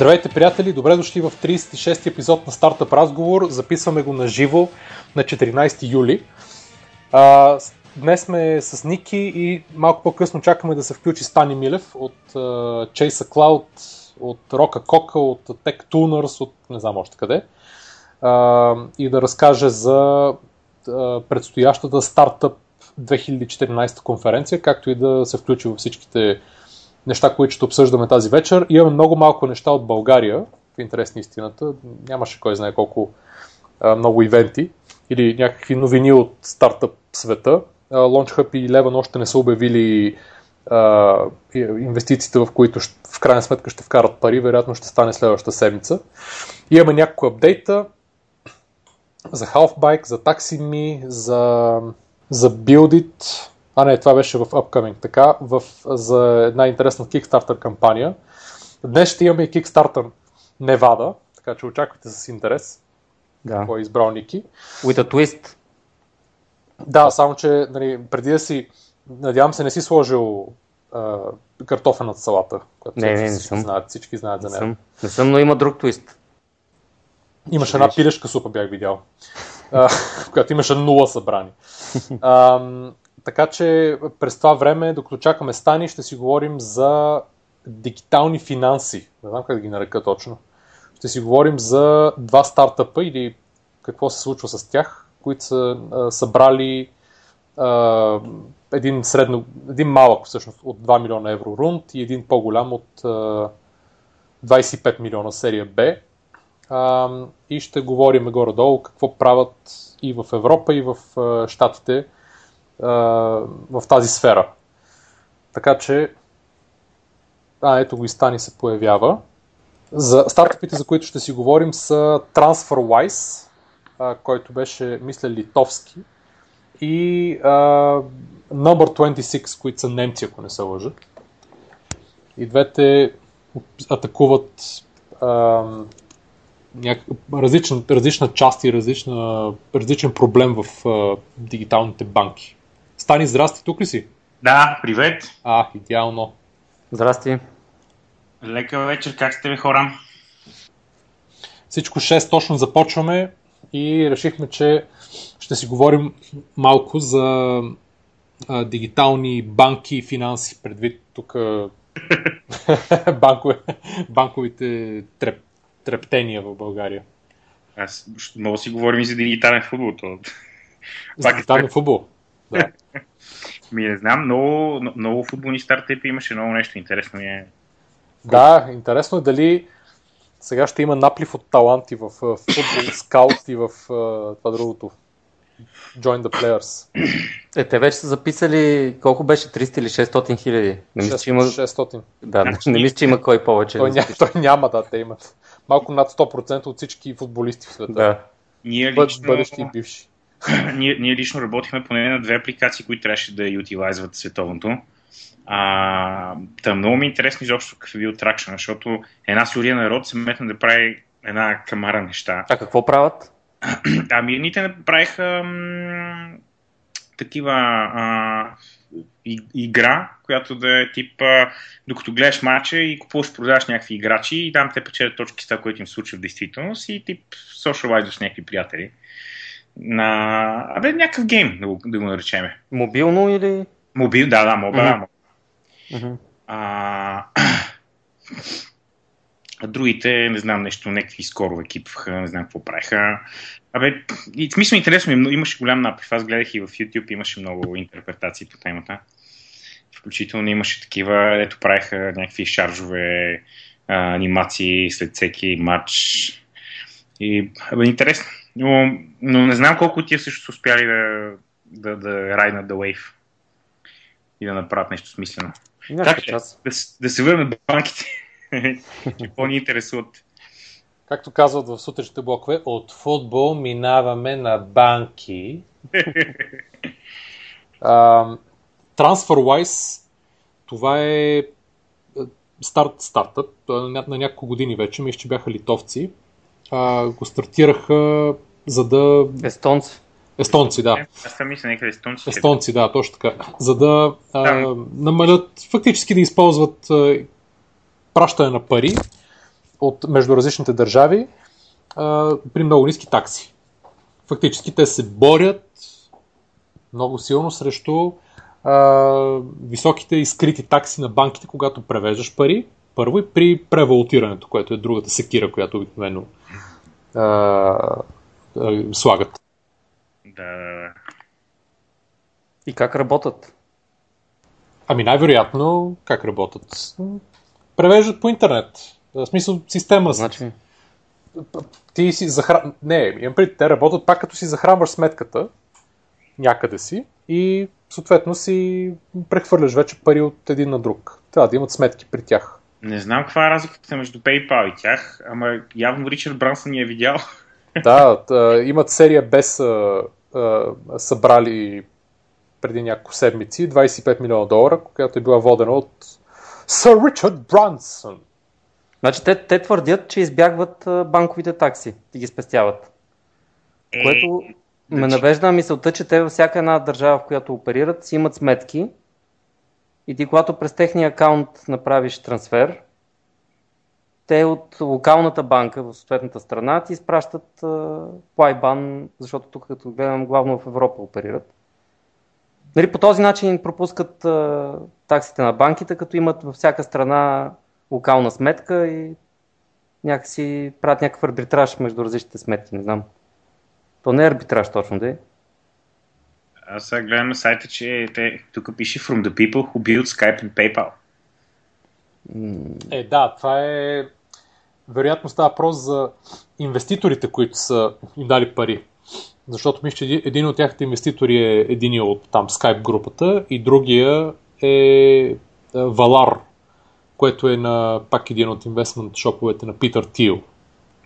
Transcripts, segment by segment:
Здравейте, приятели! Добре дошли в 36-ти епизод на Стартъп Разговор. Записваме го на живо на 14 юли. А, днес сме с Ники и малко по-късно чакаме да се включи Стани Милев от uh, Chase Cloud, от Roca Coca, от Tech Tuners, от не знам още къде. Uh, и да разкаже за uh, предстоящата Стартъп 2014 конференция, както и да се включи във всичките неща, които ще обсъждаме тази вечер. Имаме много малко неща от България, в интерес на истината. Нямаше кой знае колко а, много ивенти или някакви новини от стартъп света. Launch Hub и Eleven още не са обявили а, инвестициите, в които в крайна сметка ще вкарат пари. Вероятно ще стане следващата седмица. Имаме няколко апдейта за Halfbike, за TaxiMe, за, за Buildit, а не, това беше в Upcoming. Така, в, за една интересна Kickstarter кампания. Днес ще имаме и Kickstarter Невада, така че очаквайте с интерес. Да. Какво е избрал Ники. With a twist. Да, само че нали, преди да си, надявам се, не си сложил а, картофената салата, която Не, не, не всички, съм. знаят, всички знаят за Не нея. съм, не съм, но има друг твист. Имаше една пилешка супа, бях видял, а, в която имаше нула събрани. А, така че през това време, докато чакаме Стани, ще си говорим за дигитални финанси. Не знам как да ги нарека точно. Ще си говорим за два стартъпа или какво се случва с тях, които са а, събрали а, един, средно, един малък всъщност от 2 милиона евро рунд и един по-голям от а, 25 милиона серия Б. И ще говорим горе-долу какво правят и в Европа, и в а, Штатите в тази сфера. Така че, а, ето го и Стани се появява. За стартъпите, за които ще си говорим, са TransferWise, а, който беше, мисля, литовски, и а, Number 26, които са немци, ако не се лъжа. И двете атакуват а, няк... различна, различна част и различна, различен проблем в а, дигиталните банки. Стани, здрасти, тук ли си? Да, привет. А, идеално. Здрасти. Лека вечер, как сте ви хора? Всичко 6 точно започваме и решихме, че ще си говорим малко за а, дигитални банки и финанси, предвид тук банкове, банковите треп, трептения в България. Аз да си говорим и за дигитален футбол. То... За дигитален футбол. Да. Ми не знам, много, много футболни стартъпи имаше много нещо интересно ми е. Да, интересно е дали сега ще има наплив от таланти в футбол, скаут и в това другото. Join the Players. Е, те вече са записали колко беше 300 или 600 хиляди. Не мисля, че има... 600. Да, не, не мисля, че има кой повече. Той, да ня, той няма да те имат. Малко над 100% от всички футболисти в света. Да. Ние лично, бъдещи и бивши. ние, ние лично работихме поне на две апликации, които трябваше да ютилайзват световното. А, та много ми е интересно изобщо какъв е бил тракшн, защото една сурия народ се метна да прави една камара неща. А какво правят? Ами, едните направиха м- такива а, и, игра, която да е тип, а, докато гледаш матча и купуваш, продаваш някакви играчи и там те печелят точки с това, което им случва в действителност и тип socialize с някакви приятели. На... Абе, някакъв гейм, да го, да го наречеме. Мобилно или... Мобил, да, да, да. Мгм. Мгм. А... а другите, не знам, нещо, някакви скорове кипваха, не знам какво правиха. Абе, и, смисъл интересно имаше голям наплив. Аз гледах и в YouTube, имаше много интерпретации по темата. Включително имаше такива, ето правиха някакви шаржове, а, анимации след всеки матч. И, абе, интересно. Но, но не знам колко от тия също са успяли да, да, да райнат The Wave и да направят нещо смислено. Че, час. да, да се върнат банките. Какво ни интересуват? Както казват в сутрешните блокове, от футбол минаваме на банки. А, TransferWise, това е е, старт, стартъп, е на няколко години вече, мисля, че бяха литовци. А, го стартираха за да... Естонци. Естонци, да. Аз съм мисля някъде естонци. Естонци, да, точно така. За да а, Да. намалят, фактически да използват а, пращане на пари от, между различните държави а, при много ниски такси. Фактически те се борят много силно срещу а, високите и скрити такси на банките, когато превеждаш пари, първо и при превалутирането, което е другата секира, която обикновено а, а, слагат. Да. И как работят? Ами най-вероятно, как работят? Превеждат по интернет. В смисъл система. Значи, Ти си захран... Не, имам преди, те работят пак като си захранваш сметката някъде си и съответно си прехвърляш вече пари от един на друг. Трябва да имат сметки при тях. Не знам каква е разликата между PayPal и тях, ама явно Ричард Брансън ни е видял. Да, имат серия без а, а, събрали преди няколко седмици 25 милиона долара, която е била водена от Сър Ричард Брансън. значи те, те твърдят, че избягват банковите такси и ги спестяват. Е, Което ме значи- навежда на мисълта, че те във всяка една държава, в която оперират, си имат сметки и ти когато през техния акаунт направиш трансфер, те от локалната банка в съответната страна ти изпращат плайбан, защото тук като гледам главно в Европа оперират. Нали, по този начин пропускат а, таксите на банките, като имат във всяка страна локална сметка и някакси правят някакъв арбитраж между различните сметки, не знам. То не е арбитраж точно, да е. Аз сега гледам на сайта, че те, тук пише From the people who build Skype and PayPal. Е, да, това е... Вероятно става въпрос за инвеститорите, които са им дали пари. Защото мисля, че еди- един от тяхните инвеститори е един от там Skype групата и другия е е, Valar, което е на пак един от инвестмент шоповете на Питър Тил.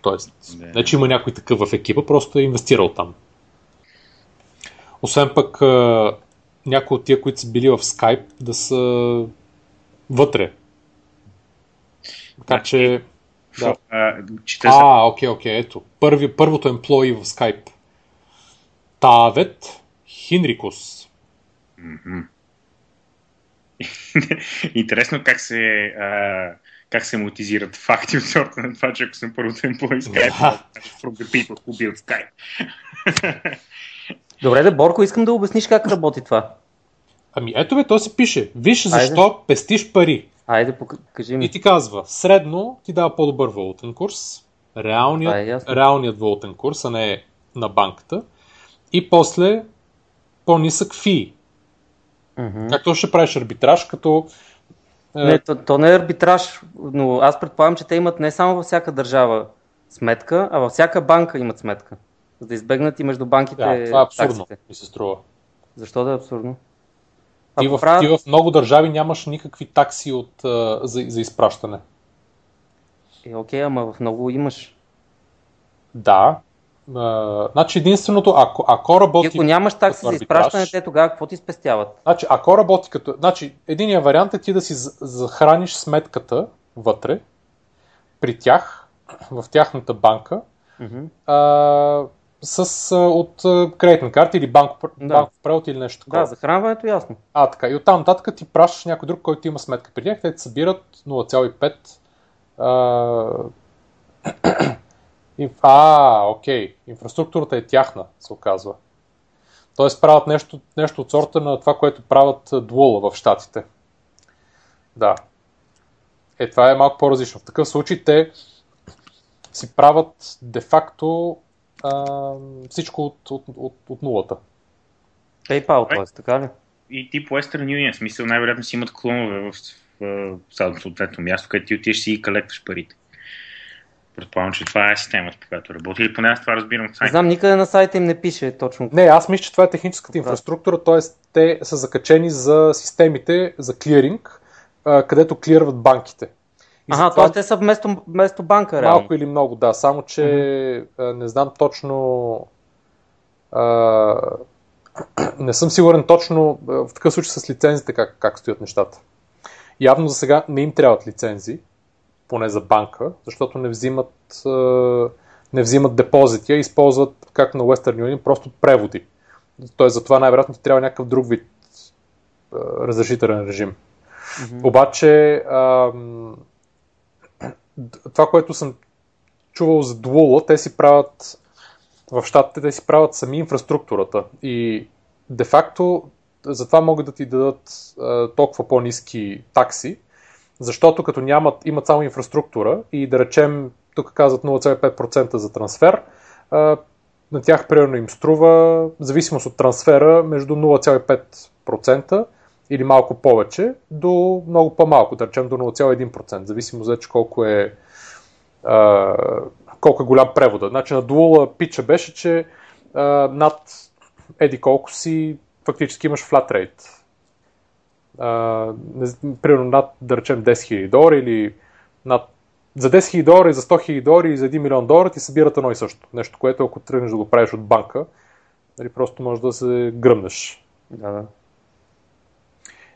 Тоест, Да. не че има някой такъв в екипа, просто е инвестирал там. Освен пък някои от тия, които са били в Skype, да са вътре. Така че... Да. А, окей, окей, ето. Първи, първото емплои в Skype. Тавет Хинрикус. Интересно как се, а, как се мотизират факти от сорта на това, че ако съм първото емплой Skype, Да. from the people who Skype. Добре, де, Борко, искам да обясниш как работи това. Ами ето бе, то си пише. Виж Айде. защо пестиш пари. Айде, пока- кажи ми. И ти казва, средно ти дава по-добър валутен курс, Това е реалният, реалният валутен курс, а не на банката, и после по-нисък фи. Мгм. Както ще правиш арбитраж, като е, Не, то, то не е арбитраж, но аз предполагам, че те имат не само във всяка държава сметка, а във всяка банка имат сметка. За да избегнат и между банките да, това е абсурдно, таксите. ми се струва. Защо да е абсурдно? Ти в, правят- ти в много държави нямаш никакви такси от, за, за изпращане. Е, окей, ама в много имаш. Да. А, значи единственото, ако, ако работи... Ти ако нямаш такси за изпращане, те тогава какво ти спестяват? Значи, ако работи като... Значи, единия вариант е ти да си за- захраниш сметката вътре, при тях, в тяхната банка, а, с, а, от а, кредитна карта или банков, Да. банков превод или нещо такова. Да, захранването ясно. А, така. И оттам нататък ти пращаш някой друг, който има сметка при тях, те ти събират 0,5 а... а, окей. Инфраструктурата е тяхна, се оказва. Тоест правят нещо, нещо от сорта на това, което правят Дуола в Штатите. Да. Е, това е малко по-различно. В такъв случай те си правят де-факто а, всичко от, от, от, от нулата. PayPal, т.е. така ли? И тип Western Union, в смисъл най-вероятно си имат клонове в, в, в съответно място, където ти отидеш си и колектваш парите. Предполагам, че това е системата, по която работи. Или поне аз това разбирам от Не сайта. знам, никъде на сайта им не пише точно. Не, аз мисля, че това е техническата Да. инфраструктура, т.е. те са закачени за системите за клиринг, където клирват банките. Ага, затова т.е. те са вместо, вместо банка, реално. малко или много, да, само че а, не знам точно. А, не съм сигурен точно в такъв случай с лицензите как, как стоят нещата. Явно за сега не им трябват лицензи, поне за банка, защото не взимат, не взимат депозити, а използват, както на Western Union, просто преводи. Тоест за това най-вероятно ти трябва някакъв друг вид разрешителен режим. Мгм. Обаче ам, това, което съм чувал за Duola, те си правят в щатите, те си правят сами инфраструктурата. И де-факто затова могат да ти дадат а, толкова по-низки такси, защото като нямат, имат само инфраструктура и да речем, тук казват 0,5% за трансфер, а, на тях примерно им струва, в зависимост от трансфера, между 0,5% или малко повече до много по-малко, да речем до 0,1%, зависимо за колко е а, колко е голям превода. Значи на Dual пича беше, че а, над еди колко си фактически имаш flat rate. А, примерно над, да речем, 10 000 долара или над за 10 000 долара за 100 000 долара и за 1 милион долара ти събират едно и също. Нещо, което ако тръгнеш да го правиш от банка, нали, просто може да се гръмнеш. Да, да.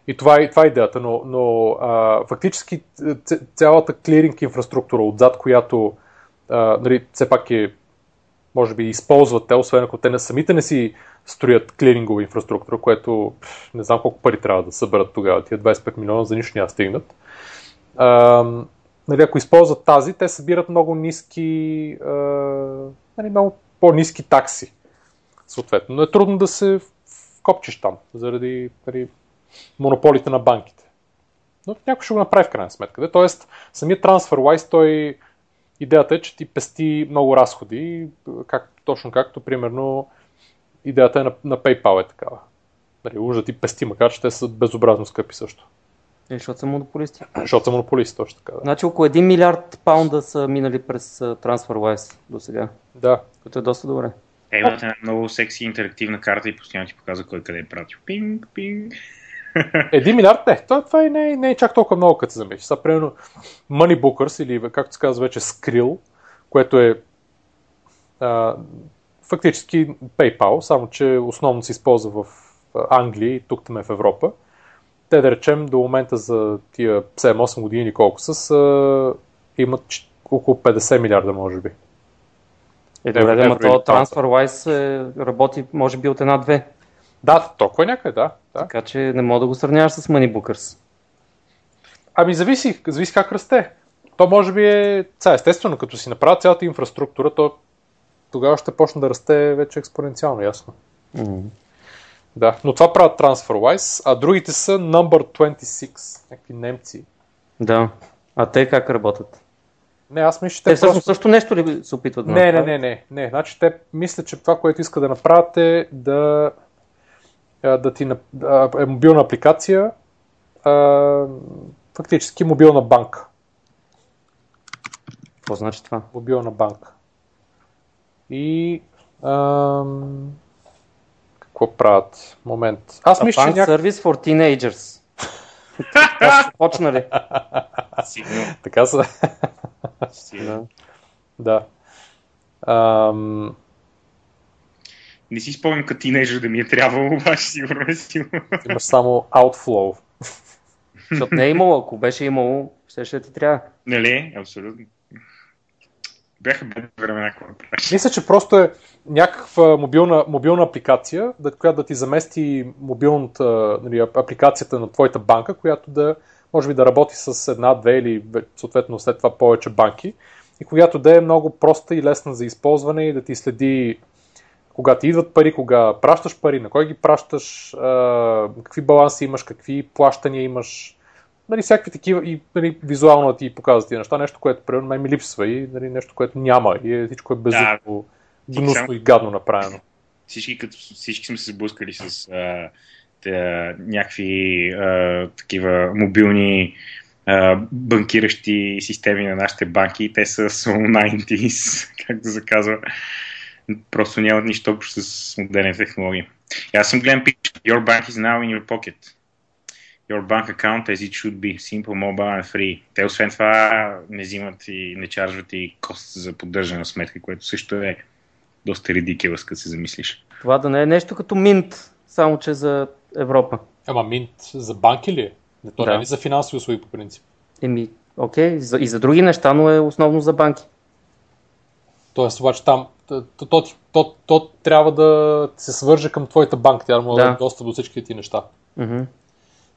И това е, това е идеята, но, но а, фактически цялата клиринг инфраструктура отзад, която а, нали, все пак е, може би, използват те, освен ако те не, самите не си строят клирингова инфраструктура, което не знам колко пари трябва да съберат тогава. Тия 25 милиона за нищо няма стигнат. А, нали, ако използват тази, те събират много ниски, а, нали, много по-низки такси. Съответно. Но е трудно да се вкопчиш там, заради нали, монополите на банките. Но някой ще го направи в крайна сметка. Тоест, самият TransferWise, той идеята е, че ти пести много разходи, как, точно както, примерно, идеята е на, на PayPal е такава. Нали, уж да ти пести, макар че те са безобразно скъпи също. Е, защото са монополисти. Защото са монополисти, точно така. Да. Значи около 1 милиард паунда са минали през TransferWise до сега. Да. Което е доста добре. Е, имате една много секси интерактивна карта и постоянно ти показва кой къде е пратил. Пинг, пинг. Един милиард? Не, това, това е, не, не е чак толкова много, като се замислиш. Сега, примерно, Moneybookers или, както се казва вече, Skrill, което е а, фактически PayPal, само че основно се използва в Англия и тук там е в Европа. Те, да речем, до момента за тия 7-8 години колко са, са имат около 50 милиарда, може би. Е, добре, да, но то TransferWise е, работи, може би, от една-две. Да, толкова е някъде, да, да. Така че не мога да го сравняваш с Moneybookers. Ами зависи, зависи как расте. То може би е, ця, естествено, като си направят цялата инфраструктура, то тогава ще почне да расте вече експоненциално, ясно. Mm-hmm. Да, но това правят TransferWise, а другите са Number 26, някакви немци. Да, а те как работят? Не, аз мисля, че те, те всъщност просто... също нещо ли се опитват да не, направят? Не, не, не, не. Значи те мисля, че това, което иска да направят е да да ти е мобилна апликация, фактически мобилна банка. Какво значи това? Мобилна банка. И ам, какво правят? Момент. Аз мисля, че няк... Service for Teenagers. така са почнали. така са. да. да. Ам, не си спомням като тинейджър да ми е трябвало, обаче сигурно е сигурно. Имаш само outflow. Защото не е имало, ако беше имало, ще ще ти трябва. Нали, абсолютно. Бяха бедни времена, когато Мисля, че просто е някаква мобилна, мобилна апликация, да, която да ти замести мобилната нали, апликацията на твоята банка, която да може би да работи с една, две или съответно след това повече банки и която да е много проста и лесна за използване и да ти следи кога ти идват пари, кога пращаш пари, на кой ги пращаш, а, какви баланси имаш, какви плащания имаш, нали, всякакви такива и нали, визуално ти показват тези неща, нещо, което примерно мен ми липсва и нали, нещо, което няма. И е, всичко е безумно, да, гнусно и гадно направено. Всички, като, всички сме се сблъскали с а, тя, някакви а, такива мобилни банкиращи системи на нашите банки. Те са so 90s, както се казва просто нямат нищо общо с модерни технологии. И аз съм гледам пич. Your bank is now in your pocket. Your bank account as it should be. Simple, mobile and free. Те освен това не взимат и не чаржват и кост за поддържане на сметка, което също е доста редикелъс, като се замислиш. Това да не е нещо като Mint, само че за Европа. Ама Mint за банки ли е? Не, то да. не е за финансови услуги по принцип. Еми, окей, и за, и за други неща, но е основно за банки. Тоест, обаче там то, то, то, то трябва да се свърже към твоята банка, тя може да, да достъп до всички ти неща. Mm-hmm.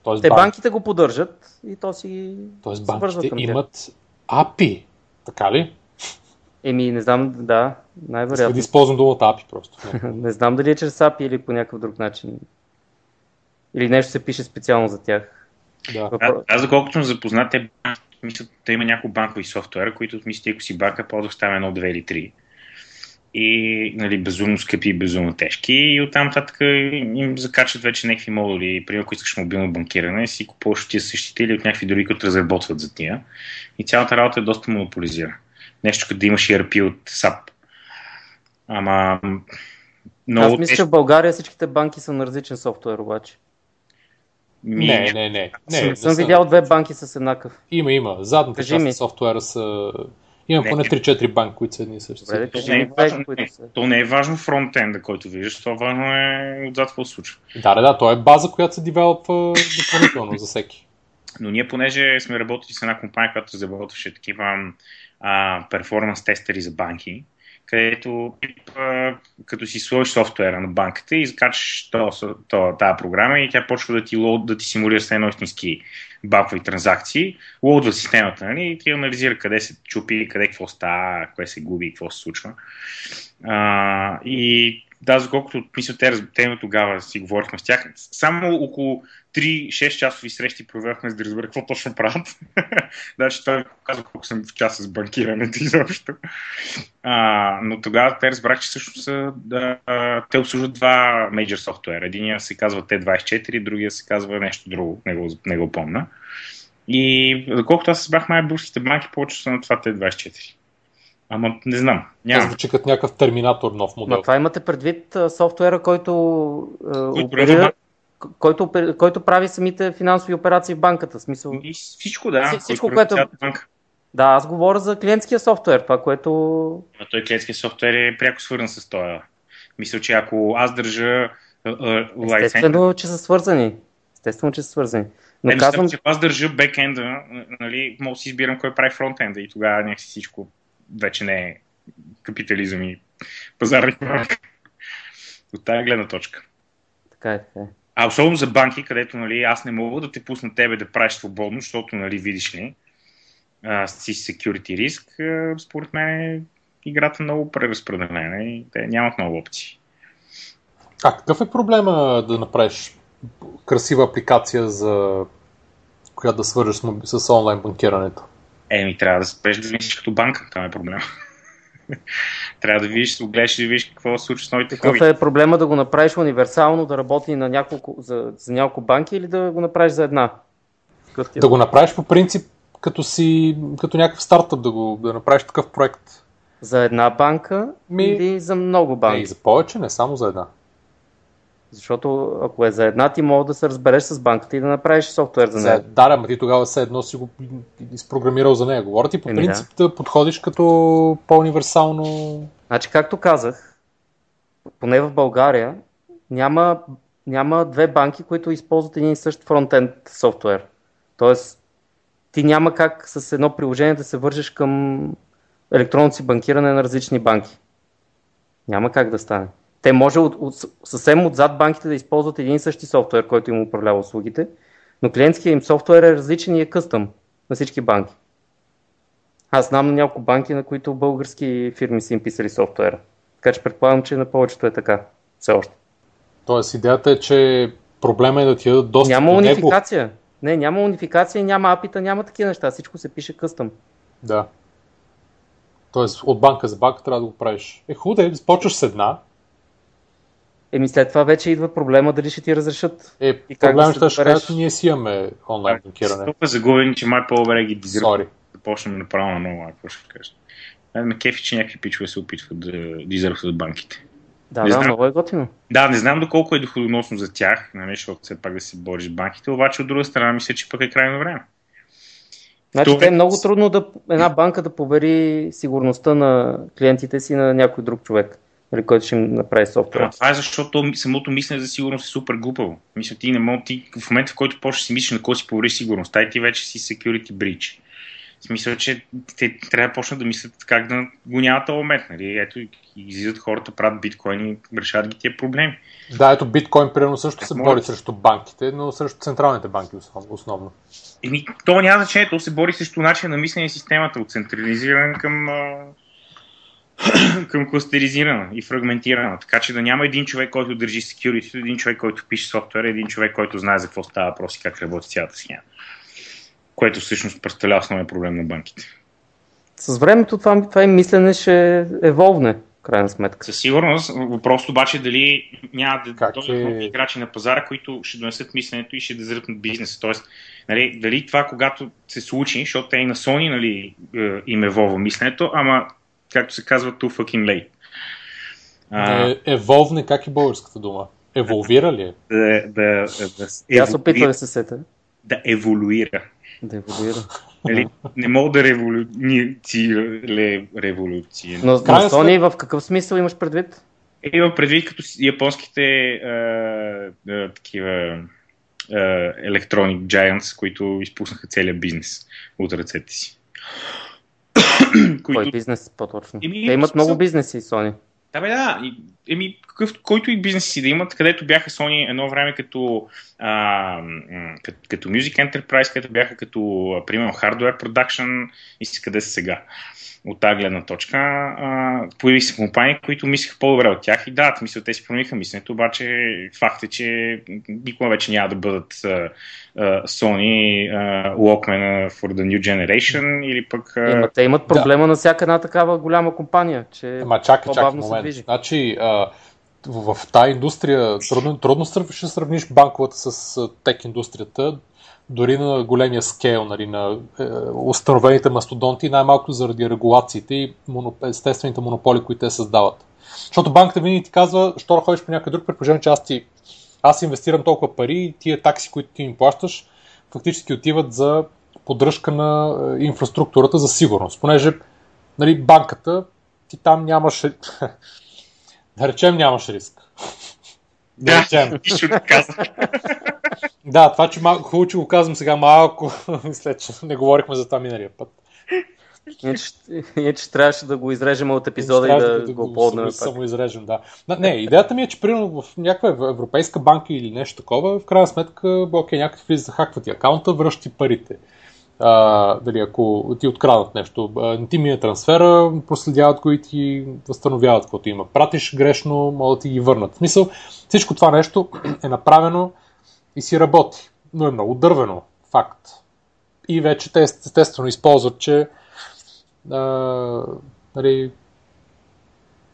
Тоест, Те банк... банките го поддържат и то си Тоест банките имат API. Така ли? Еми, не знам, да, най-вероятно. да използвам думата API просто. не знам дали е чрез API или по някакъв друг начин. Или нещо се пише специално за тях. Да. А, аз, доколкото съм запознат, те, мисля, те има няколко банкови софтуера, които мисля, ако си банка, ползвах става едно, две или три. И нали, безумно скъпи и безумно тежки. И оттам нататък им закачат вече някакви модули. Примерно, ако искаш мобилно банкиране, си купуваш от тия същите или от някакви други, които разработват за тия. И цялата работа е доста монополизирана. Нещо като да имаш ERP от SAP. Ама... Много Аз мисля, че в България всичките банки са на различен софтуер обаче. Ми... Не, не, не. не съм, не съм видял две банки с еднакъв. Има, има. Задната Кажи част ми. софтуера са... Има поне 3-4 банки, които са едни и същи. Добре, то, не е важно, не, то не е важно фронтенда, който виждаш, то важно е отзад какво се случва. Да, да, да, то е база, която се девелопва допълнително за всеки. Но ние, понеже сме работили с една компания, която разработваше такива перформанс тестери за банки, където като си сложиш софтуера на банката и закачаш тази програма и тя почва да ти, лоуд, да ти симулира с едно истински банкови транзакции, лоудва системата нали, и ти анализира къде се чупи, къде какво става, кое се губи какво се случва. А, и да, за колкото мисля, те, те тогава си говорихме с тях, само около 3-6 часови срещи проверяхме за да разбера какво точно правят. значи това казва колко съм в час с банкирането изобщо. А, но тогава те разбрах, че също са, да, те обслужват два мейджор софтуера. Единия се казва T24, другия се казва нещо друго, не го, не го помна. И доколкото аз разбрах, май българските банки повече са на това T24. Ама не знам. Няма. звучи като някакъв терминатор нов модел. Но това имате предвид софтуера, който, който оперира, който, който прави самите финансови операции в банката. Смисъл... И всичко, да. Всичко, което... Банка. Да, аз говоря за клиентския софтуер, това, което... А той клиентския софтуер е пряко свързан с това. Мисля, че ако аз държа лайсен... Естествено, че са свързани. Естествено, че са свързани. Но не, казвам... че аз държа бекенда, нали, мога да си избирам кой прави фронтенда и тогава някакси всичко вече не е капитализъм и пазарни От тази гледна точка. Така е, така е. А особено за банки, където нали, аз не мога да те пусна тебе да правиш свободно, защото, нали, видиш ли, а, си security риск, а, според мен е играта много преразпределена и те нямат много опции. А какъв е проблема да направиш красива апликация, за която да свържеш с онлайн банкирането? Еми, трябва да спреш да мислиш като банка, това е проблема. трябва да видиш, да гледаш и да видиш какво се случва с новите Какъв е проблема да го направиш универсално, да работи на няколко, за, за няколко банки или да го направиш за една? Да го направиш по принцип като си, като някакъв стартъп да го да направиш такъв проект. За една банка Ми... или за много банки? Не, за повече, не само за една. Защото ако е за една, ти мога да се разбереш с банката и да направиш софтуер за нея. Да, да, ти тогава все едно си го изпрограмирал за нея. Говоря ти по Еми, принцип да. да подходиш като по-универсално. Значи, както казах, поне в България няма, няма две банки, които използват един и същ фронтенд софтуер. Тоест, ти няма как с едно приложение да се вържеш към електронното си банкиране на различни банки. Няма как да стане. Те може от, от, съвсем отзад банките да използват един и същи софтуер, който им управлява услугите, но клиентският им софтуер е различен и е къстъм на всички банки. Аз знам на няколко банки, на които български фирми са им писали софтуера. Така че предполагам, че на повечето е така. Все още. Тоест идеята е, че проблема е да ти дадат достъп Няма унификация. Него. Не, няма унификация, няма апита, няма такива неща. Всичко се пише къстъм. Да. Тоест от банка за банка трябва да го правиш. Е, хубаво да почваш с една, Еми след това вече идва проблема дали ще ти разрешат. Е, и как проблема да ще кажа, ние си имаме онлайн банкиране. Толкова загубени, че май по-добре ги дизират. Да почнем направо на ново, какво ще кажа. Мен ме кефи, че някакви пичове се опитват да дизърват банките. Да, не да, знам, много е готино. Да, не знам доколко е доходоносно за тях, нали, защото все пак да се бориш с банките, обаче от друга страна мисля, че пък е крайно време. Значи, Това... е много трудно да една банка да повери сигурността на клиентите си на някой друг човек нали, който ще им направи софтуер. Това е защото самото мислене за сигурност е супер глупаво. Мисля, ти не мога, ти в момента, в който почнеш си мислиш на кой си повериш сигурност, тай ти вече си security breach. В смисъл, че те трябва да почнат да мислят как да го няма този момент. Нали? Ето, излизат хората, правят биткоини, решават ги тия проблеми. Да, ето биткоин примерно също се бори срещу банките, но срещу централните банки основно. Еми, то няма значение, то се бори срещу начин на мислене системата, от централизиран към, към кластеризирана и фрагментирана. Така че да няма един човек, който държи security, един човек, който пише софтуер, един човек, който знае за какво става въпрос и как работи цялата схема което всъщност представлява основен проблем на банките. С времето това, това и мислене ще еволвне, крайна сметка. Със сигурност. Въпросът обаче дали няма да как е... играчи на пазара, които ще донесат мисленето и ще да зърпнат бизнеса. Тоест, нали, дали това, когато се случи, защото те и на Sony нали, е, им еволва мисленето, ама, както се казва, too fucking late. А... Е, еволвне, как е българската дума? Еволвира ли е? Да, да, да, да Аз опитвам да се сета. Да еволюира. Да еволюира. Нали, не мога да революцира революция. Но, но Sony в какъв смисъл имаш предвид? Е, имам предвид като японските а, а, такива електроник Giants, които изпуснаха целият бизнес от ръцете си. Кой които... бизнес по-точно? Еми, Те имат много бизнеси, Sony. Да, бе, да. Еми, какъв, който и бизнес си да имат, където бяха Sony едно време като, а, като, като Music Enterprise, където бяха като, примерно, Hardware Production и си къде са сега от тази гледна точка. А, появи се компании, които мислеха по-добре от тях и да, мисля, те си промениха мисленето, обаче факт е, че никога вече няма да бъдат а, а, Sony а, Walkman for the New Generation или пък... А... Има, те имат проблема да. на всяка една такава голяма компания, че Ама чакай, чакай момент. Значи, а, в, в тази индустрия трудно, трудно ще сравниш банковата с тек индустрията дори на големия скейл, нали, на е, установените мастодонти, най-малко заради регулациите и моноп... естествените монополи, които те създават. Защото банката винаги ти казва, що да ходиш по някой друг, предположение, че аз, ти, аз инвестирам толкова пари и тия такси, които ти им плащаш, фактически отиват за поддръжка на е, инфраструктурата за сигурност. Понеже нали, банката, ти там нямаш, да речем, нямаш риск. Да, речем. Да, това, че малко, хубаво, че го казвам сега малко, след че не говорихме за това миналия път. Ние, че трябваше да го изрежем от епизода и да, да го поднем. Да само изрежем, да. Не, идеята ми е, че примерно в някаква европейска банка или нещо такова, в крайна сметка, окей, някакъв влиза, захаква ти акаунта, връщи парите. А, дали ако ти открадат нещо, не ти мине трансфера, проследяват го и ти възстановяват каквото има. Пратиш грешно, могат да ти ги върнат. В смисъл, всичко това нещо е направено и си работи, но е много дървено, факт. И вече те естествено използват, че а, нали,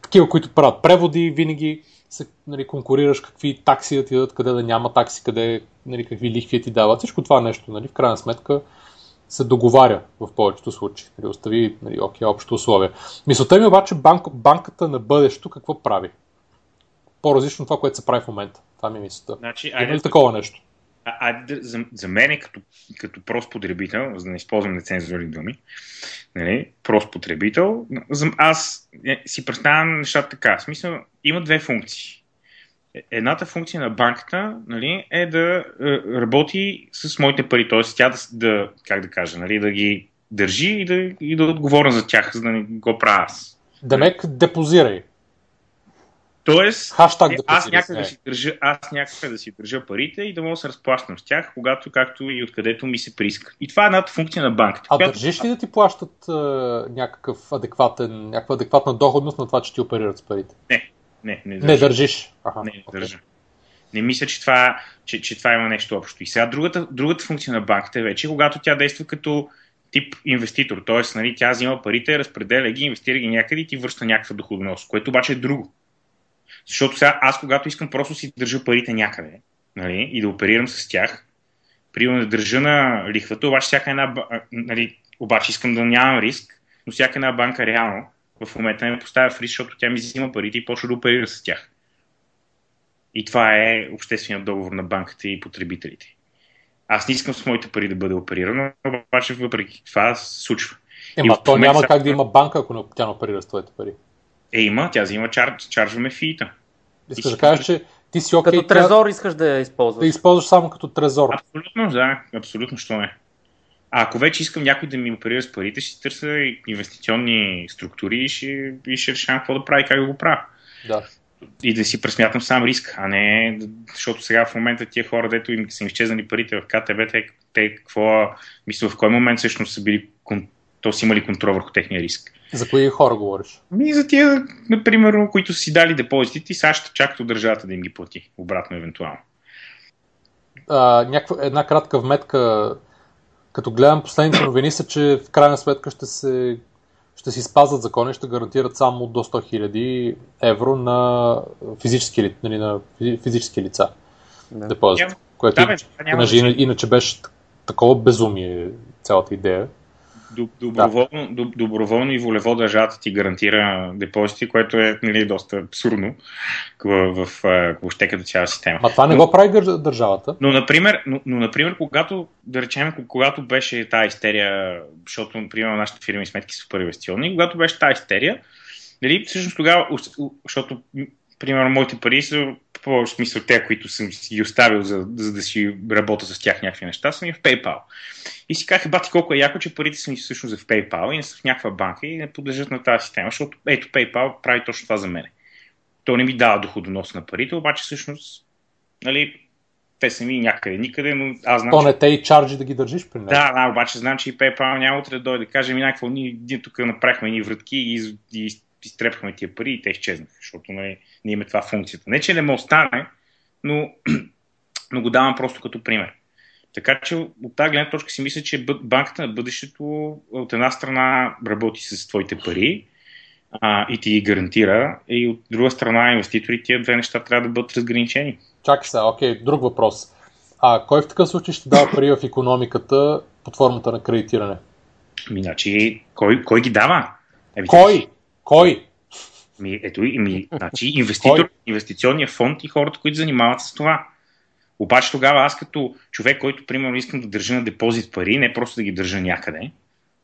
такива, които правят преводи, винаги се нали, конкурираш какви такси да ти дадат, къде да няма такси, къде, нали, какви лихви ти дават. Всичко това нещо, нали, в крайна сметка, се договаря в повечето случаи. Нали, остави нали, окей, общо условия. Мисълта ми обаче банк, банката на бъдещето какво прави? По-различно това, което се прави в момента. Това ми е мисълта. Значи, Има ли такова нещо? А, а, за, за мен като, като прост потребител, за да не използвам нецензурни думи, нали, прост потребител, аз е, си представям нещата така. В смисъл, има две функции. Е, едната функция на банката нали, е да е, работи с моите пари, т.е. тя да, да, как да кажа, нали, да ги държи и да, и да отговоря за тях, за да не го правя аз. Демек, депозирай. Тоест, Хаштаг да аз някак да си държа, аз някак да си държа парите и да мога да се разплащам с тях, когато, както и откъдето ми се прииска. И това е едната функция на банката. А която... държиш ли да ти плащат е, някакъв адекватен, някаква адекватна доходност на това, че ти оперират с парите? Не, не, не държа. Не държиш? Аха, не, не okay. държа. Не мисля, че това, че, че това има нещо общо. И сега другата, другата функция на банката е вече, когато тя действа като тип инвеститор. Тоест, нали, тя взима парите, разпределя ги, инвестира ги някъде и ти връща някаква доходност, което обаче е друго. Защото сега аз, когато искам просто си държа парите някъде нали, и да оперирам с тях, примерно да държа на лихвата, обаче всяка една, нали, обаче искам да нямам риск, но всяка една банка реално в момента ме поставя в риск, защото тя ми взима парите и почва да оперира с тях. И това е общественият договор на банката и потребителите. Аз не искам с моите пари да бъде оперирано, обаче въпреки това се случва. Ема, то няма как да има банка, ако не, тя не оперира с твоите пари. Е, има, тя взима чар, чаржваме фиита. Искаш да кажеш, че ти си окей. Okay, като трезор тя... искаш да я използваш. Да използваш само като трезор. Абсолютно, да, абсолютно, що не. А ако вече искам някой да ми оперира с парите, ще търся инвестиционни структури и ще, и ще решавам какво да прави, как да го правя. Да. И да си пресмятам сам риск, а не, защото сега в момента тия хора, дето им са им изчезнали парите в КТБ, те, те какво, мисля, в кой момент всъщност са били, то са имали контрол върху техния риск. За кои хора говориш? Ми за тия, например, които са си дали депозитите и сега ще чакат от държавата да им ги плати, обратно евентуално. А, някаква, една кратка вметка като гледам последните новини са, че в крайна сметка ще се ще си спазват закони, ще гарантират само до 100 000 евро на физически, нали, на физически лица да. депозит. Което да, иначе, иначе беше такова безумие цялата идея доброволно, да. доброволно и волево държавата ти гарантира депозити, което е нали, доста абсурдно в, в, въобще като цяла система. А това не но, го прави държавата. Но, например, но, но, например, когато, да речем, когато беше тази истерия, защото, например, нашите фирми сметки са супер инвестиционни, когато беше тази истерия, нали, всъщност тогава, защото, примерно, моите пари са по смисъл те, които съм ги оставил, за, за да си работя с тях някакви неща, са ми в PayPal. И си казах, бати колко е яко, че парите са ми всъщност в PayPal и не са в някаква банка и не подлежат на тази система, защото ето PayPal прави точно това за мен. То не ми дава доходонос на парите, обаче всъщност, нали, те са ми някъде, никъде, но аз знам. То не те и чарджи да ги държиш при него. Да, да, обаче знам, че и PayPal няма утре да дойде каже ми някакво, ние, ние тук направихме едни вратки и, и изтрепахме тия пари и те изчезнаха, защото нали, ние имаме това функцията. Не, че не ме остане, но, но го давам просто като пример. Така че от тази гледна точка си мисля, че банката на бъдещето от една страна работи с твоите пари а, и ти ги гарантира, и от друга страна инвеститорите тия две неща трябва да бъдат разграничени. Чакай сега, окей, друг въпрос. А кой в такъв случай ще дава пари в економиката под формата на кредитиране? Ми, значи, кой, кой ги дава? Еби, кой? Кой? Ми, ето, ми, значи, инвеститор, инвестиционния фонд и хората, които занимават с това. Обаче тогава аз като човек, който примерно искам да държа на депозит пари, не просто да ги държа някъде,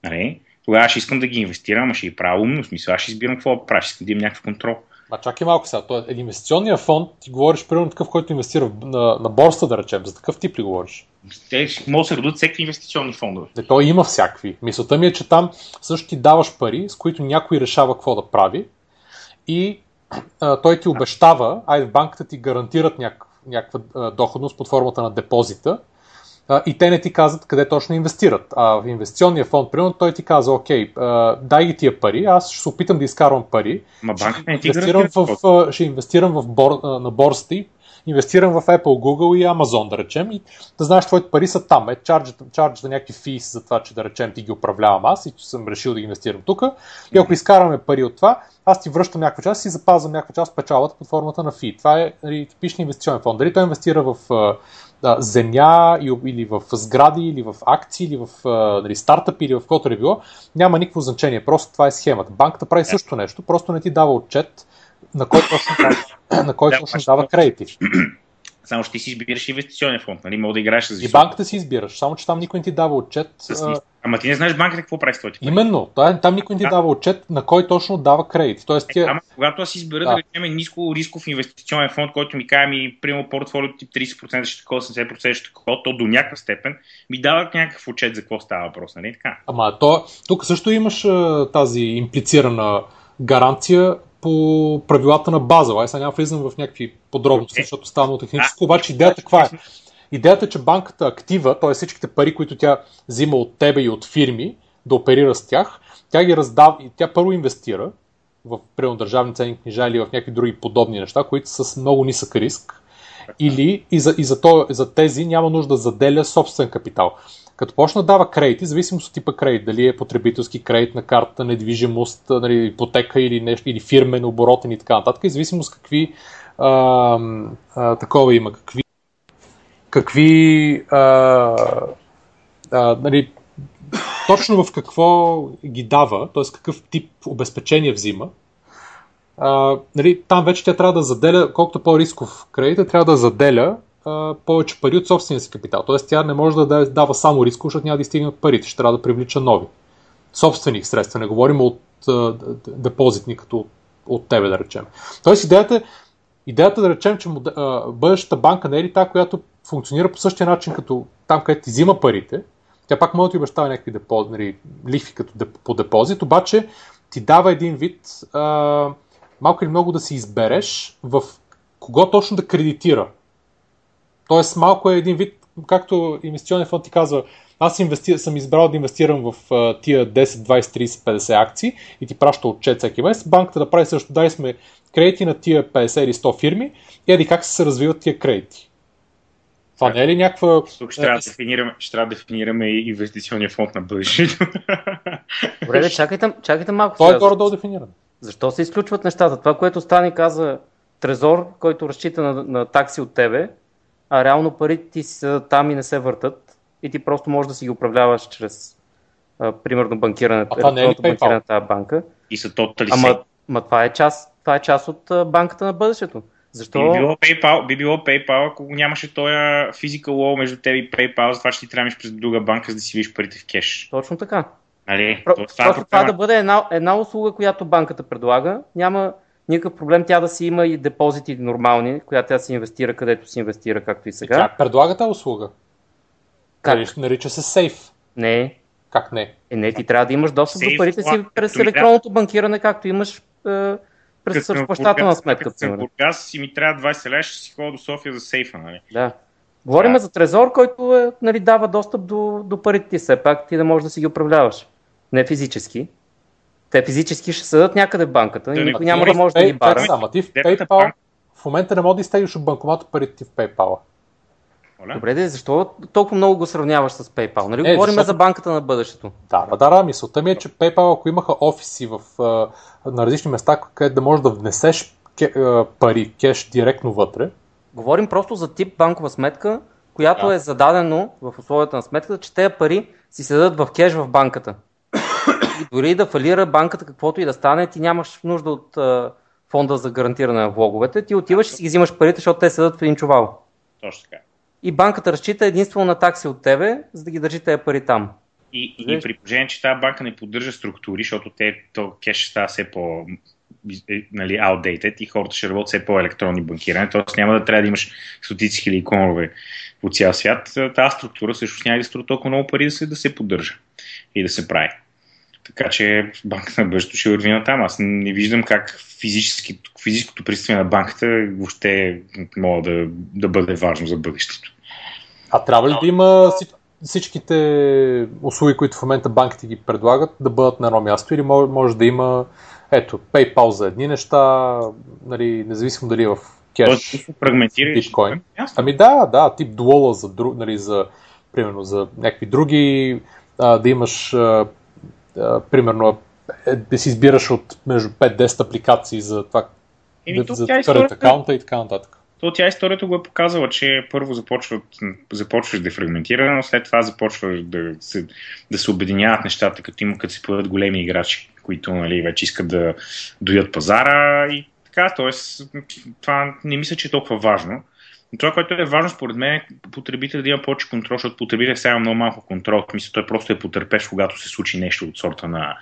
нали, тогава ще искам да ги инвестирам, а ще ги правя умно, в смисъл, аз ще избирам какво да правя, ще искам да имам някакъв контрол. А чакай малко сега, е инвестиционния фонд, ти говориш примерно такъв, който инвестира на, на борста, да речем, за такъв тип ли говориш? Те могат да се родят всеки инвестиционни фондове. Не, той има всякакви. Мисълта ми е, че там също ти даваш пари, с които някой решава какво да прави и а, той ти обещава, айде в банката ти гарантират някаква доходност под формата на депозита и те не ти казват къде точно инвестират. А в инвестиционния фонд, примерно, той ти казва, окей, дай ги тия пари, аз ще се опитам да изкарвам пари, Ма ще, инвестирам в, ще инвестирам в бор, на борста и инвестирам в Apple, Google и Amazon, да речем, и да знаеш, твоите пари са там. Е, чардж, чардж за някакви фис за това, че да речем ти ги управлявам аз и че съм решил да ги инвестирам тук. И ако изкараме пари от това, аз ти връщам някаква част и запазвам някаква част печалата под формата на фи. Това е нали, типичен инвестиционен фонд. Дали той инвестира в да, земя или в сгради, или в акции, или в нали, стартъп, или в каквото е било, няма никакво значение. Просто това е схемата. Банката прави също нещо, просто не ти дава отчет на който точно, на който точно дава кредити. Само ще ти си избираш инвестиционен фонд, нали? Мога да играеш с И банката си избираш, само че там никой не ти дава отчет. С... Ама ти не знаеш банката какво прави с твоите Именно, там никой не ти дава отчет на кой точно дава кредит. Тоест, тя... Ама когато аз избера да, да речем ниско рисков инвестиционен фонд, който ми каже ми, примерно портфолиото тип 30% ще такова, 70% ще такова, то до някаква степен ми дава някакъв отчет за какво става въпрос, нали така? Ама то, тук също имаш тази имплицирана гаранция по правилата на база. Ай, сега няма влизам в някакви подробности, защото става техническо, обаче идеята каква е? Идеята е, че банката актива, т.е. всичките пари, които тя взима от тебе и от фирми, да оперира с тях, тя ги раздава, тя първо инвестира в примерно държавни ценни книжа или в някакви други подобни неща, които са с много нисък риск. Или и за, и за, то, за тези няма нужда да заделя собствен капитал. Като почна да дава кредити, зависимост от типа кредит, дали е потребителски кредит на карта, недвижимост, нали, ипотека или нещо, или фирмен, оборотен и така нататък, и зависимост какви а, а, такова има, какви, какви а, а, нали, точно в какво ги дава, т.е. какъв тип обезпечение взима, а, нали, там вече тя трябва да заделя, колкото по-рисков кредит, трябва да заделя повече пари от собствения си капитал. Тоест тя не може да дава само риск, защото няма да стигне от парите. Ще трябва да привлича нови. Собствени средства. Не говорим от а, депозитни, като от, тебе, да речем. Тоест идеята, идеята да речем, че а, бъдещата банка не е ли та, която функционира по същия начин, като там, където ти взима парите, Тя пак може да ти обещава някакви депози, нали, лихви като деп, по депозит, обаче ти дава един вид а, малко или много да си избереш в кого точно да кредитира. Тоест малко е един вид, както инвестиционен фонд ти казва, аз инвести... съм избрал да инвестирам в uh, тия 10, 20, 30, 50 акции и ти праща отчет всеки месец. Банката да прави също, дай сме кредити на тия 50 или 100 фирми и еди как се развиват тия кредити. Това не е ли някаква... Тук ще трябва, да дефинираме, ще трябва да дефинираме и инвестиционния фонд на бъдещето. Добре, чакайте, чакайте малко. Това е горе-долу дефиниране. Защо се изключват нещата? Това, което Стани каза, Трезор, който разчита на, на такси от тебе, а реално парите ти са там и не се въртат и ти просто можеш да си ги управляваш чрез а, примерно банкирането, а това не е ли банкиране на тази банка. И са тотали Ама, ма това е част, това е част от банката на бъдещето. Защо? Би било PayPal, би било PayPal ако нямаше този physical law между теб и PayPal, за това ще ти трябваш през друга банка, за да си видиш парите в кеш. Точно така. Нали? Про, това, просто това да бъде една, една услуга, която банката предлага. Няма никакъв проблем тя да си има и депозити нормални, която тя си инвестира където си инвестира, както и сега. Тя предлага тази услуга. Как? Нарича се сейф. Не. Как не? Е, не, ти трябва да имаш достъп до парите си през електронното банкиране, както имаш е, през плащателна сметка. Като съм Бургас си ми трябва 20 лева, ще си ходя до София за сейфа, нали? Да. Говорим да. за трезор, който е, нали, дава достъп до, до парите ти, все пак ти да можеш да си ги управляваш. Не физически. Те физически ще съдат някъде в банката да, и никой няма да може да ги бара. Само ти в PayPal в момента не може да изтеглиш от банкомата парите ти в PayPal. Добре, де, защо толкова много го сравняваш с PayPal? Нали е, говорим защото... за банката на бъдещето? Да, да, да, мисълта ми е, че PayPal, ако имаха офиси в, на различни места, където да можеш да внесеш пари, кеш директно вътре. Говорим просто за тип банкова сметка, която да. е зададено в условията на сметката, че тези пари си седат в кеш в банката. И дори да фалира банката, каквото и да стане, ти нямаш нужда от а, фонда за гарантиране на влоговете, ти отиваш и си ги взимаш парите, защото те седат в един чувал. Точно така и банката разчита единствено на такси от тебе, за да ги държи тези пари там. И, и при положение, че тази банка не поддържа структури, защото те, то кеш ще става все по е, нали, outdated и хората ще работят все по-електронни банкиране, т.е. няма да трябва да имаш стотици хиляди иконове по цял свят. Тази структура също няма да струва толкова много пари да се, да се поддържа и да се прави. Така че банката на бъдещето ще върви на там. Аз не виждам как физическото присъствие на банката въобще мога да, да бъде важно за бъдещето. А трябва ли да има всичките услуги, които в момента банките ги предлагат, да бъдат на едно място или може, може да има ето, PayPal за едни неща, нали, независимо дали е в кеш, биткоин. Ами да, да, тип дуола за, друг, нали, за, примерно, за някакви други, а, да имаш а, а, примерно е, да си избираш от между 5-10 апликации за това, Еми, да, за current аккаунта и така нататък то тя историята го е показала, че първо започват, започваш дефрагментирано, след това започваш да се, да се обединяват нещата, като има, като се появят големи играчи, които нали, вече искат да доят пазара и така, т.е. това не мисля, че е толкова важно. Но това, което е важно според мен е потребител да има повече контрол, защото потребител сега има много малко контрол. Мисля, той просто е потърпеш, когато се случи нещо от сорта на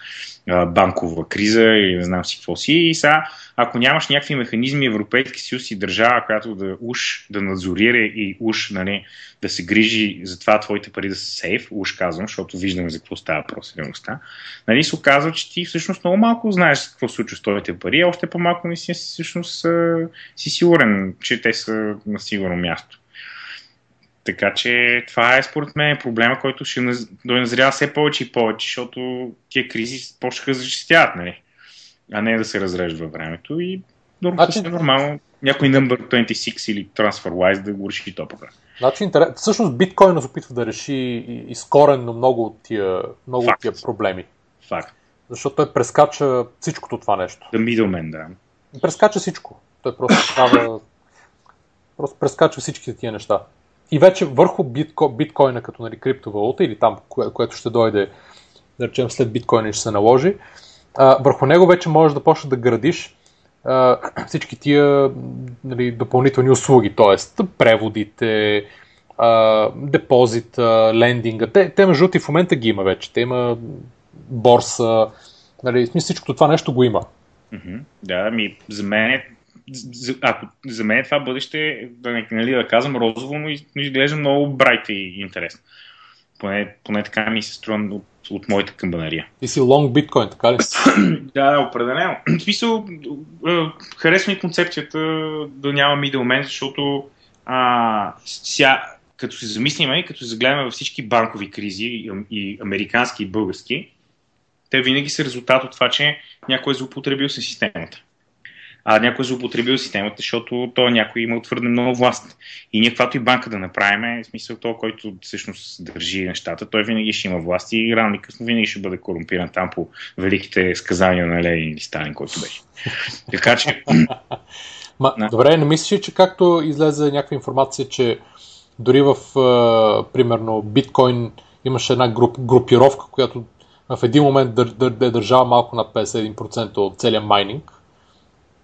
банкова криза или не знам си какво си. И сега ако нямаш някакви механизми Европейски съюз и държава, която да уж да надзорира и уж нали, да се грижи за това твоите пари да са сейф, уж казвам, защото виждаме за какво става въпрос нали, се оказва, че ти всъщност много малко знаеш какво се случва с твоите пари, а още по-малко не си всъщност си сигурен, че те са на сигурно място. Така че това е според мен проблема, който ще доназрява все повече и повече, защото тия кризи почнаха да зачистяват. Нали? а не да се разрежда времето и значи... е нормално някой number 26 или TransferWise да го реши то проблем. Значи, интерес... всъщност биткоина се опитва да реши изкоренно много от тия, много от тия проблеми. Факт. Защото той прескача всичкото това нещо. The middleman, да. Прескача всичко. Той просто става... просто прескача всички тия неща. И вече върху битко... биткоина като нали, криптовалута или там, кое, което ще дойде, да речем след биткоина ще се наложи, а, върху него вече можеш да почнеш да градиш а, всички тия нали, допълнителни услуги, т.е. преводите, а, депозита, лендинга. Те, те между в момента ги има вече. Те има борса, нали, смисъл всичко това нещо го има. Mm-hmm. Да, ми за мен е за, ако за мен това бъдеще, да, нали, да казвам розово, но изглежда много брайт и интересно Поне, поне така ми се струва от, от моята камбанария. Ти си лонг биткоин, така ли? да, определено. В смисъл, харесва ми концепцията да няма middleman, защото а, ся, като се замислим и като се загледаме във всички банкови кризи, и американски, и български, те винаги са резултат от това, че някой е злоупотребил с системата. А някой е злоупотребил системата, защото то някой има твърде много власт. И ние, каквато и банка да направим, в смисъл то, който всъщност държи нещата, той винаги ще има власт и рано или късно винаги ще бъде корумпиран там по великите сказания на Ленин или Сталин, който беше. Така че... Ма, не. Добре, не мислиш, че както излезе някаква информация, че дори в, примерно, биткоин имаше една груп, групировка, която в един момент дър, дър, дър, държава малко над 51% от целия майнинг.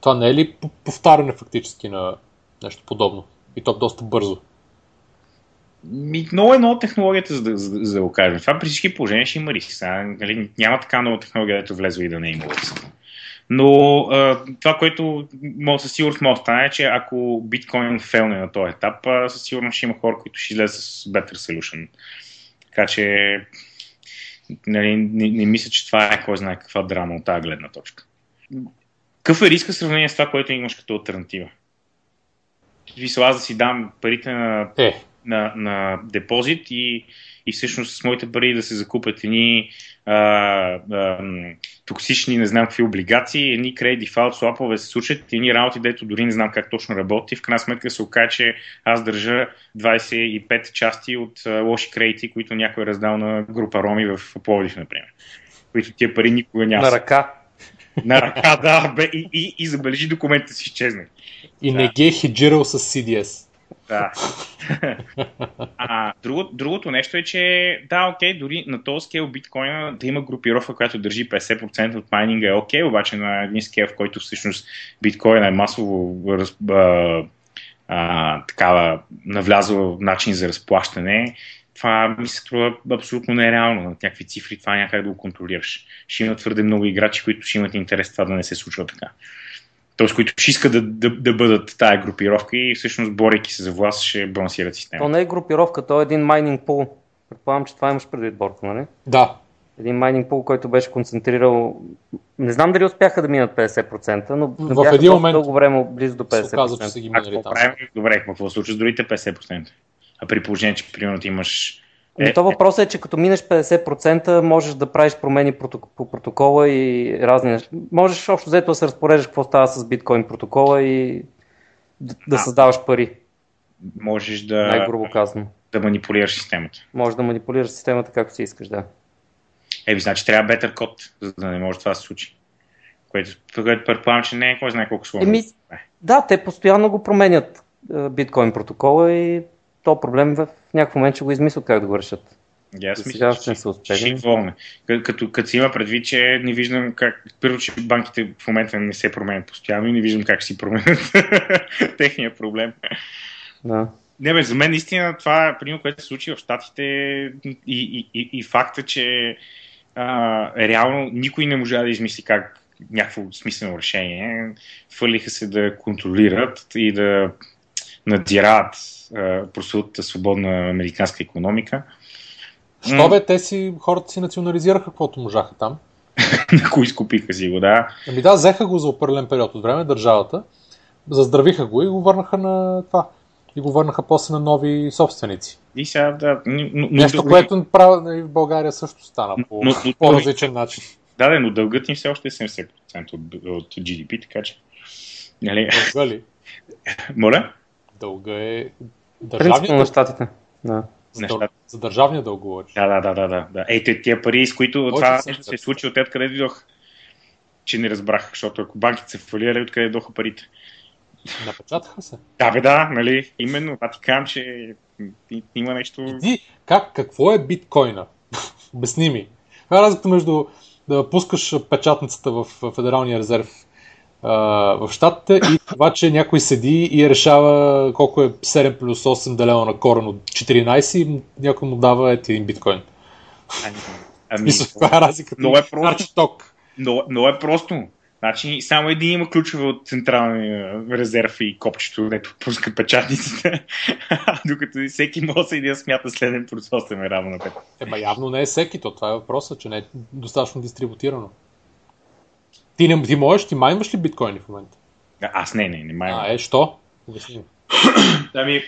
Това не е ли повтаряне фактически на нещо подобно? И то доста бързо. Ми, много е много технологията, за да, за, за да го кажем. Това при всички положения ще има риск. Нали, няма така много технология, да влезе и да не е има риск. Но а, това, което може, със сигурност може да стане, е, че ако биткоин фелне на този етап, а, със сигурност ще има хора, които ще излезат с better solution. Така че нали, не, не мисля, че това е кой знае каква драма от тази гледна точка. Какъв е риска в сравнение с това, което имаш като альтернатива? Висла аз да си дам парите на, е. на, на депозит и, и всъщност с моите пари да се закупят едни а, а, токсични, не знам какви облигации, едни кредит дефалт слапове се случат, едни работи, дето дори не знам как точно работи. В крайна сметка се окаже, че аз държа 25 части от а, лоши кредити, които някой е раздал на група роми в Пловдив, например. Които тия пари никога няма. На ръка. На ръка, да, бе, и, и, и забележи документите си изчезне. И да. не ги е хеджирал с CDS. Да. а, друго, другото нещо е, че да, окей, дори на този скел биткоина да има групировка, която държи 50% от майнинга е окей, обаче на един скел, в който всъщност биткоина е масово раз, а, а, такава навлязъл начин за разплащане, това ми се струва абсолютно нереално на някакви цифри, това някак да го контролираш. Ще има твърде много играчи, които ще имат интерес това да не се случва така т.е. които ще искат да, да, да бъдат тая групировка и всъщност борейки се за власт ще балансират системата. То не е групировка, то е един майнинг пул. Предполагам, че това имаш предвид, Борко, нали? Да. Един майнинг пул, който беше концентрирал... Не знам дали успяха да минат 50%, но в един момент дълго време близо до 50%. Се оказа, че са ги минали там. Добре, какво случва с другите 50%? А при положение, че примерно имаш но е, то въпросът е, че като минеш 50%, можеш да правиш промени по протокола и разни неща. Можеш общо взето да се разпореждаш какво става с биткоин протокола и да, да създаваш пари. Можеш да, Най-грубо казано. да манипулираш системата. Можеш да манипулираш системата както си искаш, да. Еби, значи трябва better код, за да не може това да се случи. Което, което предполагам, че не е кой знае колко сложно. Еми, да, те постоянно го променят биткоин протокола и то проблем в някакъв момент ще го измислят как да го решат. Yeah, аз мисля, че, се успели. Като, като, като си има предвид, че не виждам как... Първо, че банките в момента не се променят постоянно и не виждам как ще си променят техния проблем. Да. Не, бе, за мен наистина това е примерно, което се случи в Штатите и, и, и, и факта, че а, реално никой не може да измисли как някакво смислено решение. Фърлиха се да контролират и да надзирават прословутата свободна американска економика. Що бе, те си, хората си национализираха каквото можаха там. На кои изкупиха си го, да. Ами да, взеха го за определен период от време, държавата, заздравиха го и го върнаха на това. И го върнаха после на нови собственици. И сега, да. Но, Нещо, което прави нали, в България също стана по но, но, по-различен начин. Да, да, но дългът им все още е 70% от, от GDP, така че. Нали... Моля? Дълга е Държавния на щатите. Да. За, за държавния дълг говориш. Да, да, да, да, да. Ей, тия пари, с които Може това нещо се е случило, те откъде дойдох? Че не разбрах, защото ако банките се фалирали, откъде дойдоха парите? Напечатаха се. Да, бе, да, нали? Именно. Това ти казвам, че има нещо... Иди, как, какво е биткоина? Обясни ми. Това е разликата между да пускаш печатницата в Федералния резерв в щатите и това, че някой седи и решава колко е 7 плюс 8 делено на корен от 14 и някой му дава ето един биткоин. Ами, ами каква е разликата? Много е просто. Ток. Но, но е просто. Значи само един има ключове от централния резерв и копчето, дето пуска печатниците, докато всеки може да смята следен производствен е равно на 5. Ема явно не е всеки, то това е въпросът, че не е достатъчно дистрибутирано. Ти, не, ти можеш, ти майнваш ли биткоини в момента? А, аз не, не, не майнвам. А, е, що? Обясни. Ами,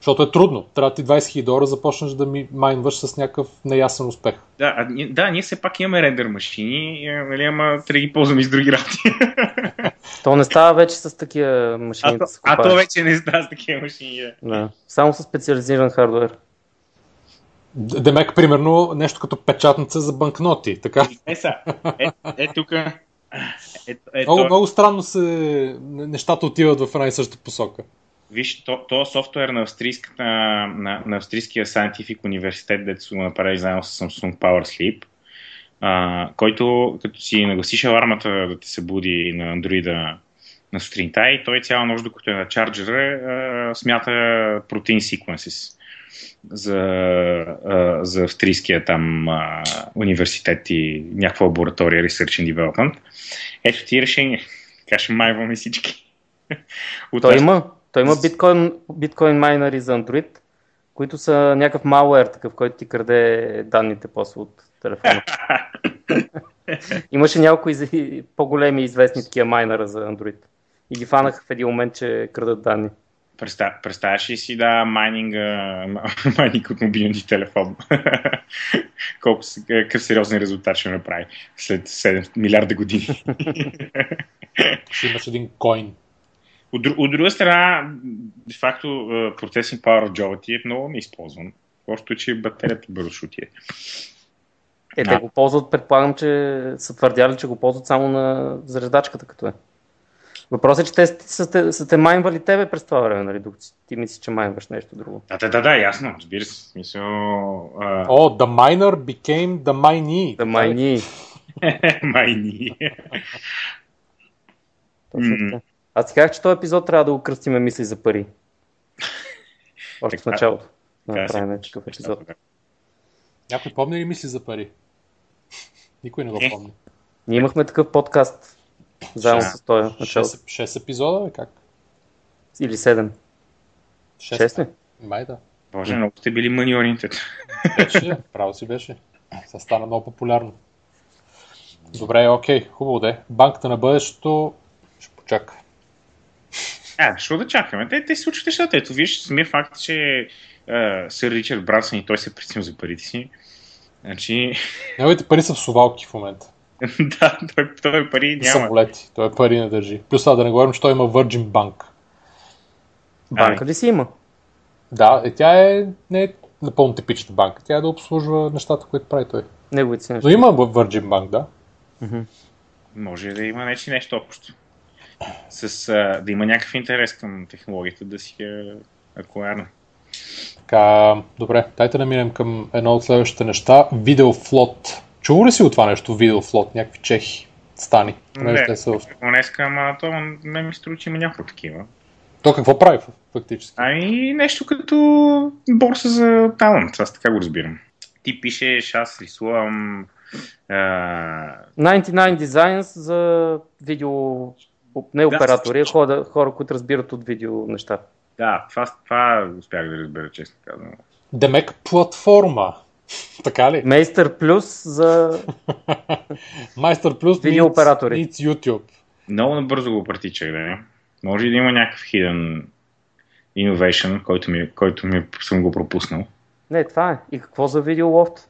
Защото е трудно. Трябва ти 20 000 долара започнеш да ми майнваш с някакъв неясен успех. да, а, ние- да, ние все пак имаме рендер машини, е, нали, ама трябва да ги ползваме и с други работи. То не става вече с такива машини а, да а то вече не става с такива машини. Да. Само с специализиран хардвер. Демек, примерно, нещо като печатница за банкноти. Така. Е, са, е, е тук. Е, е, Много, то- много странно се нещата отиват в една и съща посока. Виж, то, то софтуер на, австрийската, на, на австрийския Scientific университет, дето са го направили заедно с Samsung Power Sleep, а, който като си нагласиш алармата да ти се буди на андроида на сутринта и той цяла нощ, докато е на чарджера, а, смята протеин sequences за, а, за австрийския там а, университет и някаква лаборатория Research and Development. Ето ти решение. Така ще майваме всички. От Той има, той има биткоин, биткоин майнери за Android, които са някакъв malware, такъв, който ти краде данните после от телефона. Имаше няколко из... по-големи известни такива майнера за Android. И ги фанах в един момент, че крадат данни. Представ, представяш ли си да майнинга, майнинг от мобилния ти телефон? Колко се- какъв сериозен резултат ще направи след 7 милиарда години. Ще имаш един койн. от, от друга страна, де факто процесинг power от джоба ти е много неизползван. Просто, че батерията бързо отиде. Е, Да. те го ползват, предполагам, че са твърдяли, че го ползват само на зареждачката, като е. Въпросът е, че те са, са, те- са те майнвали тебе през това време, нали, докато ти мислиш, че майнваш нещо друго. Да, да, да, да, ясно, разбира се. Смисъл, а, О, the miner became the minee. Майни. Точно М. така. Аз ти казах, че този епизод трябва да го кръстиме мисли за пари. Още в началото. Да направим такъв епизод. Някой помни ли мисли за пари? Никой не го Не. помни. Ние имахме такъв подкаст. Заедно с този началото. 6, 6 епизода, бе, как? Или 7. 6 ли? Май да. Боже, много сте били money oriented. Беше, право си беше. Сега стана много популярно. Добре, окей, хубаво де. Банката на бъдещето ще почака. А, защо да чакаме? Те, те се случват нещата. Ето, виж, самия факт, че а, сър Ричард Брансън и той се преценил за парите си. Значи, Неговите пари са в сувалки в момента. да, той, той пари няма. самолети. Той пари не държи. Плюс това да не говорим, че той има Virgin Bank. Банка ли си има? Да, и тя е не е напълно типичната банка. Тя е да обслужва нещата, които прави той. Неговите си Но неща. има Virgin Bank, да. Може да има нещо, нещо общо. С, а, да има някакъв интерес към технологията, да си е акуарна. Така, добре, дайте да минем към едно от следващите неща. Видеофлот. Чува ли си от това нещо Видеофлот? Някакви чехи стани. Понеже те са в... Днеска, ама то ме ми струва, че има няколко такива. То какво прави фактически? Ами нещо като борса за талант, аз така го разбирам. Ти пишеш, аз рисувам, а, 99 Designs за видео... Не оператори, а хора, хора, които разбират от видео неща. Да, това, това успях да разбера, честно казвам. Демек платформа. така ли? Мейстър Плюс за... Майстър плюс Видеооператори. meets YouTube. Много набързо го практичах, да. Може и да има някакъв hidden innovation, който, ми, който ми съм го пропуснал. Не, това е. И какво за видео лофт?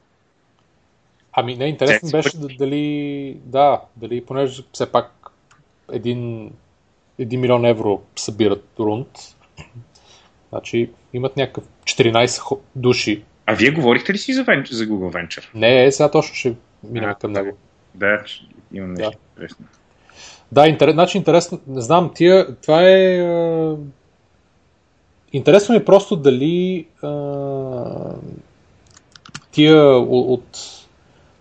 Ами не, интересно Те- беше да- дали, да, дали, понеже все пак един, един милион евро събират рунд, значи имат някакъв 14 хо- души. А вие говорихте ли си за, вен... за Google Venture? Не, е, сега точно ще минем А, към него. Да, имам нещо Да. интересно. Да, интерес, значи интересно, не знам, тия, това е... Интересно ми е просто дали а... тия от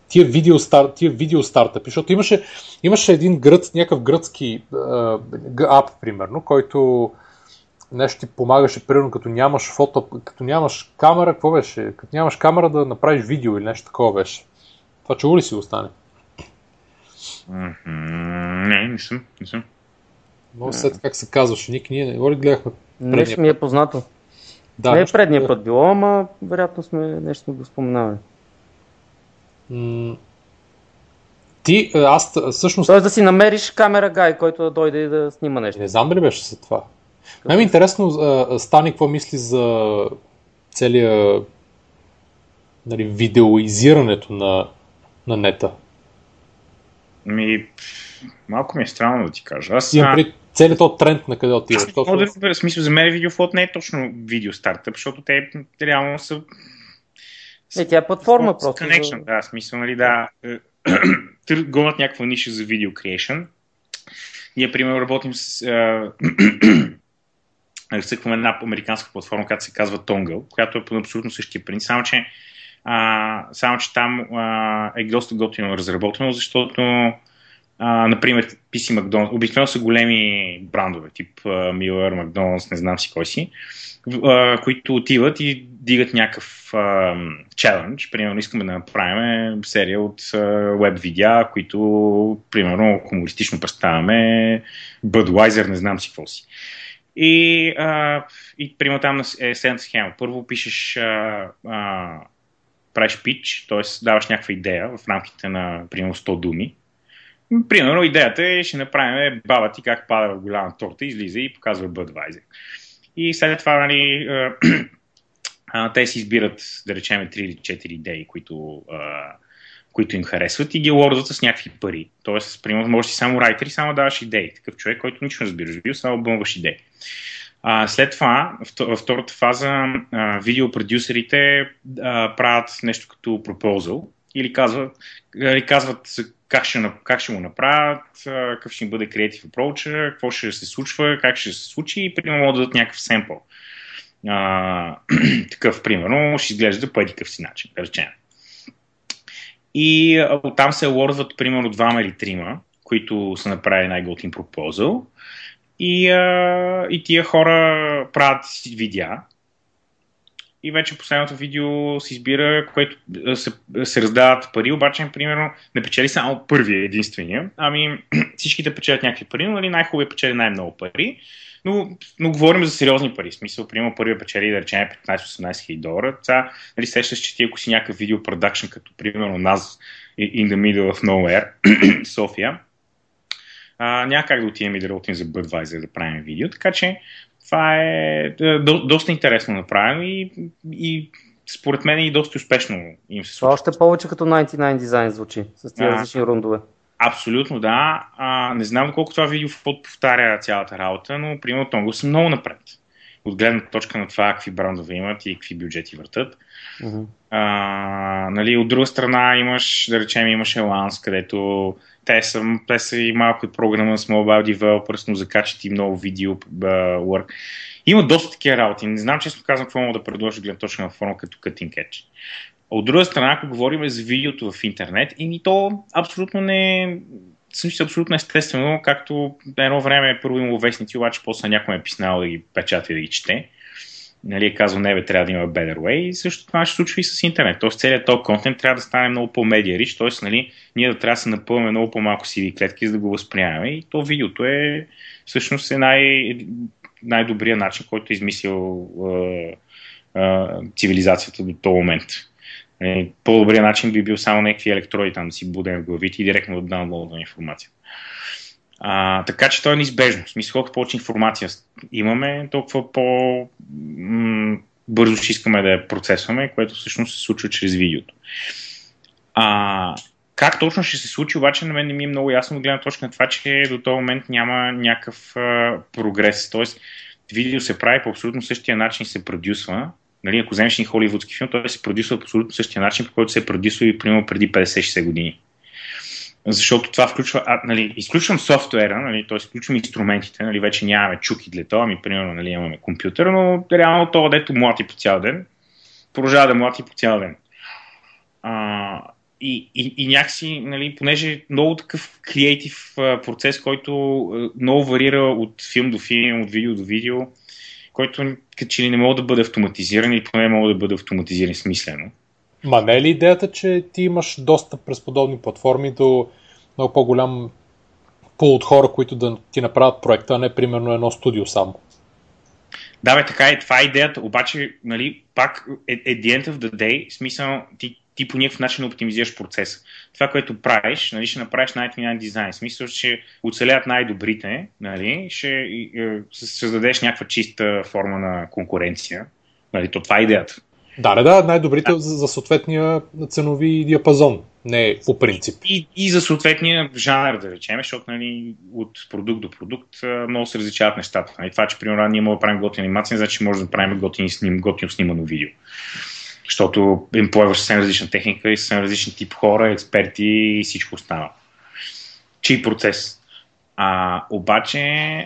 тия видео, стар, тия видео стартъпи, защото имаше, имаше един гръц, някакъв гръцки г- ап, примерно, който нещо ти помагаше, примерно като нямаш фото, като нямаш камера, какво беше? Като нямаш камера да направиш видео или нещо такова беше. Това чува ли си го стане? Mm-hmm. Не, не съм. Не съм. Много след как се казваше Ник, ние не го ли гледахме Нещо ми е познато. Да, не е предния път било, ама вероятно сме нещо сме го споменавали. М- ти, аз всъщност... Тоест да си намериш камера гай, който да дойде и да снима нещо. Не знам дали беше за това. Мен ми е интересно, Стани, какво мисли за целия нали, видеоизирането на, на нета? Ми, малко ми е странно да ти кажа. Аз Имам пред целият този тренд на къде отива. Защото... Да разбера, смисъл, за мен видеофлот не е точно видео стартъп, защото те реално са е, тя е платформа просто. Connection, за... да, смисъл, нали, да. Гонят някаква ниша за видео creation. Ние, примерно, работим с... Разсъкваме една американска платформа, която се казва Tongle, която е по абсолютно същия принцип, само че, а, само, че там а, е доста готино разработено, защото а, например, PC McDonald's, обикновено са големи брандове, тип Miller, McDonald's, не знам си кой си, uh, които отиват и дигат някакъв челендж. Примерно искаме да направим серия от веб видеа, които, примерно, хумористично представяме Budweiser, не знам си какво си. И, uh, и примерно там е следната схема. Първо пишеш uh, uh, правиш пич, т.е. даваш някаква идея в рамките на примерно 100 думи Примерно идеята е, ще направим баба ти как пада в голяма торта, излиза и показва Budweiser. И след това, нали, те си избират, да речем, 3 или 4 идеи, които, които им харесват и ги лордват с някакви пари. Тоест, примерно, може си само райтер и само даваш идеи. Такъв човек, който нищо не разбираш, бил, само бъмваш идеи. А, след това, във втората фаза, видеопродюсерите правят нещо като proposal или казват, или казват как ще, как ще го направят, какъв ще им бъде creative approach, какво ще се случва, как ще се случи и примерно могат да дадат някакъв семпъл. А, такъв, примерно, ще изглежда по един си начин, да речем. И оттам се лордват примерно двама или трима, които са направили най-готин пропозал. И, а, и тия хора правят видеа, и вече последното видео се избира, което се, се раздават пари, обаче, примерно, не печели само първия единствения, ами всичките печелят някакви пари, но нали, най-хубаво печели най-много пари. Но, но говорим за сериозни пари. В смисъл, примерно, първия печели, да речем, 15-18 хиляди долара. Сега, нали, сещаш, че ти ако си някакъв видео продакшн, като примерно нас in the middle of nowhere, София, а, няма как да отидем и да работим за Budweiser да правим видео, така че това е, е до, доста интересно направено и, и според мен и доста успешно им се случва. Още повече като 99 дизайн звучи, с тези различни рундове. Абсолютно, да. А, не знам колко това видео повтаря цялата работа, но примерно Тонго са много напред. От гледна точка на това какви брандове имат и какви бюджети въртат. Uh-huh. А, нали, от друга страна имаш, да речем, имаш Еланс, където те са, те са и малко и програма с Mobile Developers, но закачат и много видео work. Има доста такива работи. Не знам, честно казвам, какво мога да предложа гледна точка на форма като cutting edge. От друга страна, ако говорим за видеото в интернет, и то абсолютно не също абсолютно естествено, както едно време първо имало вестници, обаче после някой е писнал да ги печата и да ги чете нали, е казал, не бе, трябва да има better way и също това ще случва и с интернет. Тоест целият този контент трябва да стане много по-медиа рич, т.е. Нали, ние да трябва да се напълваме много по-малко сиви клетки, за да го възприемаме и то видеото е всъщност е най- най-добрият начин, който е измислил е, е, цивилизацията до този момент. Нали, по-добрият начин би бил само някакви електроди там да си будем в главите и директно да даунлоудваме информация. А, така че то е неизбежно. В смисъл, колкото повече информация имаме, толкова по бързо ще искаме да я процесваме, което всъщност се случва чрез видеото. А, как точно ще се случи, обаче на мен не ми е много ясно от гледна точка на това, че до този момент няма някакъв прогрес. Тоест, видео се прави по абсолютно същия начин се продюсва. Нали, ако вземеш един холивудски филм, той се продюсва по абсолютно същия начин, по който се е продюсва и примерно преди 50-60 години защото това включва, а, нали, изключвам софтуера, нали, т.е. изключвам инструментите, нали, вече нямаме чуки для това, ами примерно нали, имаме компютър, но реално това, дето млати по цял ден, продължава да млати по цял ден. А, и, и, и някакси, нали, понеже много такъв креатив процес, който много варира от филм до филм, от видео до видео, който като че ли не мога да бъде автоматизиран или поне мога да бъде автоматизиран смислено. Ма не е ли идеята, че ти имаш достъп през подобни платформи до много по-голям пул от хора, които да ти направят проекта, а не примерно едно студио само. Да, бе, така е. Това е идеята. Обаче, нали, пак, at the end of the day, смисъл, ти, ти по някакъв начин оптимизираш процеса. Това, което правиш, нали, ще направиш най-тминен дизайн. Смисъл, че оцелят най-добрите, нали, ще е, създадеш някаква чиста форма на конкуренция. Нали, то това е идеята. Да, да, да, най-добрите да. За, за съответния ценови диапазон, не по принцип. И, и за съответния жанр, да речем, защото нали, от продукт до продукт много се различават нещата. Нали, това, че примерно ние можем да правим готина анимация, значи може да правим готин, сним, готино снимано видео. Защото им появаш съвсем различна техника и съвсем различни тип хора, експерти и всичко останало. Чий процес а, обаче,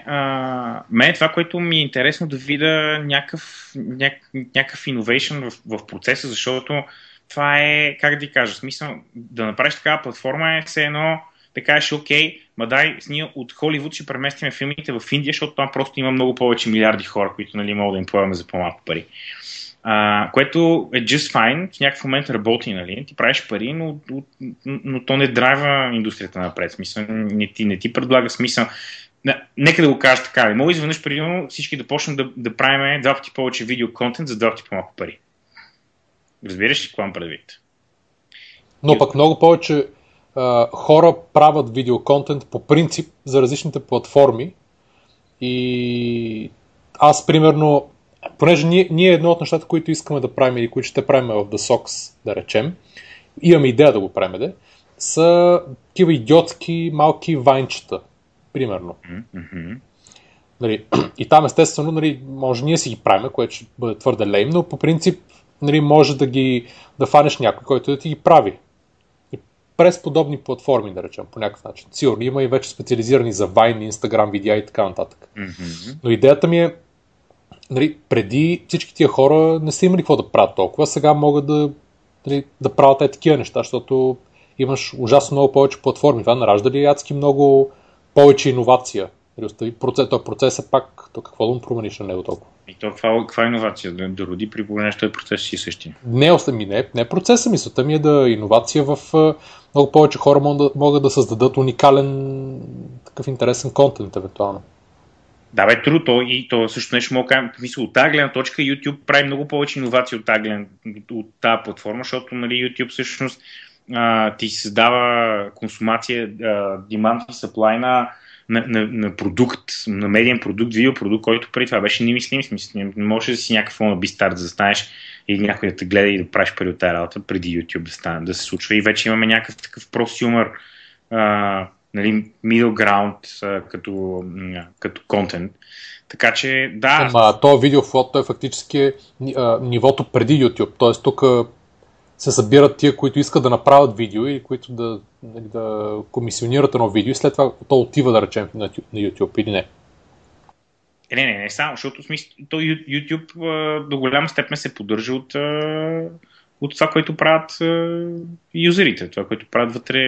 а, мен това, което ми е интересно да видя някакъв, няк, някакъв innovation в, в процеса, защото това е, как да ти кажа, смисъл да направиш такава платформа е все едно да кажеш, окей, ма дай, ние от Холивуд ще преместиме филмите в Индия, защото там просто има много повече милиарди хора, които нали, могат да им плаваме за по-малко пари. А, което е just fine, в някакъв момент работи, нали? Ти правиш пари, но, но, то не драйва индустрията напред. Смисъл, не ти, не ти предлага смисъл. Не, нека да го кажа така. Мога изведнъж преди всички да почнем да, да правим два пъти повече видео контент за два пъти по-малко пари. Разбираш ли какво предвид? Но пък много повече а, хора правят видеоконтент по принцип за различните платформи и аз примерно понеже ние, ние едно от нещата, които искаме да правим или които ще правим в The Sox, да речем, имаме идея да го правим, де, са такива идиотски малки вайнчета, примерно. Mm-hmm. Нали, и там естествено, нали, може ние си ги правим, което ще бъде твърде лейм, но по принцип нали, може да ги да фанеш някой, който да ти ги прави. И през подобни платформи, да речем, по някакъв начин. Сигурно има и вече специализирани за Vine, Instagram видеа и така нататък. Mm-hmm. Но идеята ми е нали, преди всички тия хора не са имали какво да правят толкова, сега могат да, нали, да правят е такива неща, защото имаш ужасно много повече платформи. Това наражда ли адски много повече иновация? Нали, процес, този процес е пак, то какво да му промениш на него толкова? И то каква, каква е иновация? Да, да роди при положение, този процес си същия? Не, ми, не, не процеса, мисълта ми е да иновация в много повече хора могат да, могат да създадат уникален такъв интересен контент, евентуално. Да, бе, трудно. То, и то също нещо мога да кажа. Мисля, от тази гледна точка YouTube прави много повече иновации от тази, от тази платформа, защото нали, YouTube всъщност а, ти създава консумация, а, demand и supply на, на, на, на продукт, на медиен продукт, видеопродукт, който преди това беше немислим. Смисъл, не можеш да си някакъв на бистарт да застанеш и някой да те гледа и да правиш пари от тази работа преди YouTube да, стане, да се случва. И вече имаме някакъв такъв просюмър нали, middle ground а, като, като контент. Така че, да. Ама то видеофлот, той фактически е а, нивото преди YouTube. Тоест тук се събират тия, които искат да направят видео и които да, нали, да комисионират едно видео и след това то отива, да речем, на, на YouTube или не. Е, не, не, не само, защото смисъл, то YouTube до голяма степен се поддържа от, от това, което правят юзерите, това, което правят вътре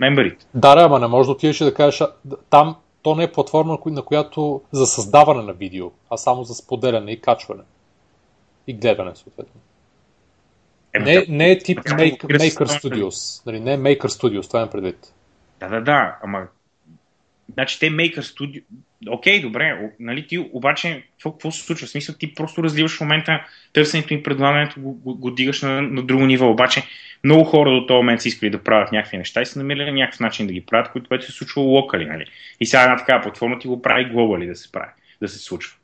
мембарите. Да, да, ама не можеш да отидеш и да кажеш, там то не е платформа, на която за създаване на видео, а само за споделяне и качване. И гледане, съответно. Е, не, не е тип make, Maker Studios. Нали, не е Maker Studios, това е предвид. Да, да, да, ама Значи те Maker Studio... Окей, okay, добре, нали ти обаче какво, се случва? В смисъл ти просто разливаш в момента търсенето и предлагането го, го, го дигаш на, на друго ниво. Обаче много хора до този момент са искали да правят някакви неща и са намерили някакъв начин да ги правят, което вече се случва локали. Нали? И сега една такава платформа ти го прави глобали да се прави, да се случва.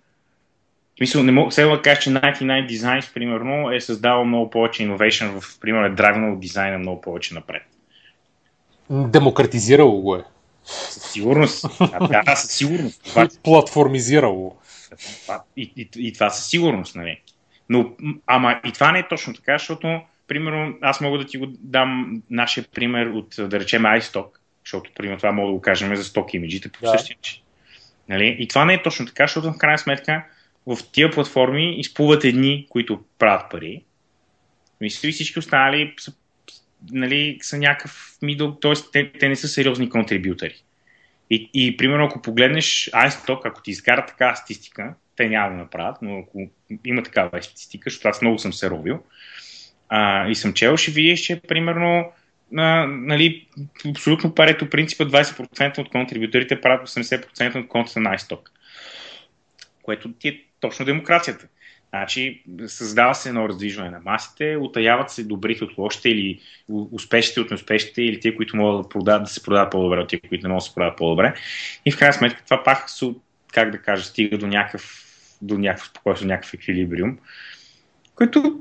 В смисъл, не мога сега да кажа, че 99 Designs, примерно, е създавал много повече innovation в, примерно, е дизайна много повече напред. Демократизирало го е. Със сигурност. А, да, със сигурност. Това... Платформизирало. И, и, и това със сигурност, нали? Но, ама и това не е точно така, защото, примерно, аз мога да ти го дам нашия пример от, да речем, iStock, защото, примерно, това мога да го кажем за сток имиджите по да. същия начин. Нали? И това не е точно така, защото, в крайна сметка, в тия платформи изплуват едни, които правят пари. Мисля, всички останали са нали, са някакъв мидъл, т.е. Те, те не са сериозни контрибютори. И, и примерно, ако погледнеш iStock, ако ти изкара такава статистика, те няма да направят, но ако има такава статистика, защото аз много съм се робил а, и съм чел, ще видиш, че примерно а, нали, абсолютно парето принципа 20% от контрибюторите правят 80% от контата на iStock. Което ти е точно демокрацията. Значи, създава се едно раздвижване на масите, отаяват се добрите от лошите или успешните от неуспешните или те, които могат да, продават, да се продават по-добре от тези, които не могат да се продават по-добре. И в крайна сметка това пак, как да кажа, стига до някакъв, до някакъв спокойствие, някакъв еквилибриум, който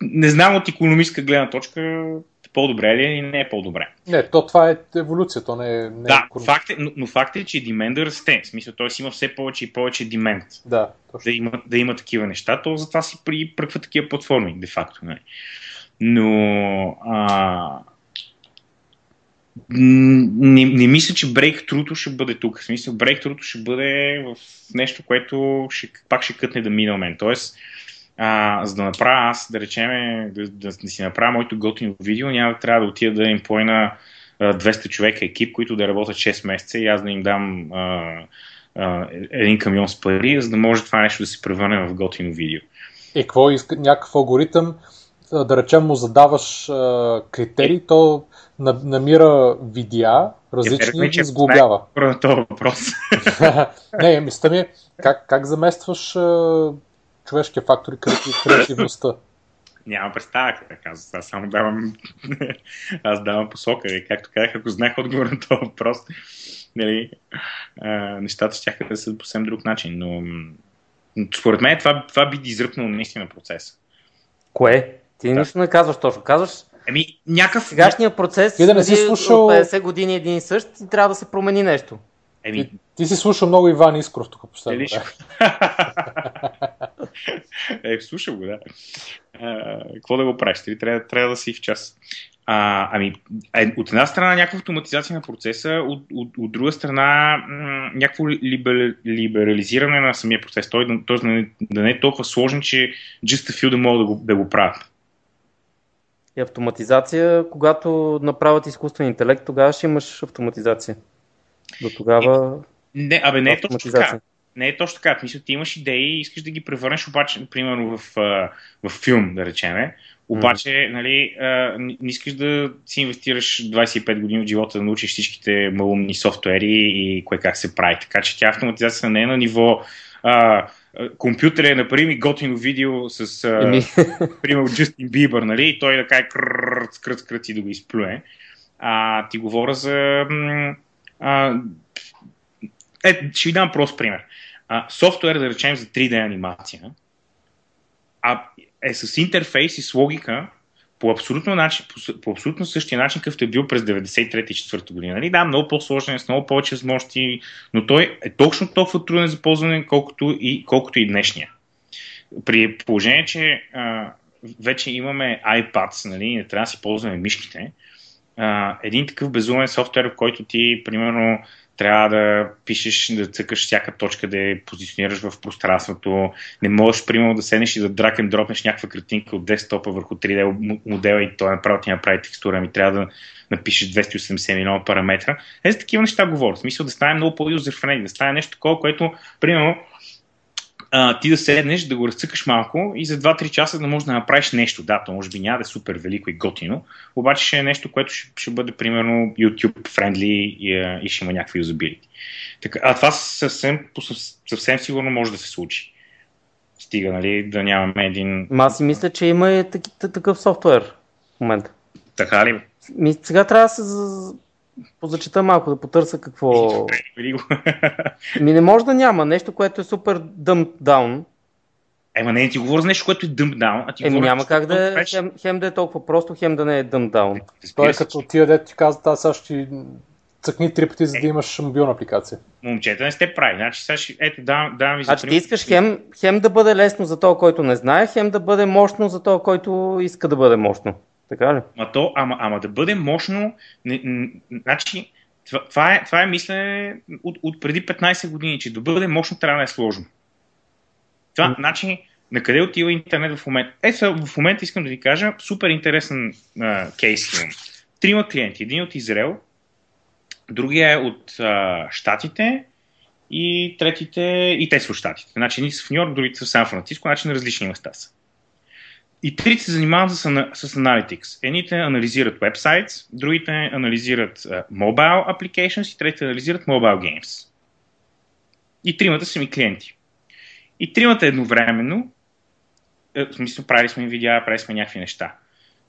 не знам от економическа гледна точка по-добре ли е или не е по-добре. Не, то това е еволюция, то не е. Не да, е факт е, но, но факт е, че демента расте. В смисъл, т.е. има все повече и повече демент. Да, точно. Да има, да има такива неща, то затова си припръква такива платформи, де факто. Нали. Но а, не, не мисля, че брейктруто ще бъде тук. В смисъл, брейктруто ще бъде в нещо, което ще, пак ще кътне да мине мен. Тоест, а, за да направя аз, да речем, да, да, да си направя моето готино видео, няма да трябва да отида да им поена 200 човека екип, които да работят 6 месеца и аз да им дам а, а, един камион с пари, за да може това нещо да се превърне в готино видео. Е, какво иска някакъв алгоритъм, да речем му задаваш а, критерии, то намира видеа, различни и сглобява. На този въпрос. не, мисля ми, как, как заместваш а, човешкия фактор и креативността? Няма представа как казвам. Аз само давам, аз давам посока. И както казах, ако знаех отговор на този въпрос, нали, а, нещата ще да са по съвсем друг начин. Но според мен това, това би изръпнало наистина процеса. Кое? Ти да. нищо не казваш точно. Казваш, Еми, някакъв... Сегашният процес да не си слушал... от 50 години един и същ и трябва да се промени нещо. Еми... Ти, ти си слушал много Иван Искров тук последно. е, слушал го, да. какво да го правиш? Трябва, трябва да си в час. А, ами, е, от една страна някаква автоматизация на процеса, от, от, от друга страна м- някакво либер, либерализиране на самия процес. Той, т.е. да, да не е толкова сложен, че just a few да могат да го, да го правят. И автоматизация, когато направят изкуствен интелект, тогава ще имаш автоматизация. До тогава. Не, абе, не е точно така. Не е точно така. Мисля, ти имаш идеи и искаш да ги превърнеш, обаче, примерно в, в филм, да речеме. Обаче, mm. нали, не искаш да си инвестираш 25 години от живота да научиш всичките малумни софтуери и кое как се прави. Така че тя автоматизация не е на ниво а, компютър е, направи готино видео с, а, примерно, Джастин Бибър, нали, и той да каже крът, скрът, скрът и да го изплюе. А, ти говоря за... Е, ще ви дам прост пример. А, софтуер, да речем, за 3D анимация, а е с интерфейс и с логика по абсолютно, начин, по, по абсолютно същия начин, какъвто е бил през 93-4 година. Нали? Да, много по-сложен, с много повече възможности, но той е точно толкова труден за ползване, колкото и, колкото и днешния. При положение, че а, вече имаме iPads, нали, не трябва да си ползваме мишките, един такъв безумен софтуер, в който ти, примерно, трябва да пишеш, да цъкаш всяка точка, да я позиционираш в пространството. Не можеш, примерно, да седнеш и да дракен дропнеш някаква картинка от десктопа върху 3D модела и той направо ти направи текстура. Ми трябва да напишеш 280 милиона параметра. Е, за такива неща говоря. В смисъл да стане много по-юзер да стане нещо такова, което, примерно, а, ти да седнеш, да го разцъкаш малко и за 2-3 часа да можеш да направиш нещо. Да, то може би няма да е супер велико и готино, обаче ще е нещо, което ще, ще бъде примерно YouTube friendly и, и ще има някакви юзабилити. А това съвсем, съвсем сигурно може да се случи. Стига, нали, да нямаме един... Ма аз си мисля, че има и такъв софтуер в момента. Така ли? Сега трябва да се позачета малко, да потърся какво... Ми не може да няма нещо, което е супер dump down. Ема не, ти говоря за нещо, което е dump down, а ти Еми няма как да е, хем, хем да е толкова просто, хем да не е dump down. Той е като тия дете ти казват, аз сега ще цъкни три пъти, за да е. имаш мобилна апликация. Момчета не сте прави. Значи, сега ще... ето, давам, давам ви за Значи ти искаш хем, хем да бъде лесно за този, който не знае, хем да бъде мощно за този, който иска да бъде мощно. Така ли? Ама, то, ама, ама да бъде мощно, не, не, значи, това, това, е, това е мислене от, от преди 15 години, че да бъде мощно трябва да е сложно. Това, mm. значи, на къде отива интернет в момента? Е, в момента искам да ви кажа супер интересен а, кейс имам. Трима клиенти. Един от Израел, другия е от а, Штатите и третите, и те са от Штатите. Значи, едни са в Нью Йорк, другите са в Сан Франциско, значи на различни места са. И трите се занимават с, с Analytics. Едните анализират websites, другите анализират uh, mobile applications и третите анализират mobile games. И тримата са ми клиенти. И тримата едновременно, е, в смисъл, правили сме видеа, правили сме някакви неща.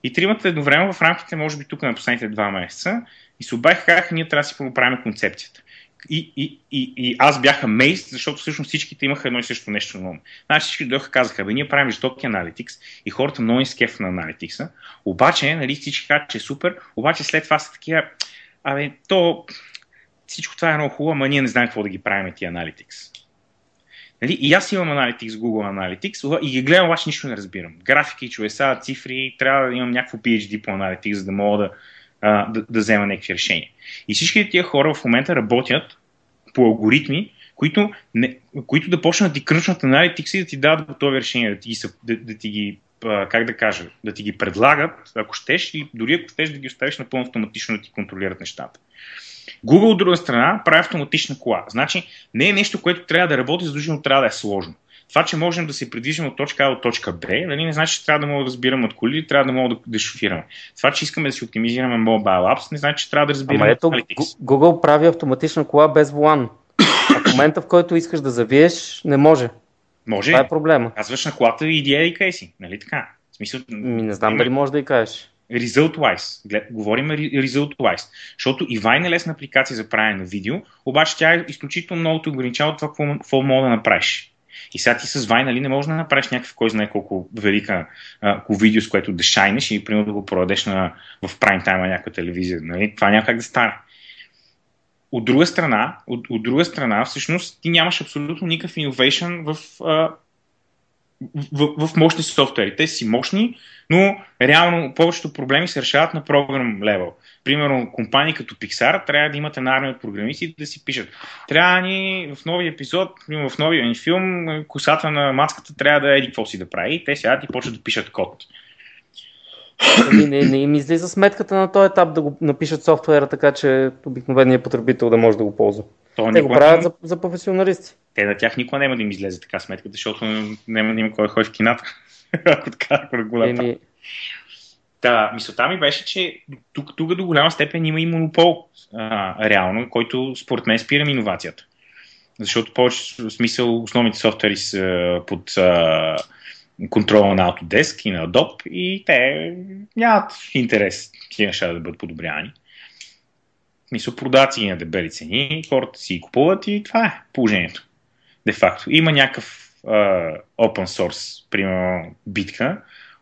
И тримата едновременно в рамките, може би тук на последните два месеца, и се обаха как ние трябва да си поправим концепцията. И, и, и, аз бях амейст, защото всъщност всичките имаха едно и също нещо на ум. Значи всички дойдоха казаха, бе, ние правим жестоки аналитикс и хората много скеф на аналитикса. Обаче, нали, всички казват, че е супер, обаче след това са такива, абе, то всичко това е много хубаво, ама ние не знаем какво да ги правим тия аналитикс. Нали? И аз имам Analytics, Google Analytics и ги гледам, обаче нищо не разбирам. Графики, чудеса, цифри, трябва да имам някакво PhD по Analytics, за да мога да, да, да взема някакви решения. И всички тия хора в момента работят по алгоритми, които, не, които да почнат да ти кръчнат Analytics и да ти дадат готови решения, да ти ги, да, да ти ги как да кажа, да ти ги предлагат, ако щеш, и дори ако щеш да ги оставиш напълно автоматично да ти контролират нещата. Google от друга страна прави автоматична кола. Значи не е нещо, което трябва да работи, задължително трябва да е сложно. Това, че можем да се придвижим от точка А до точка Б, нали, не значи, че трябва да мога да разбираме от коли, трябва да мога да, да шофираме. Това, че искаме да си оптимизираме mobile apps, не значи, че трябва да разбираме Ама ето, Google прави автоматична кола без волан. А в момента, в който искаш да завиеш, не може. Може. Това е проблема. Казваш на колата и идея и кейси, нали така? В смисъл, Ми, не знам дали може да и кажеш result-wise. Говорим result-wise. Защото и Vine е лесна апликация за правене на видео, обаче тя е изключително много те ограничава от това, какво, какво мога да направиш. И сега ти с Vine нали, не можеш да направиш някакъв, кой знае колко велика ако видео, с което да шайнеш и примерно да го продадеш на, в прайм тайма някаква телевизия. Нали? Това няма как да стане. От друга страна, от, от друга страна, всъщност ти нямаш абсолютно никакъв innovation в а, в, в мощни софтуери. Те си мощни, но реално повечето проблеми се решават на програм левел. Примерно, компании като Pixar трябва да имат една армия от програмисти да си пишат. Трябва ни в новия епизод, в новия филм, косата на мацката трябва да еди какво си да прави. И те сега и почват да пишат код. Не, не, не им излиза сметката на този етап да го напишат софтуера, така че обикновеният потребител да може да го ползва. То Те го правят за, за професионалисти. Те на тях никога няма да им излезе така сметка, защото няма да има кой ходи в кината. ако така, ако го Еми... Та, мисълта ми беше, че тук, тук до голяма степен има и монопол, а, реално, който според мен спира иновацията. Защото повече смисъл основните софтуери са под а, контрола на Autodesk и на Adobe и те нямат интерес тези неща да бъдат подобрявани. Мисля, продават си на дебели цени, хората си купуват и това е положението. Де факто. Има някакъв uh, open source, примерно битка,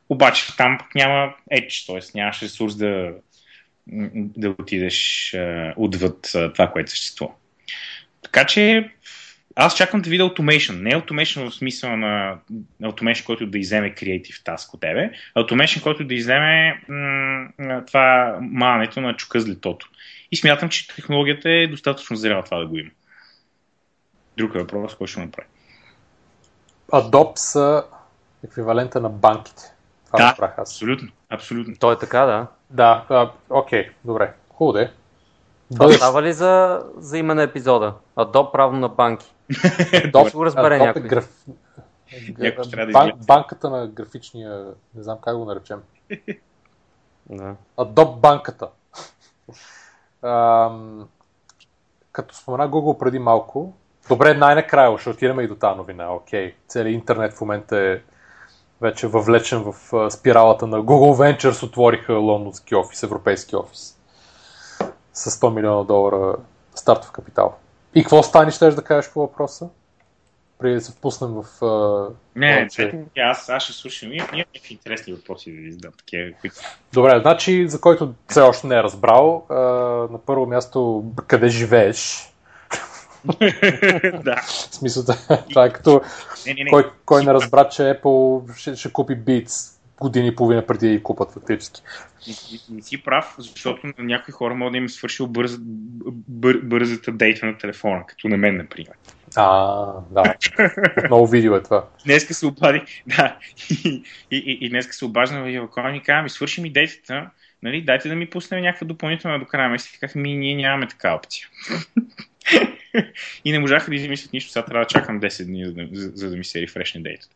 обаче там пък няма edge, т.е. нямаш ресурс да, да отидеш uh, отвъд uh, това, което съществува. Така че аз чакам да видя automation. Не automation в смисъл на automation, който да иземе creative task от тебе, а automation, който да иземе м- това мането на чука с летото. И смятам, че технологията е достатъчно зрела това да го има. Друг е въпрос, който ще направи. Adobe са еквивалента на банките. Това да, аз. абсолютно, абсолютно. То е така, да. Да, а, окей, добре. Хубаво е. Това става ли за, за име на епизода? Adobe правно на банки. Adobe го разбере някой. Е граф... Бан... Банката на графичния, не знам как го наречем. Да. Adobe банката. Ам, като спомена Google преди малко, добре, най-накрая ще отидем и до тази новина. Окей, целият интернет в момента е вече въвлечен в спиралата на Google Ventures, отвориха лондонски офис, европейски офис с 100 милиона долара стартов капитал. И какво стани, ще да кажеш по въпроса? Преди да се впуснем в... Uh, не, че... аз, аз ще слушам. Има някакви интересни въпроси да ви задам. Такива, които... Добре, значи, за който все още не е разбрал, uh, на първо място, къде живееш? да. В смисъл, това е като не, не, не. Кой, кой не разбра, че Apple ще, ще купи Beats години и половина преди да ги купат фактически. Не си прав, защото на някои хора може да им е свършил бърз, бър, бързата дейта на телефона, като на мен, например. А, да. Много видео е това. Днеска се обади, да, и, и, и, и днеска се обажда в Евакони и казва, ми свърши ми дейтата, нали, дайте да ми пуснем някаква допълнителна до края месец. Казах, ми, ние нямаме така опция. и не можаха да измислят нищо, сега трябва да чакам 10 дни, за да, за, за да ми се рефрешне дейтата.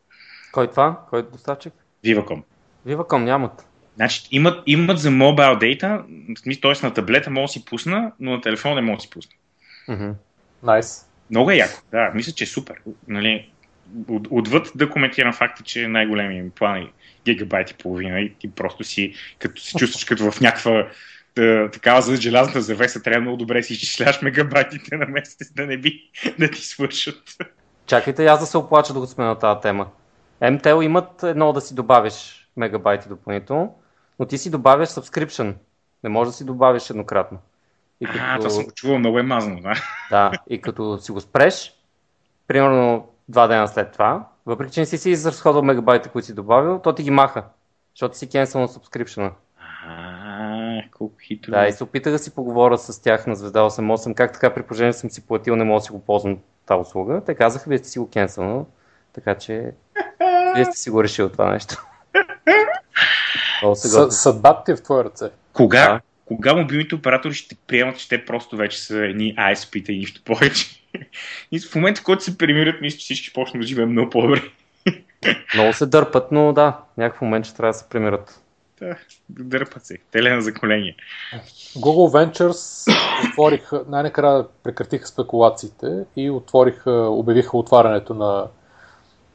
Кой това? Кой е доставчик? Viva.com. Viva.com нямат. Значи, имат, имат за mobile data, т.е. на таблета мога да си пусна, но на телефона не мога да си пусна. Найс. Много е яко, да, мисля, че е супер. Нали, от, отвъд да коментирам факта, че най-големият им план е гигабайт и половина и ти просто си, като се чувстваш като в някаква да, такава за желязната завеса, трябва много добре си изчисляваш мегабайтите на месец, да не би да ти свършат. Чакайте, аз да се оплача, докато сме на тази тема. MTEL имат едно да си добавиш мегабайти допълнително, но ти си добавяш subscription. Не можеш да си добавиш еднократно. И А, това съм го чувал, много е мазано, да. Да, и като си го спреш, примерно два дена след това, въпреки че не си си изразходвал мегабайта, които си добавил, то ти ги маха, защото си кенсъл на subscription. А, колко хитро. Да, и се опитах да си поговоря с тях на Звезда 88, как така при положение съм си платил, не мога да си го ползвам тази услуга. Те казаха, вие сте си го кенсъл, така че вие сте си го решил това нещо. Съдбата ти е в твои ръце. Кога, Да. Кога мобилните оператори ще приемат, че те просто вече са едни ISP-та и нищо повече? И в момента, в който се премират, мисля, че всички почнем да живеем много по-добре. Много се дърпат, но да, някакъв момент ще трябва да се примират. Да, дърпат се. Телена за коления. Google Ventures отвориха, най-накрая прекратиха спекулациите и отвориха, обявиха отварянето на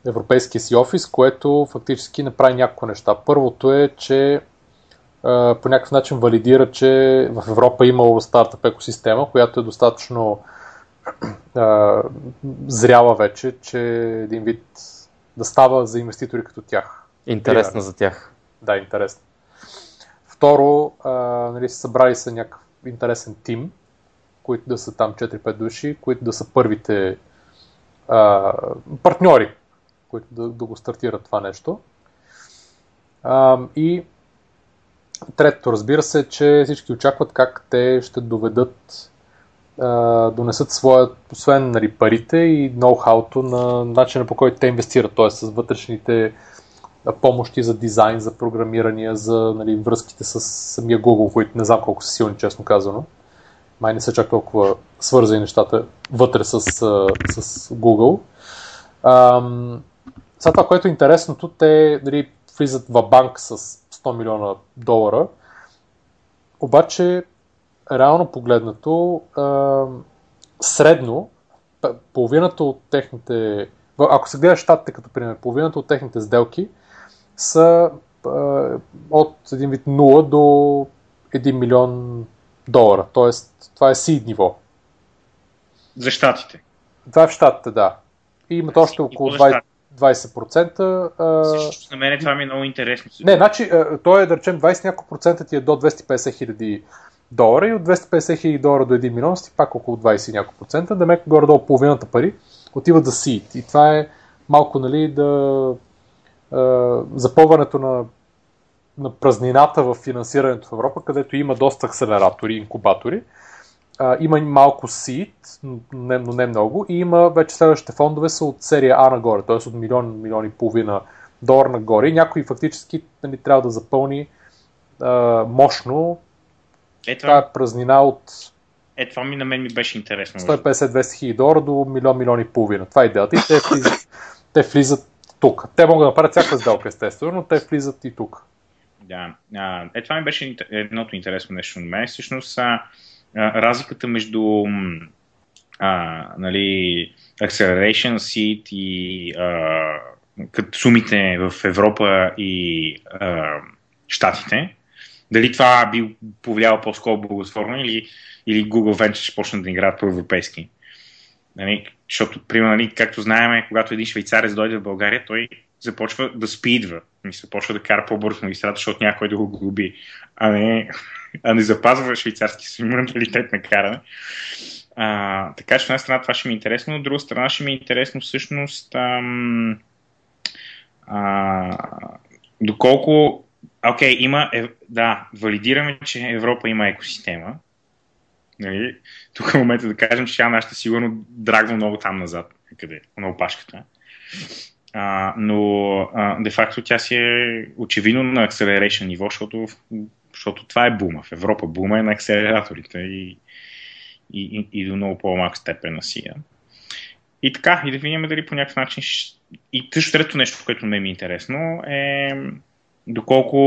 Европейския си офис, което фактически направи няколко неща. Първото е, че по някакъв начин валидира, че в Европа е имало стартъп екосистема, която е достатъчно а, зряла вече, че един вид да става за инвеститори като тях. Интересна за тях. Да, интересно. Второ, а, нали, събрали са някакъв интересен тим, които да са там 4-5 души, които да са първите а, партньори, които да, да го стартират това нещо. А, и третото, разбира се, че всички очакват как те ще доведат, а, донесат своят, освен нали, парите и ноу-хауто на начина по който те инвестират, т.е. с вътрешните помощи за дизайн, за програмирания, за нали, връзките с самия Google, които не знам колко са силни, честно казано. Май не са чак толкова свързани нещата вътре с, с Google. Ам, сега това, което е интересното, те нали, влизат в банк с 100 милиона долара, обаче реално погледнато, средно, половината от техните, ако се гледа щатите като пример, половината от техните сделки са а, от един вид 0 до 1 милион долара. Тоест, това е seed ниво. За щатите. Това е в щатите, да. И имат още около за 20%. 20% а, Също на мен това ми е много интересно. Не, значи, а, той е да речем 20 няколко процента ти е до 250 хиляди долара и от 250 хиляди долара до 1 милион си пак около 20 и няколко процента, да мека горе-долу половината пари отиват за seed. И това е малко, нали, да а, запълването на, на празнината в финансирането в Европа, където има доста акселератори, инкубатори. А, има малко seed, но но не много. И има вече следващите фондове са от серия А нагоре, т.е. от милион, милион и половина долар нагоре. И някой фактически нали, трябва да запълни а, мощно Е, това, тази празнина от е, това ми на мен ми беше интересно. между 150-200 хиляди долара до милион, милион и половина. Това е идеята. И те влизат, те влизат тук. Те могат да направят всяка сделка, естествено, но те влизат и тук. Да. А, е, това ми беше едното интересно нещо на мен. Всъщност, а, разликата между а, нали, Acceleration Seed и а, като сумите в Европа и а, Штатите, дали това би повлияло по-скоро благотворно или, или Google Venture ще почнат да играят по-европейски. Нали, защото, примерно, нали, както знаем, когато един швейцарец дойде в България, той започва да спидва. Мисля, почва да кара по-бързо магистрата, защото някой да го глоби, а не, а не запазва швейцарски си менталитет на каране. А, така че от една страна това ще ми е интересно, от друга страна ще ми е интересно всъщност ам, а, доколко окей, има, е, да, валидираме, че Европа има екосистема. Нали? Тук е момента да кажем, че тя нашата сигурно драгва много там назад, къде, на опашката. А, но де-факто тя си е очевидно на acceleration ниво, защото, защото това е бума. В Европа бума е на акселераторите и, и, и, и до много по-малка степен на сия. И така, и да видим дали по някакъв начин. И също трето нещо, което ме ми е интересно е доколко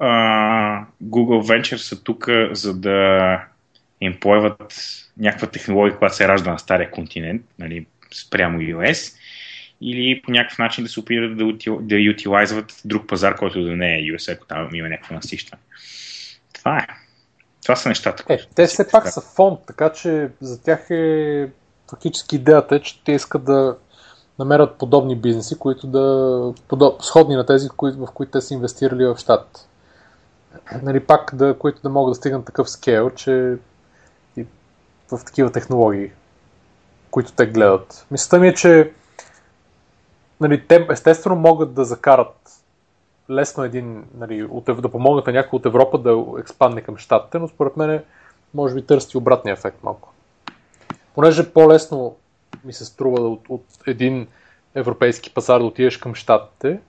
а, Google Venture са тук, за да им появат някаква технология, която се ражда на стария континент, нали, спрямо US, или по някакъв начин да се опитат да, да утилайзват друг пазар, който да не е US, ако там има някакво насищане. Това е. Това са нещата. Е, те все пак са фонд, така че за тях е фактически идеята е, че те искат да намерят подобни бизнеси, които да подоб, сходни на тези, в които те са инвестирали в щат. Нали, пак да, които да могат да стигнат такъв скейл, че и в такива технологии, които те гледат. Мисълта ми е, че нали, те естествено могат да закарат лесно един, нали, от, да помогнат на някой от Европа да експандне към щатите, но според мен може би търси обратния ефект малко. Понеже по-лесно ми се струва от, от един европейски пазар да отидеш към щатите,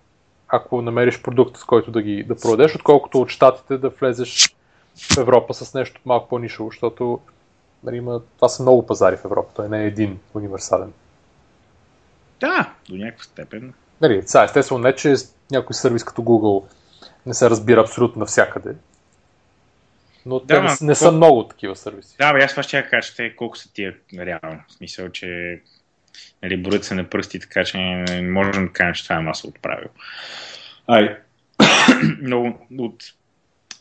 ако намериш продукт, с който да ги да продадеш, отколкото от щатите да влезеш в Европа с нещо малко по-нишово, защото нали, има, това са много пазари в Европа, той не е един универсален. Да, до някаква степен. Нали, сега, естествено не, че някой сервис като Google не се разбира абсолютно навсякъде, но да, те не, не са много такива сервиси. Да, бе, аз това ще я кажа, те колко са тия реално. В смисъл, че нали, броят се на пръсти, така че не можем да кажем, че това е масово правило. Ай, много от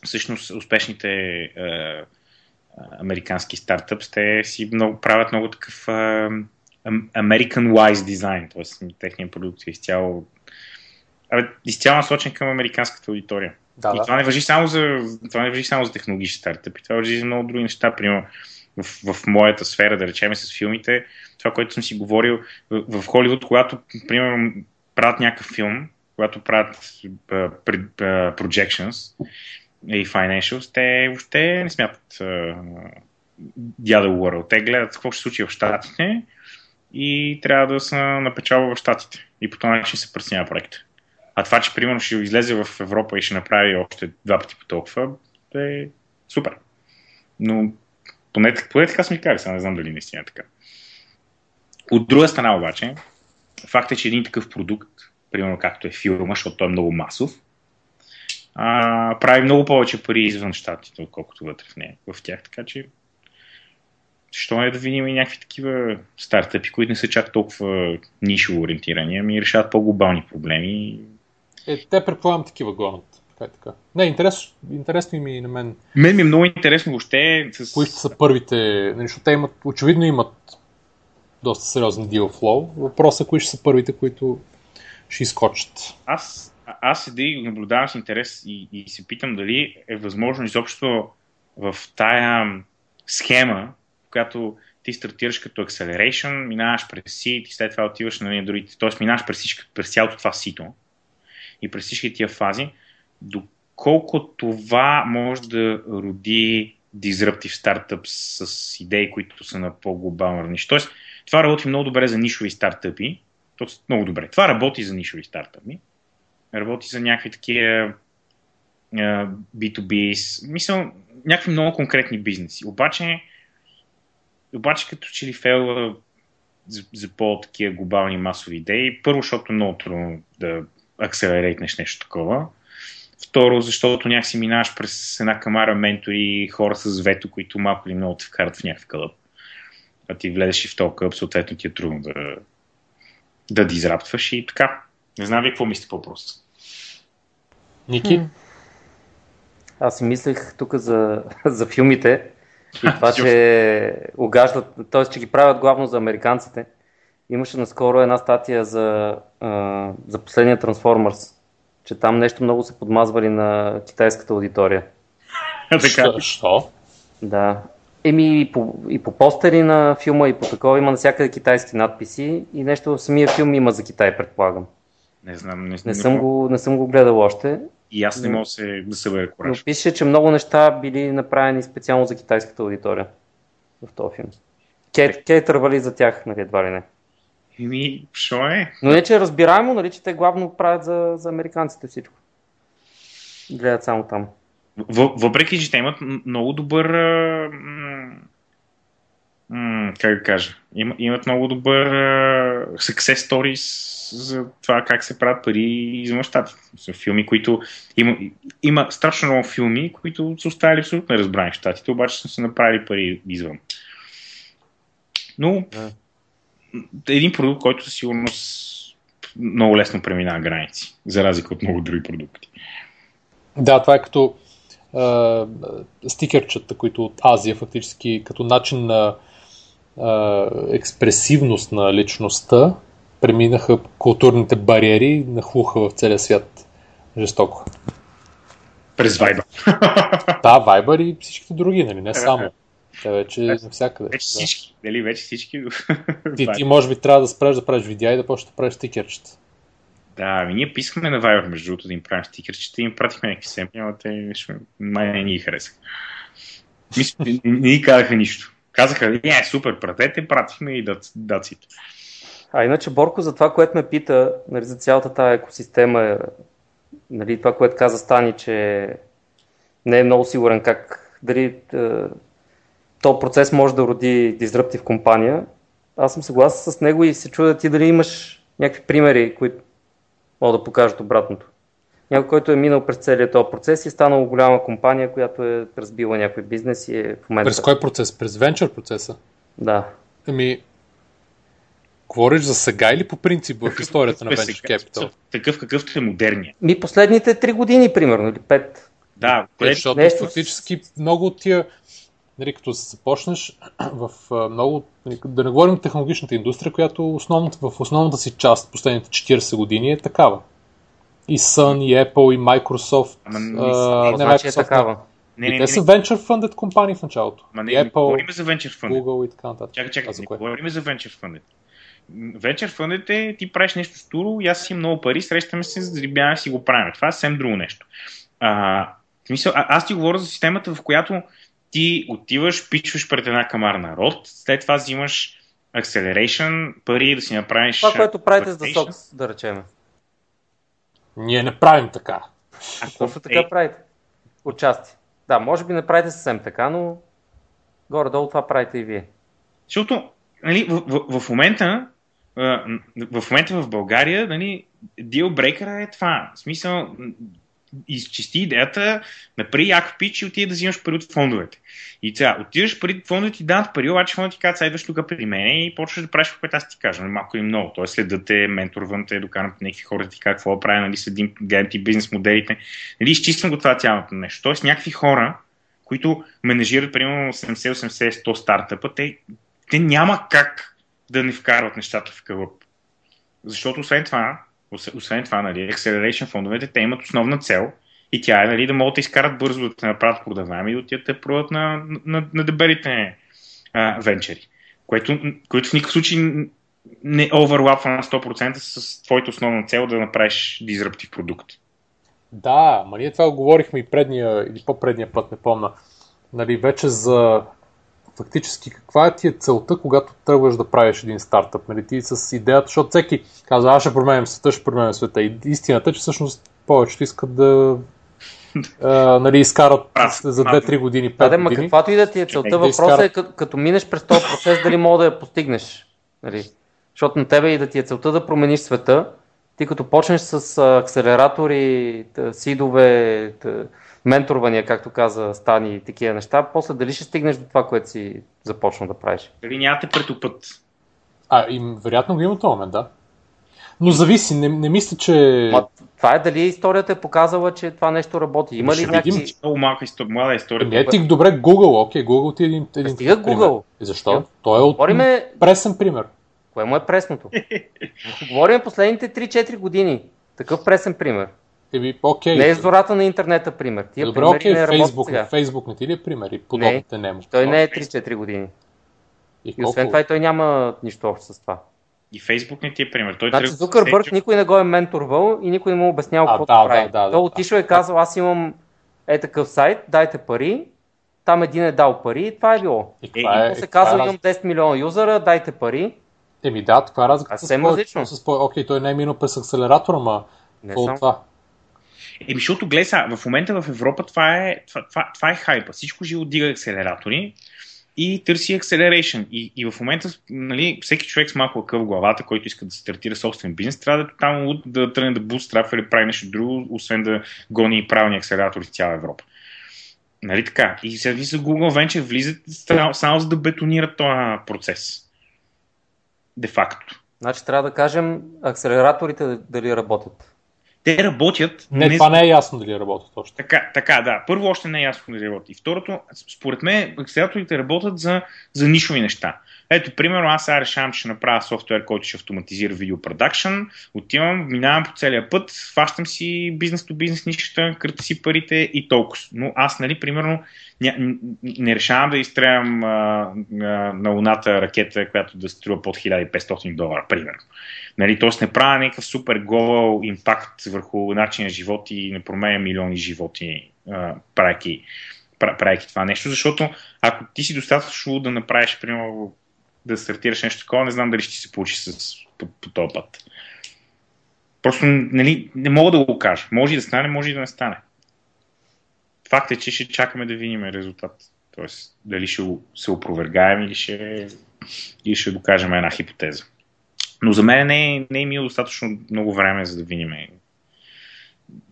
всъщност успешните е, американски стартъпс, те си много, правят много такъв е, American-wise дизайн, т.е. техният продукт е изцяло абе, изцяло насочен към американската аудитория. Да, и да. това не въжи само за, това не въжи само за технологични стартъпи, това въжи за много други неща. Примерно в, в моята сфера, да речем с филмите, това, което съм си говорил в, в Холивуд, когато, примерно, правят някакъв филм, когато правят uh, projections и financials, те въобще не смятат uh, the other world. Те гледат какво ще случи в Штатите и трябва да са напечава в Штатите. И по този начин се преценява проекта. А това, че примерно ще излезе в Европа и ще направи още два пъти по толкова, е супер. Но поне, поне така сме казали, сега не знам дали наистина е така. От друга страна обаче, факт е, че един такъв продукт, примерно както е филма, защото той е много масов, а, прави много повече пари извън щатите, отколкото вътре в нея, в тях. Така че, защо не да видим и някакви такива стартъпи, които не са чак толкова нишово ориентирани, ами решават по-глобални проблеми е, те предполагам такива гонят. Така така. Не, интерес, интересно ми и на мен. Мен ми е много интересно въобще. С... Кои ще са първите, нали, защото те имат, очевидно имат доста сериозен deal flow. Въпросът е кои ще са първите, които ще изкочат. Аз, аз седи и наблюдавам с интерес и, и се питам дали е възможно изобщо в тая схема, в която ти стартираш като acceleration, минаваш през seed и след това отиваш на нали, другите, т.е. минаваш през, през цялото това сито и през всички тия фази, доколко това може да роди disruptive стартъп с идеи, които са на по-глобално равнище. Тоест, това работи много добре за нишови стартъпи. Тоест, много добре. Това работи за нишови стартъпи. Работи за някакви такива uh, B2B, мисля, някакви много конкретни бизнеси. Обаче, обаче като че ли фейла за, за по-такива глобални масови идеи, първо, защото много трудно да акселерейтнеш нещо такова. Второ, защото някакси минаваш през една камара ментори, хора с вето, които малко или много те вкарат в някакъв кълъп. А ти влезеш и в този кълъп, съответно ти е трудно да, да дизраптваш и така. Не знам ви какво мислите по въпроса. Ники? Аз си мислех тук за, за филмите и това, че угаждат, т.е. че ги правят главно за американците. Имаше наскоро една статия за, а, за последния Transformers, че там нещо много се подмазвали на китайската аудитория. така. Що? Да. Еми и по, и по постери на филма и по такова има навсякъде китайски надписи и нещо в самия филм има за Китай, предполагам. Не знам, не, не, не, съм, го, не съм го гледал още. И аз не мога се, да се бъде кораж. Но пише, че много неща били направени специално за китайската аудитория в този филм. Кейт, Кейтър вали за тях, нали, едва ли не. Еми, що е? Но не, че е разбираемо, нали, че те главно правят за, за американците всичко. Гледат само там. Въпреки, че те имат много добър. М- как да кажа? Им, имат много добър success stories за това как се правят пари извън щата. Са филми, които има, има страшно много филми, които са оставили абсолютно неразбрани в щатите, обаче са се направили пари извън. Но един продукт, който със сигурност много лесно преминава граници, за разлика от много други продукти. Да, това е като а, стикерчета, които от Азия фактически като начин на а, експресивност на личността преминаха културните бариери, нахлуха в целия свят жестоко. През Viber. Да, Viber и всичките други, нали? Не само. Те вече навсякъде. Вече да. всички, дали вече всички. Ти, ти може би трябва да спреш да правиш видеа и да почнеш да правиш стикерчета. Да, ами ние писахме на Viber, между другото, да им правим стикерчета и им пратихме някакви семпли, но те май не ни харесаха. Мисля, не, не ни казаха нищо. Казаха, е, супер, пратете, пратихме и даците. А иначе Борко за това, което ме пита, нали, за цялата тази екосистема, нали, това, което каза Стани, че не е много сигурен как, дали е, то процес може да роди дизръптив компания. Аз съм съгласен с него и се чудя ти дали имаш някакви примери, които могат да покажат обратното. Някой, който е минал през целият този процес и е станал голяма компания, която е разбила някой бизнес и е в момента... През кой процес? През венчър процеса? Да. Ами, говориш за сега или по принцип в историята на Venture Capital? Такъв какъвто е модерния. Ми последните три години, примерно, или пет. Да, къде... защото нещо... фактически много от тия нали, като започнеш в много, нали, да не говорим технологичната индустрия, която основната, в основната си част последните 40 години е такава. И Sun, и Apple, и Microsoft. Ама, а, не, значи Microsoft, е такава. Не, не, и те не, са venture funded компании в началото. Ма не, Apple, не говорим за venture funded. Google и така нататък. Чакай, чакай, не говорим за venture funded. Venture funded е, ти правиш нещо стуро, и аз имам много пари, срещаме се, зарибяваме си го правим. Това е съвсем друго нещо. А, смисъл, а, аз ти говоря за системата, в която ти отиваш, пичваш пред една камара народ, след това взимаш acceleration, пари да си направиш... Това, което правите за SOX, да речем. Ние не правим така. А точно така е... правите. Отчасти. Да, може би не правите съвсем така, но горе-долу това правите и вие. Защото нали, в, в, в момента в момента в България нали, дилбрейкъра е това. В смисъл, изчисти идеята, направи як пич и отиде да взимаш пари от фондовете. И сега, отиваш пари от фондовете ти дадат пари, обаче фондовете ти казват, идваш тук при мен и почваш да правиш което аз ти кажа. Нали, малко и много. Тоест следят те, менторвам те, докарам някакви хора ти какво да прави, нали, следим, гледам ти бизнес моделите. Нали, изчиствам го това цялото нещо. Тоест някакви хора, които менежират примерно 70-80-100 стартъпа, те, те няма как да не вкарват нещата в кълъп. Защото освен това, освен това, нали, Acceleration фондовете, те имат основна цел и тя е нали, да могат да изкарат бързо да те направят продаваеми и да отидат да продат на, на, на дебелите а, венчери. Което, което в никакъв случай не оверлапва на 100% с твоята основна цел да направиш дизраптив продукт. Да, ма ние това говорихме и предния, или по-предния път, не помна. Нали, вече за фактически каква е ти е целта, когато тръгваш да правиш един стартъп? Нали, ти с идеята, защото всеки казва, аз ще променям света, ще променям света. И истината е, че всъщност повечето искат да а, нали, изкарат за 2-3 години, 5 да, години. каквато и да ти е целта, въпросът е като, като минеш през този процес, дали мога да я постигнеш. Нали? Защото на тебе и да ти е целта да промениш света, ти като почнеш с акселератори, сидове, менторвания, както каза Стани и такива неща, после дали ще стигнеш до това, което си започнал да правиш? Дали няма те претопът? А, и вероятно го има този момент, да. Но зависи, не, не мисля, че... Ма, това е дали историята е показала, че това нещо работи. Има ли някакви... Видим, много малка история, млада история. Не, ти добре, Google, окей, Google ти е един, един Стига Google. И защо? Той е от Говориме... пресен пример. Кое му е пресното? Говорим последните 3-4 години. Такъв пресен пример. Еми, окей. Не е зората на интернета, пример. Тия Добре, окей, не Фейсбук, сега. Фейсбук не ти ли е пример? И подобните не, не Той не е 3-4 години. И, и освен това и той няма нищо общо с това. И Фейсбук не ти е пример. Той значи Зукърбърг никой не го е менторвал и никой не му е обяснял какво да, прави. Да, да, той да, отишъл да. и казал, аз имам е такъв сайт, дайте пари, там един е дал пари и това е било. И, това е, и се казва, е имам 10 милиона юзера, дайте пари. Еми да, това е разликата. Съвсем различно. С, окей, той не е минал през акселератора, ма не само. това. Еми, защото гледай в момента в Европа това е, това, това, това е хайпа. Всичко живо дига акселератори. и търси acceleration. И, и в момента нали, всеки човек с малко къв главата, който иска да стартира собствен бизнес, трябва да там да тръгне да бустраф или прави нещо друго, освен да гони правилни акселератори в цяла Европа. Нали така? И сега ви за Google Venture влизат само за да бетонират този процес. Де факто. Значи трябва да кажем акселераторите дали работят. Те работят. Не, не, това не е ясно дали работят още. Така, така, да. Първо още не е ясно дали работят. И второто, според мен, акселераторите работят за, за нишови неща. Ето, примерно, аз сега решавам, че ще направя софтуер, който ще автоматизира видеопродакшн. Отивам, минавам по целия път, фащам си бизнес то бизнес нишата, кръта си парите и толкова. Но аз, нали, примерно, не, не решавам да изстрелям а, а, на луната ракета, която да струва под 1500 долара, примерно. Нали, Тоест не правя някакъв супер гол импакт върху начина живот и не променя милиони животи, правейки, правейки това нещо, защото ако ти си достатъчно да направиш, примерно, да стартираш нещо такова, не знам дали ще се получи с, по, по този път. Просто нали, не мога да го кажа. Може и да стане, може и да не стане. Факт е, че ще чакаме да видим резултат. Тоест, дали ще се опровергаем или ще, или ще докажем една хипотеза. Но за мен не е, не е мило достатъчно много време, за да видим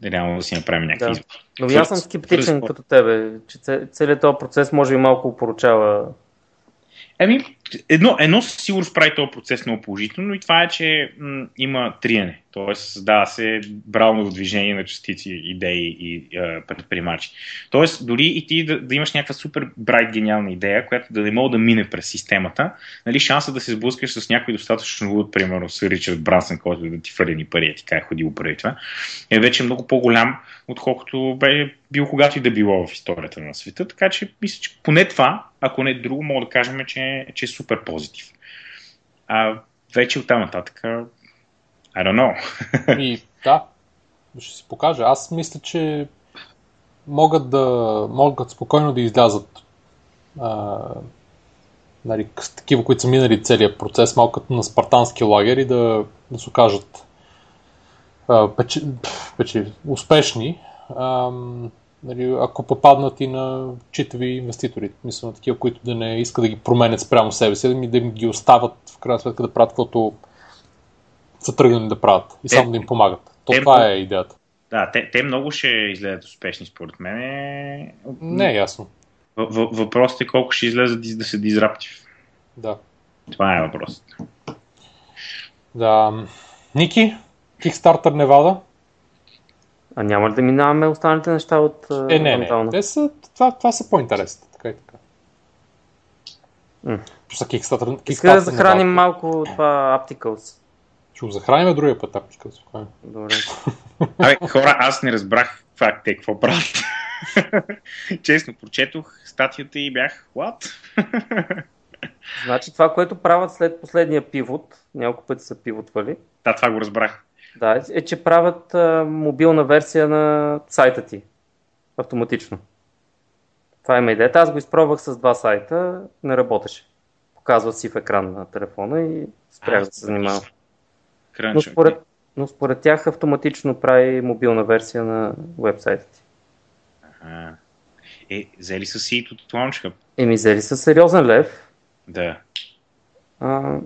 реално да си направим някакви да. Но аз съм скептичен като тебе, че целият този процес може и малко поручава Еми, едно, едно със сигурност прави този процес много положително и това е, че м, има триене. Тоест, създава се брално движение на частици, идеи и е, предприемачи. Тоест, дори и ти да, да имаш някаква супер брайт гениална идея, която да не мога да мине през системата, нали, шанса да се сблъскаш с някой достатъчно луд, примерно с Ричард Брансън, който да ти фърли ни пари, така е ходил преди това, е вече много по-голям, отколкото бе бил когато и да било в историята на света. Така че, мисля, че поне това, ако не друго, мога да кажем, че, че е супер позитив. А вече оттам нататък I don't know. И да, ще си покажа. Аз мисля, че могат да могат спокойно да излязат а, нали, такива, които са минали целият процес, малко като на спартански лагер и да, да се окажат а, печи, печи, успешни, а, нали, ако попаднат и на читави инвеститори. Мисля на такива, които да не искат да ги променят спрямо себе си, да, ми, да ги остават в крайна сметка да правят каквото са тръгнали да правят и само те, да им помагат. То те, това е идеята. Да, те, те много ще излезат успешни, според мен. Не е ясно. Въпросът е колко ще излезат да се дизраптив. Да. Това е въпросът. Да. Ники, Kickstarter Невада. А няма ли да минаваме останалите неща от Е, не, не. Те са, това, това са по-интересни. Така и така. Mm. Просто Kickstarter, Kickstarter Иска да захраним малко това Apticals. Ще го захраним другия път, ще Добре. Абе, хора, аз не разбрах това те какво правят. Честно, прочетох статията и бях, what? значи това, което правят след последния пивот, няколко пъти са пивотвали. Да, това го разбрах. Да, е, че правят а, мобилна версия на сайта ти. Автоматично. Това има идеята. Аз го изпробвах с два сайта, не работеше. Показва си в екран на телефона и спрях да се занимавам. Но според, но според тях автоматично прави мобилна версия на вебсайта ти. Ага. Е, взели са си и от Launch? Еми, взели са сериозен лев. Да. А,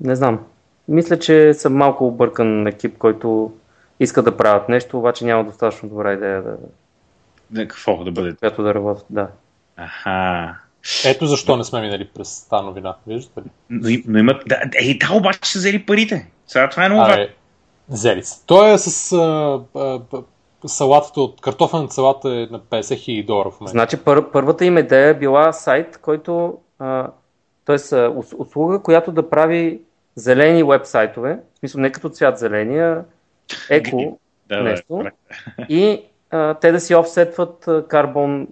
не знам. Мисля, че съм малко объркан екип, който иска да правят нещо, обаче няма достатъчно добра идея да... Да, какво да бъде? Която да работят, да. Аха. Ето защо не сме минали през тази новина, виждате ли? Но, но имат... Да, е, да, обаче са взели парите. Сега това е много важно. Взели се. Той е с а, а, салатата от картофената салата е на 50 хиляди долара в момента. Значи пър, първата им идея е била сайт, който т.е. услуга, която да прави зелени вебсайтове, в смисъл не като цвят зеления, еко да, нещо, да, и а, те да си офсетват карбон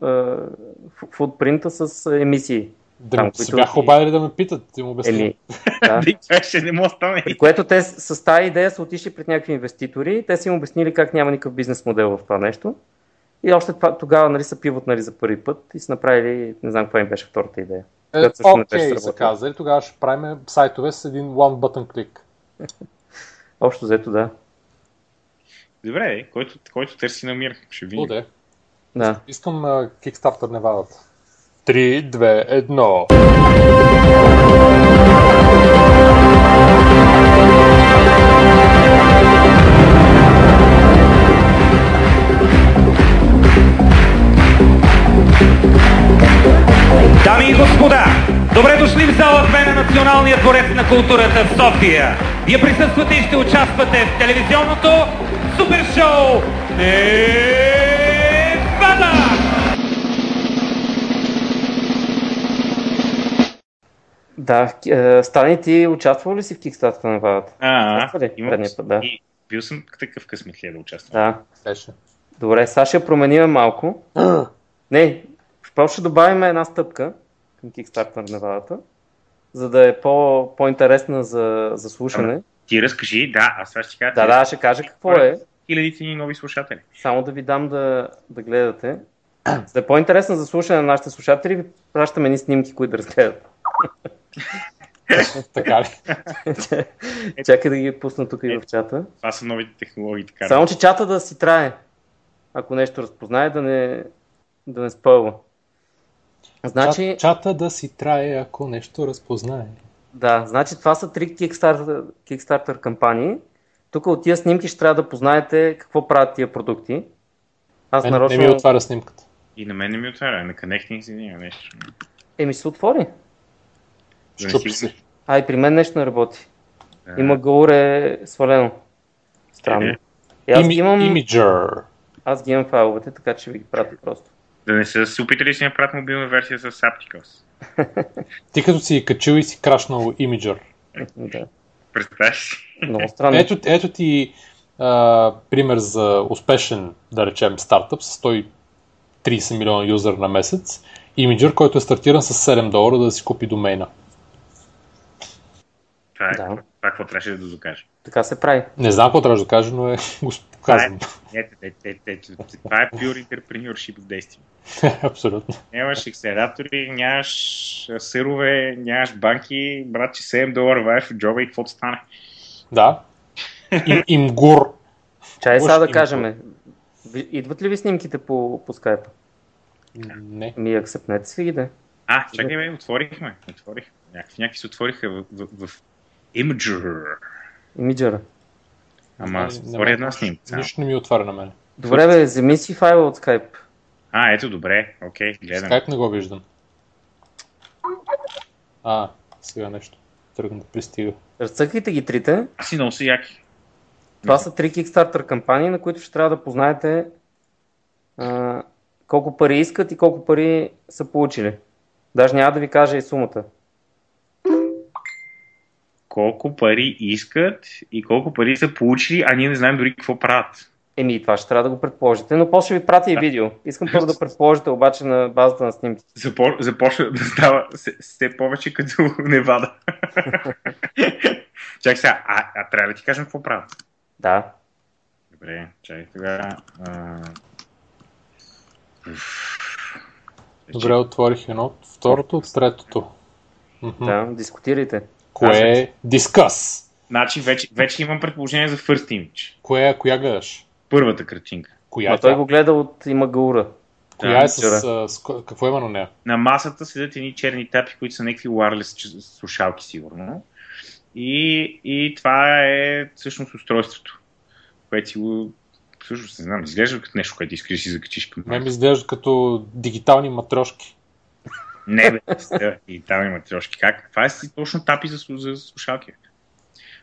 футпринта с емисии. Да, там, които... бяха обадили да ме питат, ти му обясня. Еми, да. ще не може стане. При което те с тази идея са отишли пред някакви инвеститори, те са им обяснили как няма никакъв бизнес модел в това нещо. И още това, тогава нали, са пиват нали, за първи път и са направили, не знам каква им беше втората идея. Е, окей, okay, са казали, тогава ще правим сайтове с един one button click. Общо взето, да. Добре, който, който търси намира, ще видим. Буде. Да. Искам uh, Kickstarter Невадата. 3, 2, 1. Дами и господа, добре дошли в зала 2 на Националния дворец на културата в София. Вие присъствате и ще участвате в телевизионното супер шоу Невада! Да, е, Стани, ти участвал ли си в Kickstarter на Вадата? А, имам- път, да. и бил съм такъв късметлия да участвам. Да. Добре, сега ще променим малко. Не, просто ще добавим една стъпка към Kickstarter на Невадата, за да е по, по-интересна за, за слушане. Ти разкажи, да, аз сега ще кажа. Да, да, ще кажа какво е. Хилядите ни нови слушатели. Само да ви дам да, да гледате. За да е по-интересно за слушане на нашите слушатели, ви пращаме ни снимки, които да разгледат. Така ли? Чакай да ги пусна тук и в чата. Това са новите технологии, така. Само, че чата да си трае. Ако нещо разпознае, да не, да не спълва. Значи, Чат, чата да си трае, ако нещо разпознае. да, значи това са три Kickstarter, Kickstarter кампании. Тук от тия снимки ще трябва да познаете какво правят тия продукти. Аз Не, не нарочно... ми отваря снимката. И на мен не ми отваря, на Connecting си няма нещо. Еми се отвори. Не Щупи си- се. А и при мен нещо не работи. Да. Има горе свалено. Странно. Е. И аз, Ими, имам, Imgur. аз ги имам файловете, така че ви ги пратя просто. Да не са се опитали да си направят мобилна версия с Apticos. Ти като си качил и си крашнал Imgur. Да. Представяш си? Много странно. Ето, ето ти а, пример за успешен, да речем, стартъп с 130 милиона юзер на месец. Imgur, който е стартиран с 7 долара да си купи домейна. Това е Да. това, какво трябваше да докаже. Така се прави. Не знам какво трябва да кажа, но е го казвам. Ето, ето, ето, ето, това е pure entrepreneurship в действие. Абсолютно. Нямаш акселератори, нямаш а, сирове, нямаш банки, брат, че 7 долара ваеш в джоба и каквото стане. Да. Им, имгур. Чай сега да кажем. Идват ли ви снимките по, по скайпа? Не. Ми акцепнете си ги, да. А, чакай бе, отворихме. Отворихме. Някакви, някакви се отвориха в, в, в Imager. Имиджера. Ама, отвори мога. една снимка. Нищо не ми отваря на мен. Добре, бе, вземи си файла от скайп. А, ето, добре. Окей, гледам. Скайп не го виждам. А, сега нещо. Тръгна да пристига. Разцъкайте ги трите. Аз си много са яки. Това са три Kickstarter кампании, на които ще трябва да познаете а, колко пари искат и колко пари са получили. Даже няма да ви кажа и сумата. Колко пари искат и колко пари са получили, а ние не знаем дори какво правят. Еми, това ще трябва да го предположите, но после ви пратя и видео. Искам първо да предположите обаче на базата на снимки. Запо... Започва да става все, все повече като Невада. Чакай сега, а, а трябва ли да ти кажем какво правят? Да. Добре, чакай тогава. А... Добре, отворих едно, второто, от третото. Да, дискутирайте. Кое е дискъс? Значи вече, вече имам предположение за First Image. Кое, коя гледаш? Първата картинка. Коя Ма е той тя? го гледа от Имагаура. Коя Да, е с, а, с, ко- какво има на нея? На масата седят едни черни тапи, които са някакви wireless слушалки, сигурно. И, и това е всъщност устройството, което си го... Всъщност не знам, изглежда като нещо, което искаш да си закачиш към Мен ми изглежда като дигитални матрешки. Не, бе, и там има трошки. Как? Това е точно тапи за, за слушалки.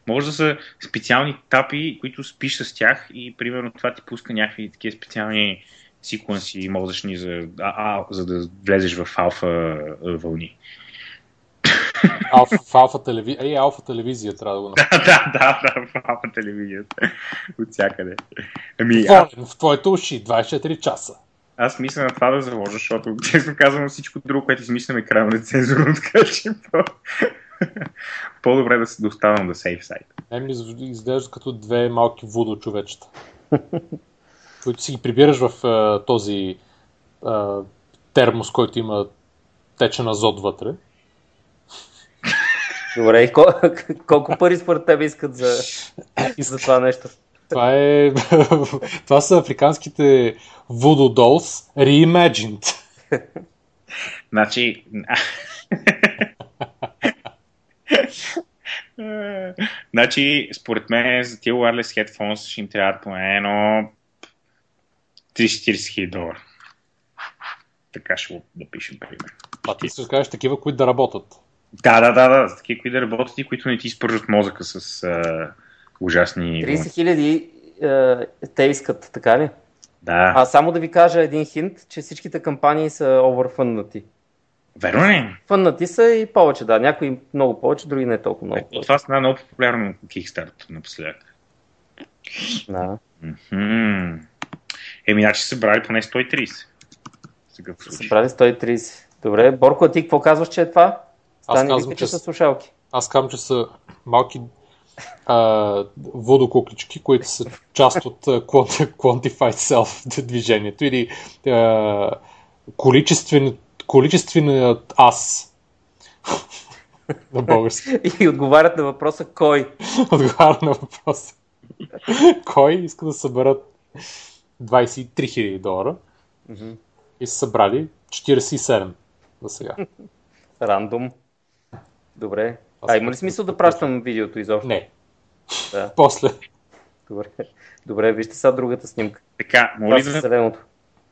Може да са специални тапи, които спиш с тях и примерно това ти пуска някакви такива специални секвенси мозъчни, за, а, а, за да влезеш в алфа а, вълни. Алфа, в алфа телевизия. Ей, алфа телевизия трябва да го направя. да, да, да, в алфа телевизията. От всякъде. Ами, Волен в твоите уши 24 часа. Аз мисля на това да заложа, защото честно казвам всичко друго, което измислям е крайно нецензурно, така че по... по-добре да се доставам до сейф сайт. Мен ми из- изглежда като две малки вудо човечета. които си ги прибираш в а, този а, термос, който има течен азот вътре. Добре, и кол- колко пари според тебе искат за, за това нещо? Това е... Това са африканските Voodoo Dolls Reimagined. Значи... значи, според мен за тия wireless headphones ще им трябва поне едно 30-40 хиляди долара. Така ще го напишем, пример. А ти ще кажеш такива, които да работят. Да, да, да, да. Такива, които да работят и които не ти изпържат мозъка с а, ужасни... 30 хиляди е, те искат, така ли? Да. А само да ви кажа един хинт, че всичките кампании са оверфъннати. Верно ли? Фъннати са и повече, да. Някои много повече, други не толкова много. Ето, това стана много популярно Kickstarter напоследък. Да. Мгм. Еми, значи са брали поне 130. Сега Са брали 130. Добре, Борко, а ти какво казваш, че е това? Аз Стани казвам, вика, че че са слушалки. Аз казвам, че са малки а, водокуклички, които са част от Quantified Self движението или а, количествен, количественият аз на български. И отговарят на въпроса кой. Отговаря на въпроса. Кой иска да съберат 23 000 долара Мгм. и са събрали 47 за сега. Рандом. Добре. Аз А има ли смисъл да пращам видеото изобщо? Не. Да. После. Добре. Добре, вижте сега другата снимка. Така, моли да... зеленото.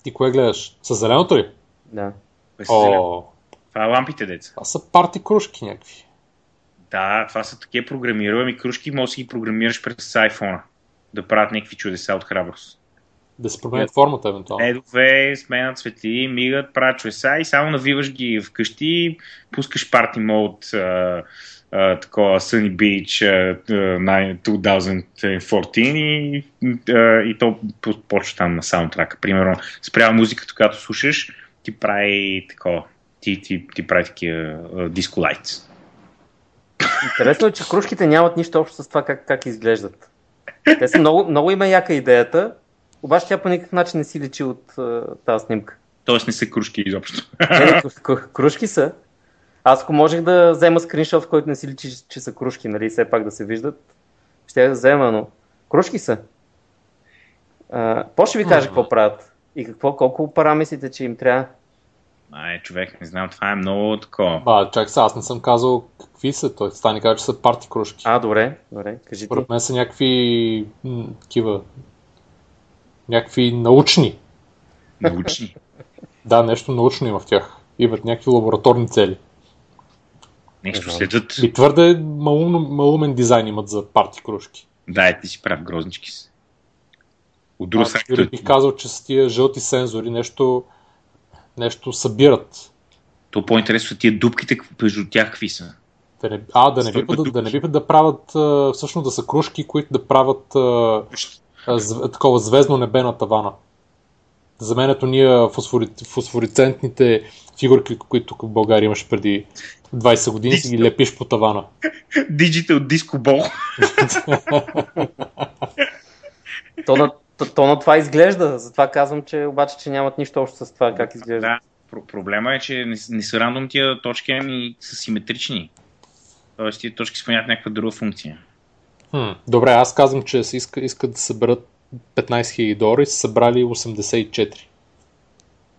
Ти кое гледаш? С зеленото ли? Да. О, Това е лампите, деца. това са парти кружки някакви. Да, това са такива програмируеми кружки, може да си ги програмираш през iPhone. Да правят някакви чудеса от храброст. Да се променят формата евентуално. Ледове, сменят светли, мигат, правят чудеса и само навиваш ги вкъщи, пускаш парти мод, а, такова Sunny Beach а, 2014 и, а, и то по- почва там на саундтрака. Примерно, спрямо музиката, която слушаш, ти прави такова, ти, ти, ти прави такива диско лайтс. Интересно е, че кружките нямат нищо общо с това как, как изглеждат. Те са много, много има яка идеята, обаче тя по никакъв начин не си личи от тази снимка. Тоест не са кружки изобщо. Не, не, кру- кру- кружки са. Аз ако можех да взема скриншот, в който не си личи, че са кружки, нали, все пак да се виждат, ще я да взема, но кружки са. А, по ще ви кажа какво правят и какво, колко пара мислите, че им трябва. Ай, човек, не знам, това е много такова. Ба, чак сега, аз не съм казал какви са. Той стани каза, че са парти кружки. А, добре, добре, кажи ти. Според мен са някакви м, такива някакви научни. Научни. Да, нещо научно има в тях. Имат някакви лабораторни цели. Нещо следят. И твърде малумно, малумен дизайн имат за парти кружки. Да, е, ти си прав, грознички са. От друга страна, бих казал, че с тия жълти сензори нещо, нещо събират. то по-интересно са тия дупките между тях какви са. Да не, а, да не, бипат, да, да не бипат да правят, всъщност да са кружки, които да правят а, а, такова звездно небе на тавана. Да заменят уния фосфори, фосфорицентните фигурки, които тук в България имаш преди 20 години, си ги лепиш по тавана. Digital Disco Ball. То на, то, то на това изглежда, затова казвам, че обаче, че нямат нищо общо с това как изглежда. Да, про- проблема е, че не, не са рандом тия точки, ами са симетрични. Тоест тия точки изпълняват някаква друга функция. Хм, добре, аз казвам, че се иска, искат да съберат 15 000 долара и са събрали 84.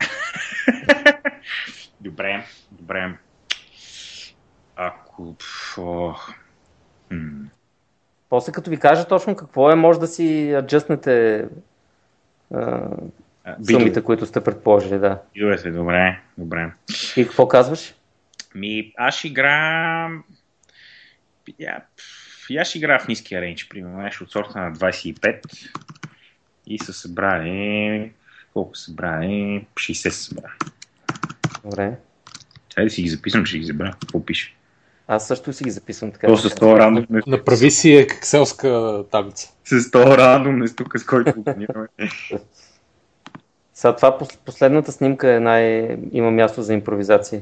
Добре, добре. Ако... м, После като ви кажа точно какво е, може да си аджъстнете а, а, сумите, които сте предположили, да. Бидовете, добре, добре. И какво казваш? Ми, аз игра... Я, ще игра в ниския рейндж, примерно, нещо от сорта на 25 и са събрали... Колко са събрали? 60 са събрали. Добре. Да си ги записвам, ще ги забравя. Какво пише? Аз също си ги записвам така. То с 100 рандом. Направи си екселска таблица. С 100 рандом, не тук с който опонираме. Сега това пос- последната снимка е най... има място за импровизация.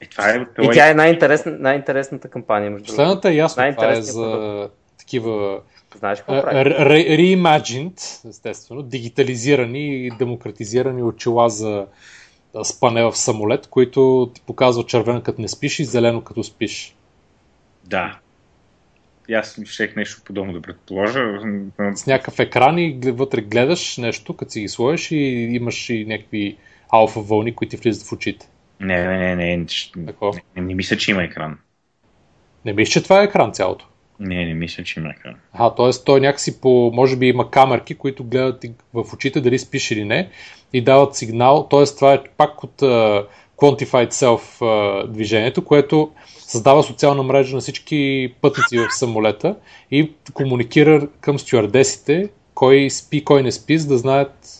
Е, това е... И това е- тя е най-интересна, най-интересната кампания, между. Последната е ясно, това е за такива Знаеш какво прави? Re- reimagined, естествено, дигитализирани и демократизирани очила за спане в самолет, които ти показват червено като не спиш и зелено като спиш. Да. И аз щех нещо подобно да предположа. С някакъв екран и вътре гледаш нещо, като си ги сложиш и имаш и някакви алфа вълни, които ти влизат в очите. Не, не, не, не, не, не, не мисля, че има екран. Не мисля, че това е екран цялото. Не, не мисля, че има екран. А, т.е. той някакси по, може би има камерки, които гледат в очите дали спиш или не и дават сигнал, т.е. това е пак от uh, Quantified Self uh, движението, което създава социална мрежа на всички пътници в самолета и комуникира към стюардесите кой спи, кой не спи, за да знаят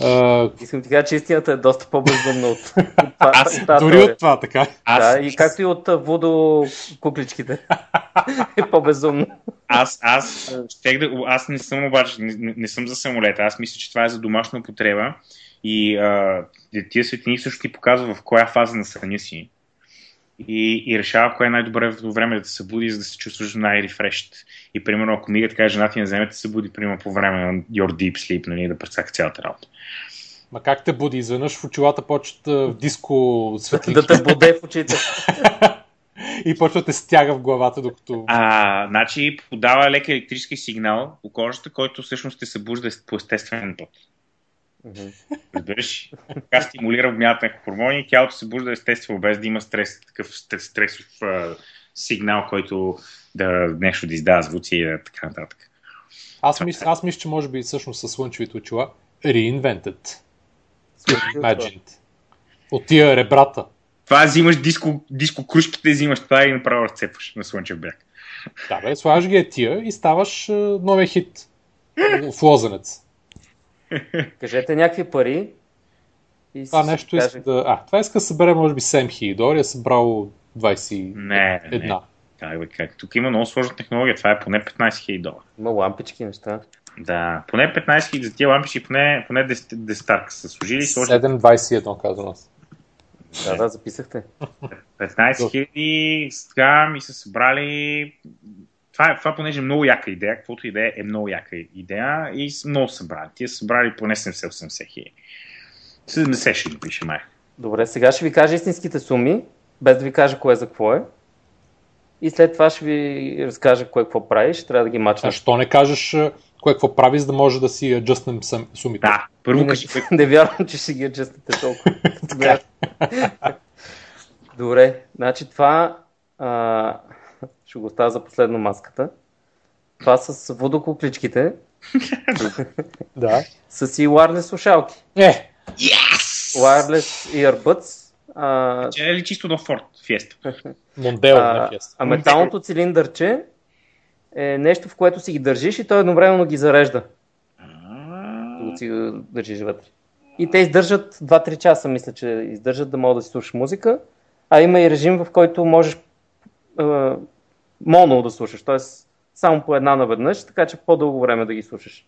uh, Искам ти кажа, че истината е доста по-безумна от, от, Аз от тази дори от това, така. Аз, Да, и както и от а, Вудо кукличките. е по-безумно. аз, аз, щех да, аз не съм обаче, не, не, не съм за самолета. Аз мисля, че това е за домашна употреба. И а, тия светлини също ти показва в коя фаза на съня си. И, и решава кое е най-добре време да те събуди, за да се чувстваш най-рефрешт. И примерно, ако мига така жена ти не вземе, те събуди, примерно по време на your deep sleep, нали, да прецака цялата работа. Ма как те буди? Изведнъж в очилата почват в диско светлинки да те боде в очите. и почва да те стяга в главата, докато... А, значи подава лек електрически сигнал по кожата, който всъщност те събужда по естествен път. Мгм. Разбираш? Така стимулира обмяната на хормони и тялото се бужда естествено, без да има стрес, такъв стрес- стресов а, сигнал, който да нещо да издава звуци и така нататък. Аз мисля, аз мисля, че може би всъщност са слънчевите очила reinvented. Imagined. От тия ребрата. Това взимаш диско, диско кружките, взимаш това и направо разцепваш на слънчев бряг. Да, бе, слагаш ги е тия и ставаш новия хит. В лозенец. Кажете някакви пари. И Това си нещо кажа- иска да... А, това иска да събере може би 7000 долари, е събрал 21. Не, не. Как, бе, как? Тук има много сложна технология. Това е поне 15 000 долара. Има лампички, неща. Да, поне 15 000 за тия лампички, поне, поне 10, 10 тарка са служили. Сложили 7,21 казвам аз. Да, да, записахте. 15 хиляди, сега ми са събрали... Това, е, това понеже е много яка идея, каквото идея е много яка идея и са много събрали. Тия са събрали поне 70-80 хиляди. 70 ще ги пише май. Добре, сега ще ви кажа истинските суми, без да ви кажа кое за какво е. И след това ще ви разкажа кое какво прави, ще трябва да ги мачна. Защо не кажеш а, кое какво прави, за да може да си аджъстнем сумите? Да, първо не, кажи не вярвам, че ще ги аджъстите толкова. Добре, значи това а, ще го оставя за последно маската. Това с водокукличките Да. са си wireless слушалки. Е, Wireless earbuds. А, Че е ли чисто до Форд Фиеста? мондел на фест. а металното цилиндърче е нещо, в което си ги държиш и той едновременно ги зарежда. Докато си го държиш вътре. И те издържат 2-3 часа, мисля, че издържат да могат да си слушаш музика. А има и режим, в който можеш моно да слушаш, т.е. само по една наведнъж, така че по-дълго време да ги слушаш.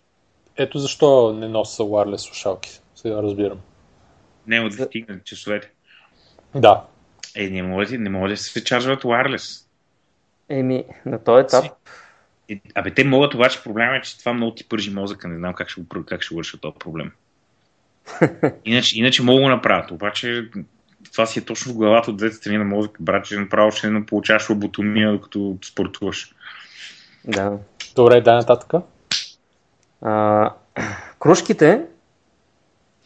Ето защо не нося wireless слушалки. Сега разбирам. Не, от да стигнат часовете. Да. Е, не може, не може да се чарджват wireless. Еми, на този етап, Е, Абе, те могат, обаче проблема е, че това много ти пържи мозъка. Не знам как ще, го, как ще го реша този проблем. Иначе, иначе мога да го направят. Обаче това си е точно в главата от двете страни на мозъка. Брат, че направо ще не получаваш лоботомия, докато спортуваш. да. Добре, дай нататък. А, кружките,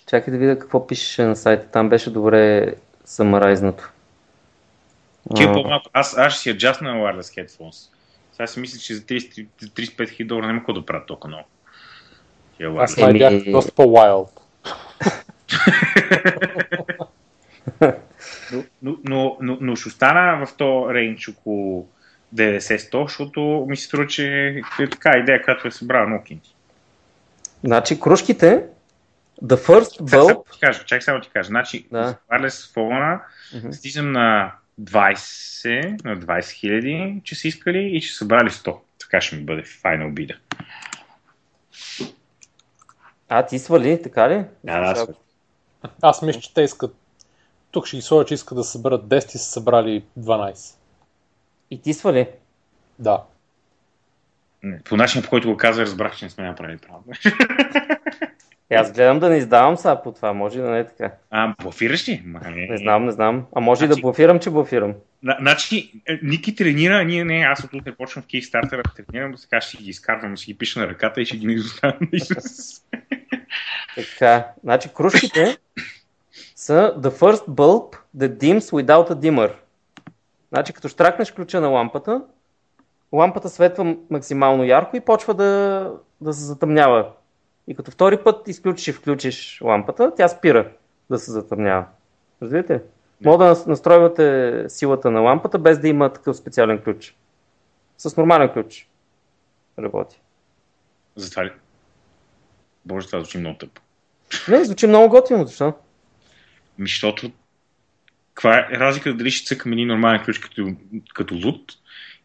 чакай да видя какво пише на сайта, там беше добре самарайзнато. Ти е по-малко. Аз, аз ще си аджастна на wireless headphones. Сега си мисля, че за 30 за 35 хиляди долара няма какво да правят толкова много. Аз май Еми- бях доста по-wild. Но, но, но, но, ще остана в то рейндж около 90-100, защото ми се струва, че е така идея, която е събрала много кинти. Значи, кружките, the first Чак само bulb, ти кажа, чак само ти кажа. Значи, Да. wireless phone Мгм. стигам на 20, на 20 хиляди, че са искали и че са събрали 100. Така ще ми бъде final бида. а ти свали, така ли? Да, да, свали. Аз мисля, че те искат... Тук ще ги сложа, че искат да съберат 10 и са събрали 12. И ти свали. Да. Не, По начина, по който го каза, разбрах, че не сме направили правилно. Е, аз гледам да не издавам сега по това, може да не е така. А, блафираш ли? Не, знам, не знам. А може и да Значи- блафирам, че блафирам. На- Значи, е, Ники тренира, ние не, аз от утре почвам в Kickstarter да тренирам, сега ще ги изкарвам, ще ги пиша на ръката и ще ги изоставям. Така, значи кружките са the first bulb that dims without a dimmer. Значи като штракнеш ключа на лампата, лампата светва максимално ярко и почва да, да се затъмнява. И като втори път изключиш и включиш лампата, тя спира да се затъмнява. Разбирате? Мога да нас- настройвате силата на лампата без да има такъв специален ключ. С нормален ключ работи. Затова ли? Боже, това звучи много тъпо. Не, звучи много готино, защо? Ми, защото каква е разликата дали ще цъкам един нормален ключ като, като лут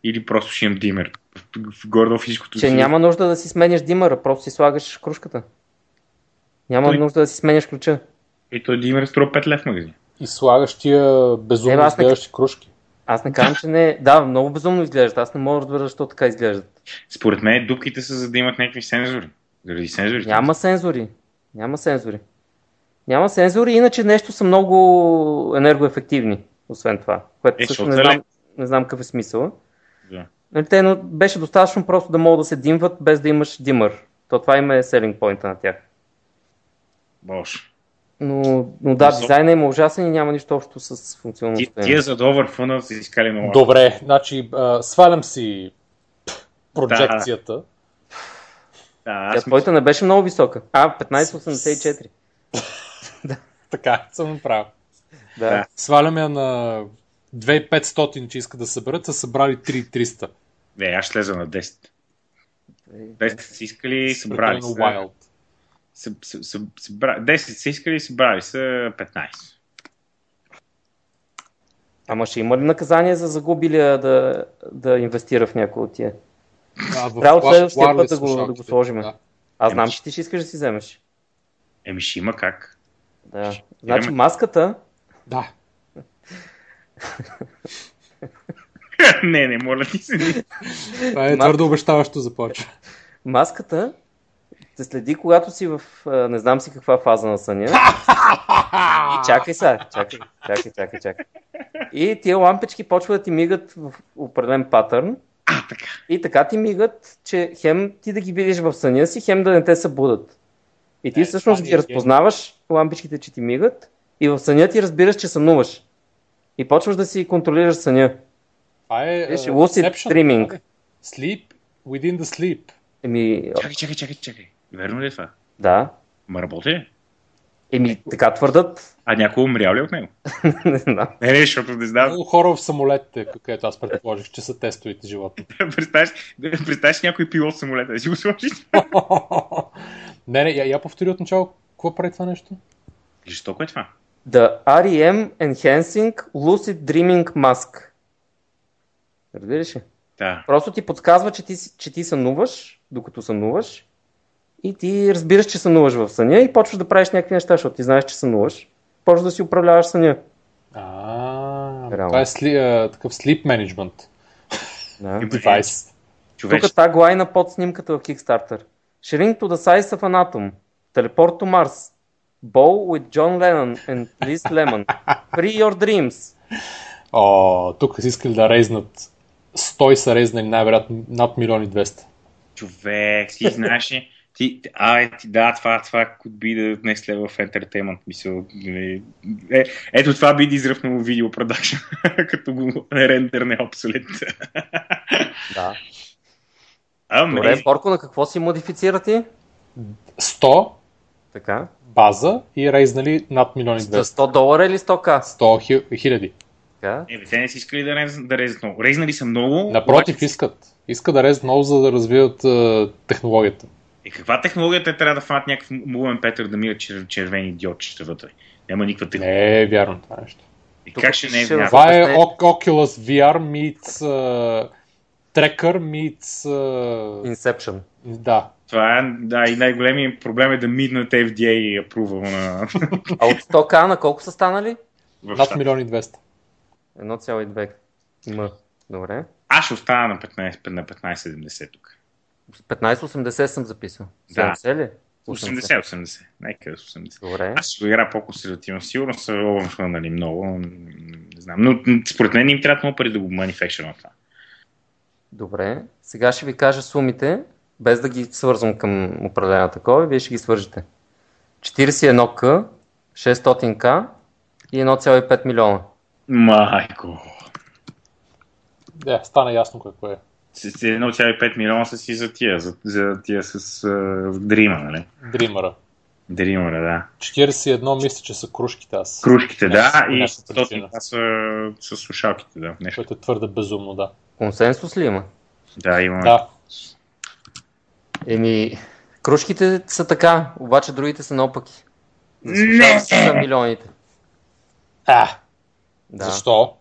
или просто ще имам димер? В гордо физическото Че си- няма нужда да си сменяш димъра, просто си слагаш кружката. Няма Той- нужда да си сменяш ключа. И той димер струва 5 лев магазин. И слагаш тия Е, безумно не- изглеждащи кружки. Аз не казвам, че не. Да, много безумно изглеждат. Аз не мога да разбера защо така изглеждат. Според мен дупките са за да имат някакви сензори. Заради сензорите. Няма сензори. Няма сензори. Няма сензори, иначе нещо са много енергоефективни, освен това. Което Е, също не знам, не знам какъв е смисъл. Да. Нали, те, но беше достатъчно просто да могат да се димват без да имаш димър. То това им е селинг поинта на тях. Боже. Но, но да, дизайнът им е ужасен и няма нищо общо с Ти, функционалността. им. тия за долар фъна са искали много. Добре, значи а, свалям си проджекцията. Да, Тя аз твоята не беше много висока. А, 1584. Така, съм направил. Да. Да. Свалям я на 2500, че искат да съберат, са събрали 3300. Не, аз ще слеза на 10. 10 са искали, събрали са. Wild. Съ, съ, съ, събра... 10 са искали, събрали са 15. Ама ще има ли наказание за загубилия да, да инвестира в някой от тия? А, в Трябва следващия път да го- да го сложим. Да. Аз знам, че ти ще искаш да си вземеш. Еми ще има как. Да. Значи маската, да. не, не, моля ти се. Това е твърдо обещаващо започва. маската те следи, когато си в не знам си каква фаза на съня. И чакай сега, чакай, чакай, чакай, чакай. И тия лампички почват да ти мигат в определен патърн. А, така. И така ти мигат, че хем ти да ги видиш в съня си, хем да не те събудат. И ти Е, всъщност ги е разпознаваш, лампичките, че ти мигат, и в съня ти разбираш, че сънуваш. И почваш да си контролираш съня. Това е Виж, а, lucid dreaming. Sleep within the sleep. Еми, Чакай, чакай, чакай, чакай. Верно ли е това? да. Ма работи ли? Еми, така твърдат. А някой умрял ли от него? не знам. Не, не, защото не знам. Много хора в самолетите, където аз предположих, че са тестовите животни. представяш, представяш някой пилот в самолета да си го сложиш. не, не, я, я повтори от начало, какво прави това нещо? Жестоко е това. The REM Enhancing Lucid Dreaming Mask. Разбираш ли? Да. Просто ти подсказва, че ти, че ти сънуваш, докато сънуваш. И ти разбираш, че сънуваш в съня и почваш да правиш някакви неща, защото ти знаеш, че сънуваш. Почваш да си управляваш съня. А, това е сли, а, такъв sleep management Да. девайс. Тук тази глайна под снимката в Kickstarter. Shrink to the size of an atom. Teleport to Mars. Bow with John Lennon and Liz Lemon. Free your dreams. О, тук са искали да резнат 100 са резнали най-вероятно над милиони 200. човек, ти знаеш ли? Ти, а, ти, да, това, това could be the next level of entertainment. Мисъл, е, е, ето това би изръпнало видео продакшн, като го рендерне обсолет. Да. Ами, Добре, Борко, на какво си модифицира ти? 100 Така. база и рейзнали над милиони За 200. 100 долара или 100к? 100 хи- хиляди. Така. е, те не са искали да, рез, да резат много. Резнали са много. Напротив, обаче- искат. Искат да резнат много, за да развият а, технологията. Е, каква технология те трябва да фанат някакъв мулен Петър да мира чер, червени диодчета вътре? Няма никаква технология. Не е вярно това нещо. И Тук как ще не е вярно? Това е Oculus VR meets uh, Tracker meets... Uh, Inception. да. Това е, да, и най-големият проблем е да миднат FDA approval на... А от 100к на колко са станали? Над щата. милиони 200. 1,2 М. Добре. Аз ще остана на 15, на 15-70 тук. 1580 съм записал. Да. 70 ли? 80-80. Нека да са 80. Добре. Аз ще го игра по-консервативно. Сигурно са овърхванали много. Не знам. Но според мен им трябва много пари да го манифекшират това. Добре. Сега ще ви кажа сумите, без да ги свързвам към определена такова, и вие ще ги свържете. 41к, 600к, и 1,5 милиона. Майко. Да, стана ясно какво е. С 1,5 милиона са си за тия, за, за тия с uh, Дрима, нали? Дримъра. Дримъра, да. 41 мисля, че са кружките аз. Кружките, да, и някаква 100 причина. това са с слушалките, да. Нещо. Което е твърде безумно, да. Консенсус ли има? Да, имаме. Да, Еми, кружките са така, обаче другите са наопаки. Не! са милионите. а, Да. защо?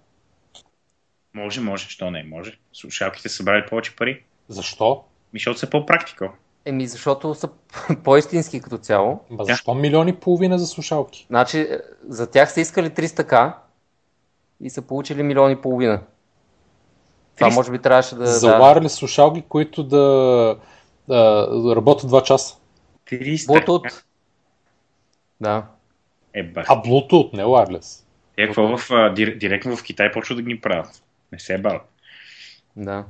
Може, може, що не може. Слушалките са събрали повече пари. Защо? Ми, защото са по-практикал. Еми, защото са по-истински като цяло. Ма защо милиони и половина за слушалки? Значи, за тях са искали 300к и са получили милион и половина. Това 300? може би трябваше да... За да. wireless слушалки, които да, да, работят 2 часа. 300. Bluetooth. Да. Е, бах. А Bluetooth, не wireless. Е, какво в, а, дир, директно в Китай почва да ги правят. Не се е бал. Да.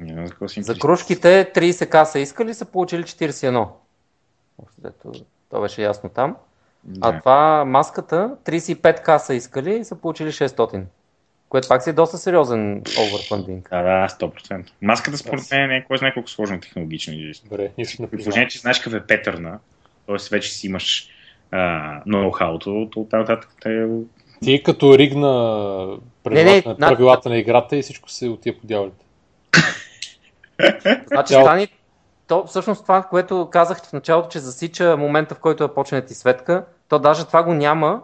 Не знам за За кружките 30к са искали, са получили 41. Общо взето, То беше ясно там. А Да. това маската 35к са искали и са получили 600. Което пак си е доста сериозен оверфандинг. Да, да, 100%. Маската според мен не е кой знае колко сложно технологично. Добре, При признавам. положение, че знаеш какъв е петърна, т.е. вече си имаш а, ноу-хауто, то оттам нататък те... Ти като ригна правилата, Не, не, на, на- правилата на играта и всичко се отива по дяволите. Значи Цяло- стани, то всъщност това, което казах в началото, че засича момента, в който да почне да ти светка, то даже това го няма,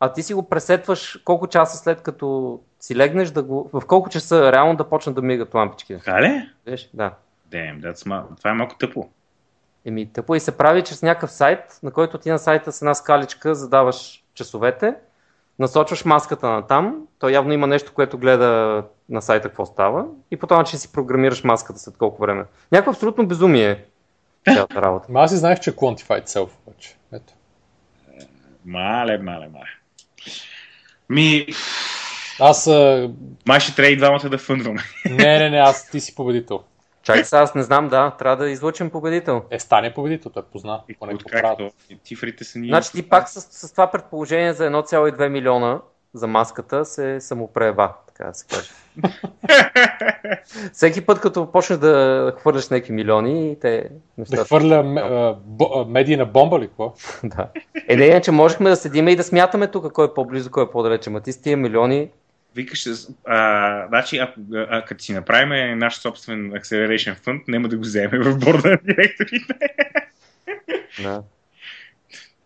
а ти си го пресетваш колко часа след като си легнеш, да го, в колко часа реално да почнат да мигат лампичките. Така ли? Виж? Да. Damn, that's ma... Това е малко тъпо. Еми, тъпо и се прави чрез някакъв сайт, на който ти на сайта с една скаличка задаваш часовете, насочваш маската на там, то явно има нещо, което гледа на сайта какво става и по този начин си програмираш маската след колко време. Някакво абсолютно безумие е цялата работа. Ма аз и знаех, че е quantified self, обаче. Ето. Мале, мале, мале. Ми, Аз, а... май ще трябва и двамата да фъндваме. не, не, не, аз ти си победител. Чакай сега, аз не знам, да, трябва да излучим победител. Е, стане победител, той позна. И Поне както цифрите са ни... Значи ти пак с, с това предположение за 1,2 милиона за маската се самопрева, така да се каже. Всеки път, като почнеш да хвърляш някакви милиони, те Да нещата... хвърля ме- а, бо- медийна бомба ли, какво? да. Е, не, иначе можехме да седиме и да смятаме тук кой е по-близо, кой е по-далече. Ма ти с тия милиони, Викаш, а, значи, ако, а, като си направим наш собствен Acceleration Fund, няма да го вземем в борда на директорите. да.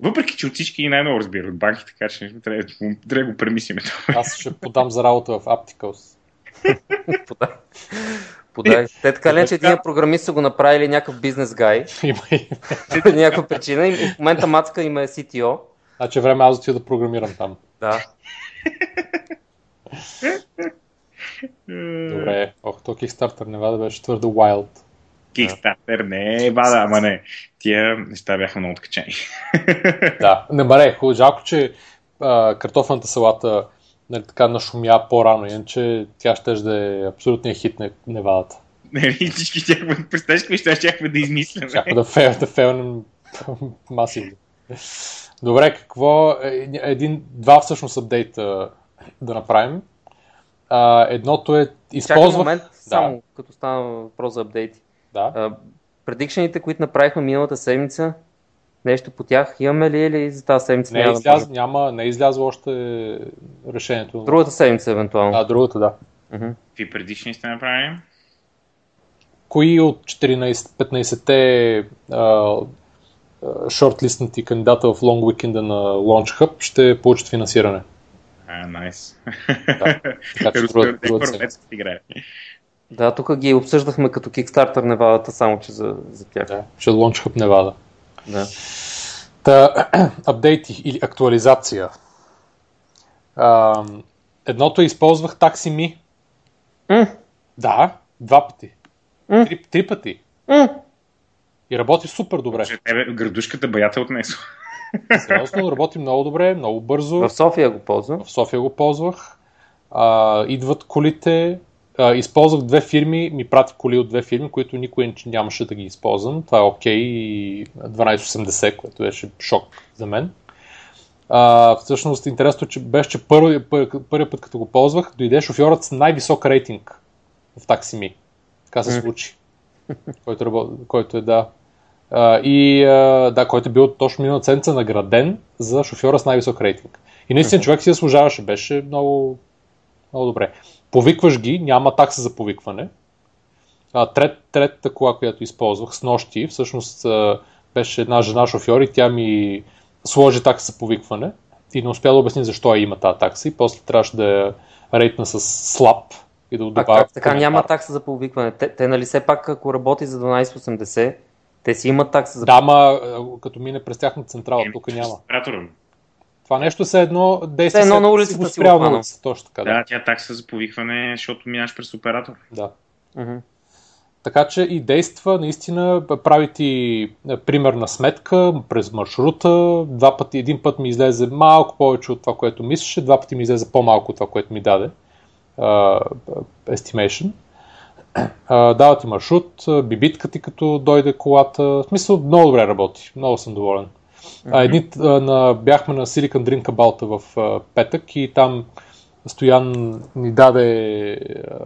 Въпреки, че от всички най-много разбира от банки, така че трябва, да- трябва да го премислиме това. Аз ще подам за работа в Apticals. Подай. Подай. Те така ли, че един програмист са го направили някакъв бизнес гай, Има и... по някаква причина и в момента Мацка има е CTO. Значи е време аз отида да програмирам там. Да. Добре. Ох, то Kickstarter Невада беше твърде wild. Kickstarter, не, бада, ама не. Тия неща бяха много откачени. Да, не баре, хубаво. Жалко, че а, картофната салата нали, така нашумя по-рано, иначе тя ще да е абсолютният хит на Невадата. Нали, всички тяхме, представяш ще щяхме да измисляме. Щяхме да, фейл, да фейлнем масивно. Добре, какво? е, Един, два всъщност апдейта да направим. А, едното е Чакай използвах... момент, само като стана въпрос за апдейти. Да. А, Предикшените, които направихме миналата седмица, нещо по тях имаме ли или за тази седмица Не е, няма да изляз, можем? няма, не е излязло още решението. Другата седмица, евентуално. А, другата, да. Какви предишни сте направили? Кои от 14-15-те шортлистнати кандидата в лонг уикенда на Launch Hub ще получат финансиране? А, найс. Другата седмица. играе. Да, тук ги обсъждахме като Kickstarter Невадата, само че за, за тях. Да, ще е Launch Hub Невада. Да. Та, апдейти или актуализация. А, едното използвах TaxiMe. М, Да, два пъти. М. Три, три пъти. м. И работи супер добре. Че тебе градушката баята отнесла. Сериозно, работи много добре, много бързо. В София го ползвам. В София го ползвах. А, идват колите. А, използвах две фирми, ми прати коли от две фирми, които никой нямаше да ги използвам. Това е OK и 1280, което беше шок за мен. А, всъщност интересно, че беше, че първи, пър, първият път, като го ползвах, дойде шофьорът с най-висок рейтинг в таксими. Така се случи. който, който е, да. А, и а, да, който е бил точно миналата седмица награден за шофьора с най-висок рейтинг. И наистина човек си заслужаваше, беше много, много добре. Повикваш ги, няма такса за повикване. А, трет, третата кола, която използвах с нощи, всъщност а, беше една жена шофьор и тя ми сложи такса за повикване и не успя да обясни защо я има тази такса и после трябваше да я рейтна с слаб и да добавя. А как така няма такса за повикване? Те, те нали все пак ако работи за 1280, те си имат такса за Да, ма като мине през тяхната централа, тук няма. Това нещо се едно действа едно на улицата си на улицата, точно така. Да, да, тя такса за повикване, защото минаш през оператор. Да. Така че и действа, наистина, прави ти е, примерна сметка през маршрута. Два пъти, един път ми излезе малко повече от това, което мислеше, два пъти ми излезе по-малко от това, което ми даде. Uh, estimation. Uh, дава ти маршрут, бибитка ти като дойде колата. В смисъл, много добре работи. Много съм доволен. Uh, едни, uh, на, бяхме на Silicon Dream Кабалта в uh, петък и там Стоян ни даде а,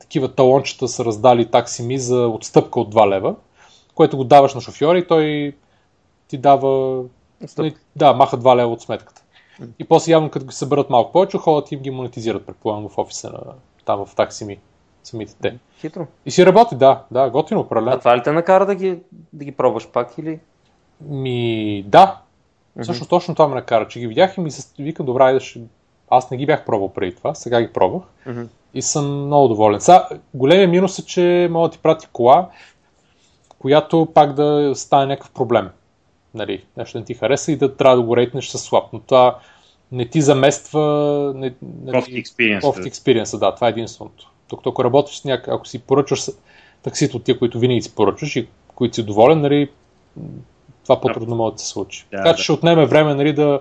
такива талончета са раздали таксими за отстъпка от 2 лева, което го даваш на шофьора и той ти дава... Стъпка. Да, маха 2 лева от сметката. И после явно като ги съберат малко повече, хората им ги монетизират, предполагам, в офиса на там в таксими самите те. Хитро. И си работи, да, да, готино, определено. А това ли те накара да ги, да ги пробваш пак или? Ми, да. Mm-hmm. Всъщност точно това ме накара, че ги видях и ми се викам, добре, да ще аз не ги бях пробвал преди това, сега ги пробвах mm-hmm. и съм много доволен. Сега, големия минус е, че мога да ти прати кола, която пак да стане някакъв проблем. Нали, нещо не ти хареса и да трябва да го рейтнеш със слаб. Но това не ти замества не, нали, Soft experience, да, това е единственото. Докато ако работиш с някак, ако си поръчваш таксито от тия, които винаги си поръчваш и които си доволен, нали, това по-трудно може да се случи. Да, така че да. ще отнеме време нали, да,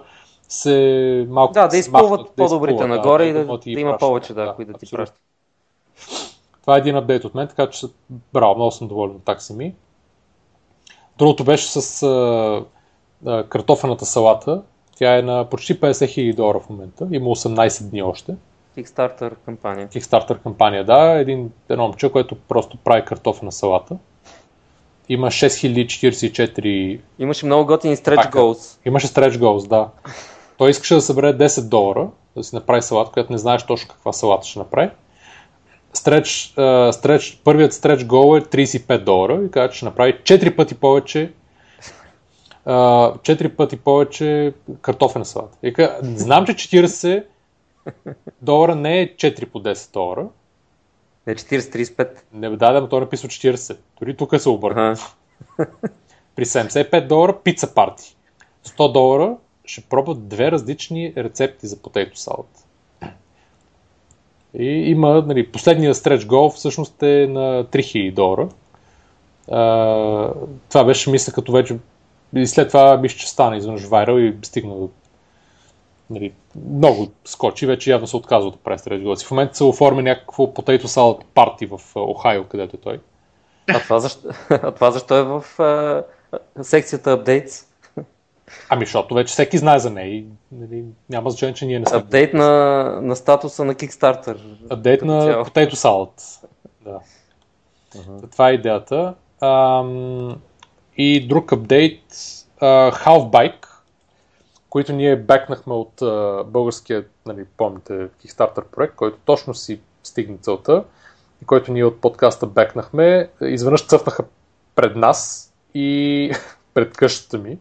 се малко. Да, да изпълват по-добрите да нагоре да, и да, да, да има повече, да, да които да ти пращат. Това е един апдейт от мен, така че браво, много съм доволен от такси ми. Другото беше с а, а, картофената салата. Тя е на почти 50 000 долара в момента. Има 18 дни още. Kickstarter кампания. Kickstarter кампания, да. Един, едно момче, което просто прави картофена салата. Има 6044... Имаше много готини stretch goals. Имаше stretch goals, да. Той искаше да събере 10 долара, да си направи салат, която не знаеш точно каква салата ще направи. Стреч, uh, стреч, първият стреч гол е 35 долара и каза, че ще направи 4 пъти повече uh, 4 пъти повече картофена салата. И каза, знам, че 40 долара не е 4 по 10 долара. Не 40-35. Не, да, да, той написва 40. Дори тук се обърна. При 75 долара пица парти. 100 долара ще пробват две различни рецепти за потейто салат. И има, нали, последния стреч гол всъщност е на 3000 долара. А, това беше, мисля, като вече и след това мисля, че стана изведнъж вайрал и стигна до нали, много скочи, вече явно се отказва стреч гол. В момента се оформя някакво потейто салат парти в Охайо, където е той. А това защо, а това защо е в а, секцията Updates? Ами, защото вече всеки знае за нея и нали, няма значение, че ние не сме. Апдейт на, на статуса на Kickstarter. Апдейт на Potato Salad. Да. Uh-huh. Това е идеята. Ам, и друг апдейт, uh, Half-Bike, които ние бекнахме от uh, българския, нали, помните, Kickstarter проект, който точно си стигна целта и който ние от подкаста бекнахме, изведнъж цъфнаха пред нас и пред къщата ми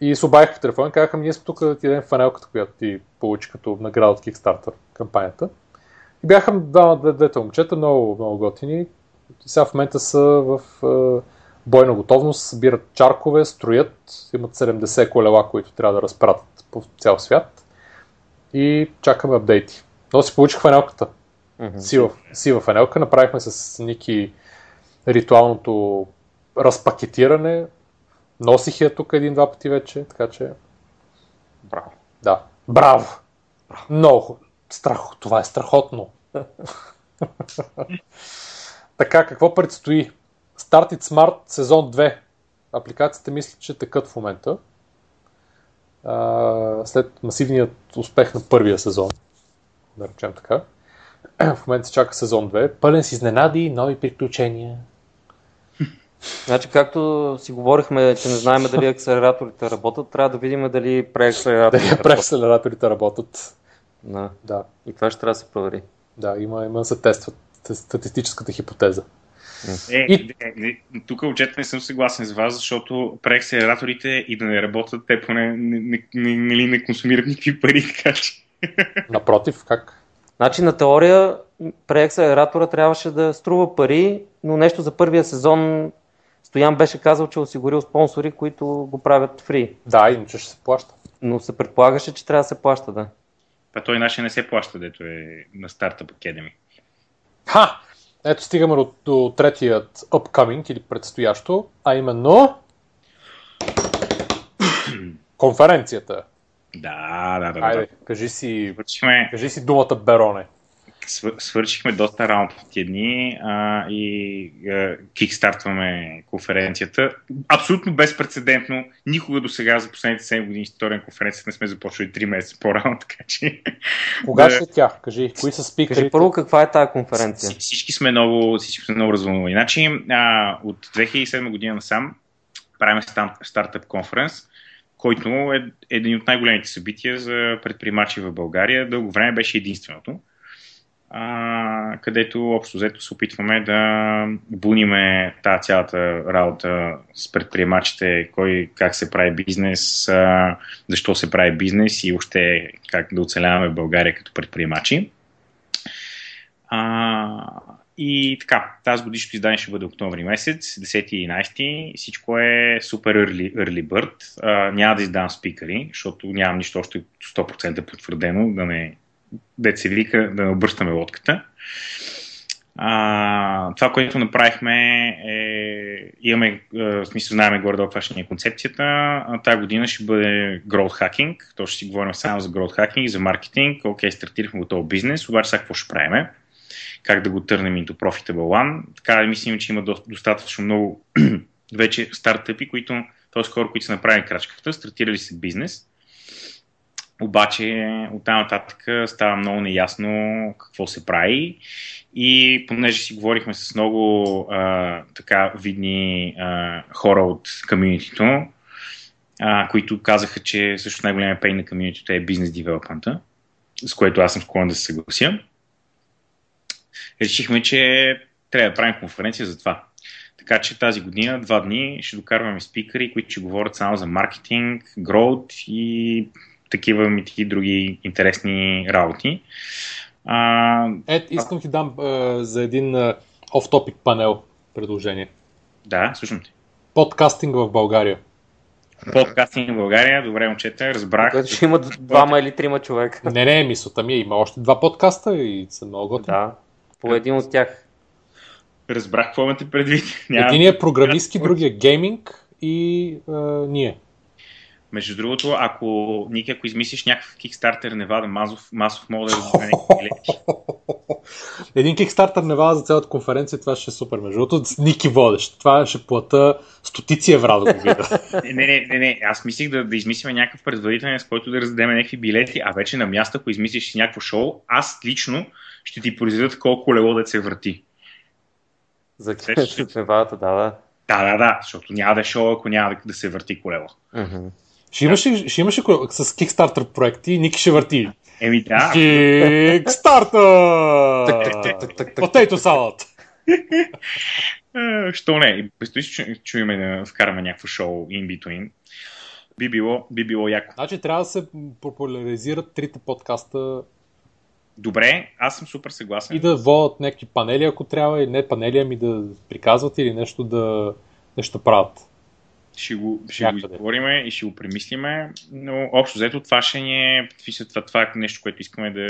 и се обадих по телефон и казаха ми, ние сме тук да ти дадем фанелката, която ти получи като награда от Kickstarter кампанията. И бяха двама, двете момчета, много, много готини. И сега в момента са в бойна готовност, събират чаркове, строят, имат 70 колела, които трябва да разпратят по цял свят. И чакаме апдейти. Но си получих фанелката. Mm-hmm. Сива, сива фанелка. Направихме с Ники ритуалното разпакетиране, Носих я тук един-два пъти вече, така че... Браво. Да. Браво! Браво. Много. Страх. Това е страхотно. така, какво предстои? Started Smart сезон 2. Апликациите мисля, че текат в момента. а, след масивният успех на първия сезон, да речем така. В момента се чака сезон 2. Пълен с изненади, нови приключения. Значи, както си говорихме, че не знаем дали акселераторите работят, трябва да видим дали преакселераторите Дали преакселераторите работят. Да. Да, И това ще трябва да се провери. да, има, има се тестват статистическата хипотеза. Е, И- е, е, тук отчета не съм съгласен с вас, защото преакселераторите и да не работят, те поне не, не, не, не, не консумират никакви пари, така че. Напротив, как? Значи на теория преакселератора трябваше да струва пари, но нещо за първия сезон Стоян беше казал, че е осигурил спонсори, които го правят фри. Да, иначе ще се плаща. Но се предполагаше, че трябва да се плаща, да. Па той наше не се плаща, дето е на Startup Academy. Ха! Ето стигаме до, до третият upcoming или предстоящо, а именно конференцията. Да, да, да. Айде, да. кажи си, кажи си думата Бероне. Свър- свършихме доста работа в тия дни а, и а, кикстартваме конференцията. Абсолютно безпредседентно. Никога до сега за последните 7 години история на конференцията не сме започвали 3 месеца по-рано, така че Кога ще е тя? Кажи, кои са спикерите? Кажи първо каква е тази конференция. Вс- Всички сме много, всички сме много развълнувани. Значи, а, от 2007 година насам правим стартъп конференс, който е един от най-големите събития за предприемачи в България. Дълго време беше единственото, а, където общо взето се опитваме да буниме тази цялата работа с предприемачите, кой, как се прави бизнес, а, защо се прави бизнес и още как да оцеляваме България като предприемачи. А, и така, тази годишното издание ще бъде октомври месец, 10 и 11. Всичко е супер early, early bird. А, няма да издавам спикъри, защото нямам нищо още 100% потвърдено, да не, се вика, да обръщаме лодката. А, това, което направихме е, имаме, а, в смисъл знаем горе-долу каква ще ни е концепцията. Тази година ще бъде growth hacking, то ще си говорим само за growth hacking, за маркетинг. Окей, стартирахме готов бизнес, обаче сега какво ще правим? Как да го търнем into profitable one. Така мислим, че има до, достатъчно много вече стартъпи, които, т.е. хора, които са направили крачката, стартирали се бизнес, обаче от там нататък става много неясно какво се прави и понеже си говорихме с много а, така видни а, хора от комьюнитито, а, които казаха, че също най-големия пей на комьюнитито е бизнес девелопмента, с което аз съм склонен да се съглася. Решихме, че трябва да правим конференция за това. Така че тази година, два дни, ще докарваме спикъри, които ще говорят само за маркетинг, growth и такива мити други интересни работи. А, Е, искам ти дам е, за един е, off-topic панел предложение. да, слушам те. Подкастинг в България. Подкастинг в България, добре момчета, разбрах. Който ще има двама или трима човека. Не, не, мисълта ми е, има още два подкаста и са много готини. Да. По един от тях. Разбрах какво имате предвид. Няма... Единият е програмистки, другия гейминг и е, ние. Между другото, ако Ники, ако измислиш някакъв Kickstarter Невада масов, масов мога да разбере билети. Един Kickstarter не вада за цялата конференция, това ще е супер. Между другото, Ники водещ. Това ще плата стотици евра да го видя. Не, не, не, не, аз мислих да, да измислим някакъв предварителен, с който да раздадем някакви билети, а вече на място, ако измислиш някакво шоу, аз лично ще ти произведат колко колело да се върти. За ли? Невадата, да, да. Да, да, да, защото няма да е шоу, ако няма да, да се върти колело. Мгм. Ще имаш, ли- ще имаш ли кое- с Kickstarter проекти, Ники ще върти. Еми да, Kickstarter! Potato salad! Що не? Предстои си чу- чуеме да вкараме някакво шоу in between. Би било, би било яко. Значи трябва да се популяризират трите подкаста Добре, аз съм супер съгласен. и да водят някакви панели, ако трябва, и не панели, ами да приказват или нещо да, нещо правят. Ще го, ще го Някъде. изговориме и ще го премислиме, но общо взето това ще ни е това, това е нещо, което искаме да,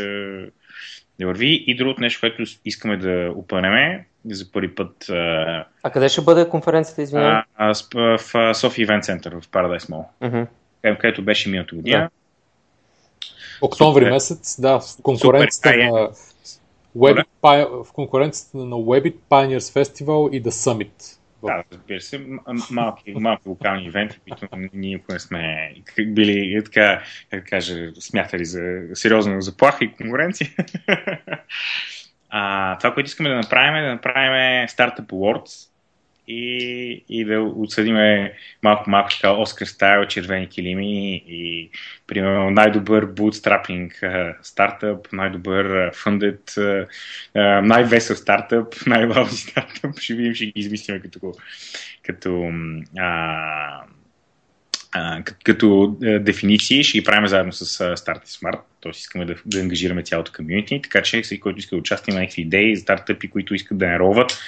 да върви и другото нещо, което искаме да опънеме за първи път а, А къде ще бъде конференцията, извинявай? в София Event Center в Paradise Mall, Мгм. където- беше миналата година. Да. Октомври Супер. месец, да, в конкуренцията Супер, на Pi- в конкуренцията на Webit Pioneers Festival и The Summit. Да, разбира се, малки, малки локални ивенти, които ние никога не сме били, е, така, как кажа, смятали за сериозна заплаха и конкуренция. а, това, което искаме да направим е да направим Startup Awards, и, и да отсъдиме малко-малко така Оскар стайл, червени килими и примерно най-добър bootstrapping стартъп, най-добър funded, най-весел стартъп, най-лаузи стартъп. Ще видим, ще ги измислим като, като а, като, като дефиниции ще ги правим заедно с Start Smart, т.е. искаме да, да ангажираме цялото комьюнити, така че всеки, който иска да участва, има някакви идеи, стартъпи, които искат да нароват,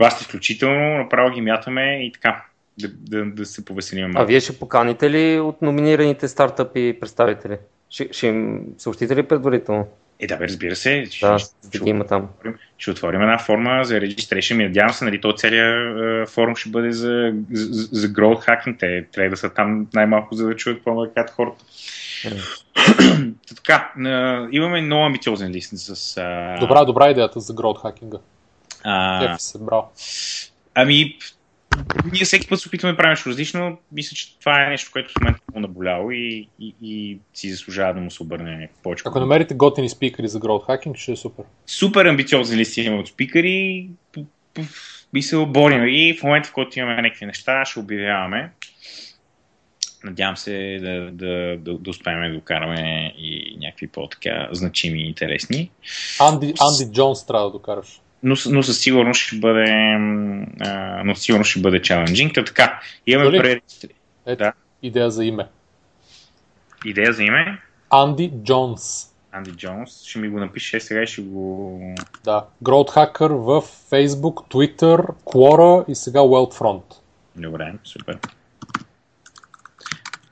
вас изключително, направо ги мятаме и така, да, да, да се повеселим малко. А вие ще поканите ли от номинираните стартъпи представители? Ще, ще им съобщите ли предварително? Е, да, бе, разбира се. Да, ще, ще, ще, има там. Ще отворим една форма за регистрация. Ми надявам се, нали, то целият е, форум ще бъде за, за, за growth hacking. Те трябва да са там най-малко, за да чуят по-малкат хората. Mm. така, имаме много амбициозен лист с... А... Добра, добра идеята за growth хакинга. А, се, браво. Ами, ние всеки път се опитваме да правим различно. Мисля, че това е нещо, което в момента е наболяло и, и, и си заслужава да му се обърне повече. Ако намерите готини спикери за growth hacking, ще е супер. Супер амбициозни листи имаме от спикери. Би се оборим и в момента, в който имаме някакви неща, ще обявяваме. Надявам се да, да, да, да успеем да докараме и някакви по-така значими и интересни. Анди, Анди Джонс трябва да докараш но, но със сигурност ще бъде а, но със сигурност ще бъде чаленджинг. Та така, имаме пререгистри. Ето, да. идея за име. Идея за име? Анди Джонс. Анди Джонс. Ще ми го напише сега и ще го... Да. Growth Hacker в Facebook, Twitter, Quora и сега Wealthfront. Добре, супер.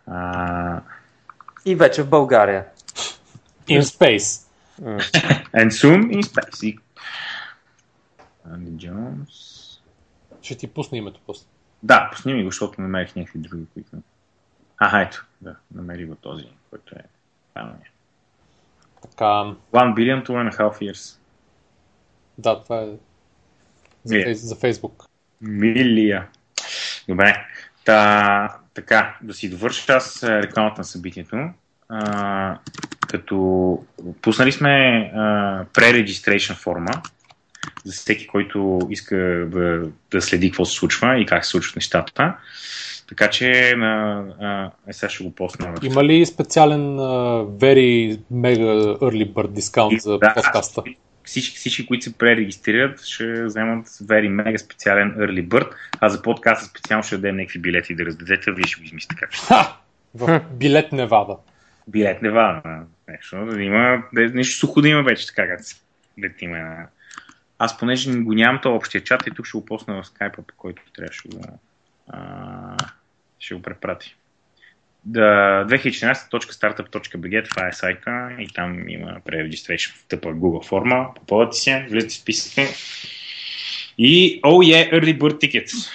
А... И вече в България. In space. And soon in space. Анди Джонс. Ще ти пусна името после. Да, пусни ми го, защото намерих някакви други, които... А, ето, да, намери го този, който е правилният. Така... One billion, two and a half years. Да, това е за, yeah. за Facebook. Милия. Добре. Та, така, да си довърша аз рекламата на събитието. А, като пуснали сме pre-registration форма, за всеки, който иска да, да следи какво се случва и как се случват нещата. Така че на, а, е, сега ще го посна. Има ли специален uh, very mega early bird дискаунт за да, подкаста? Всички, всички, които се пререгистрират, ще вземат very mega специален early bird, а за подкаста специално ще дадем някакви билети да раздадете, вие ще го измислите как ще. Ха! В билет Невада. Билет Невада. Нещо, да има, нещо сухо да има вече, така как се има аз понеже го нямам това общия чат и тук ще го посна в скайпа, по който трябваше да а, ще го препрати. Да, 2014.startup.bg, това е сайта и там има pre-registration в тъпа Google форма. Попълвате се, влизате в списъка и oh yeah, early bird tickets.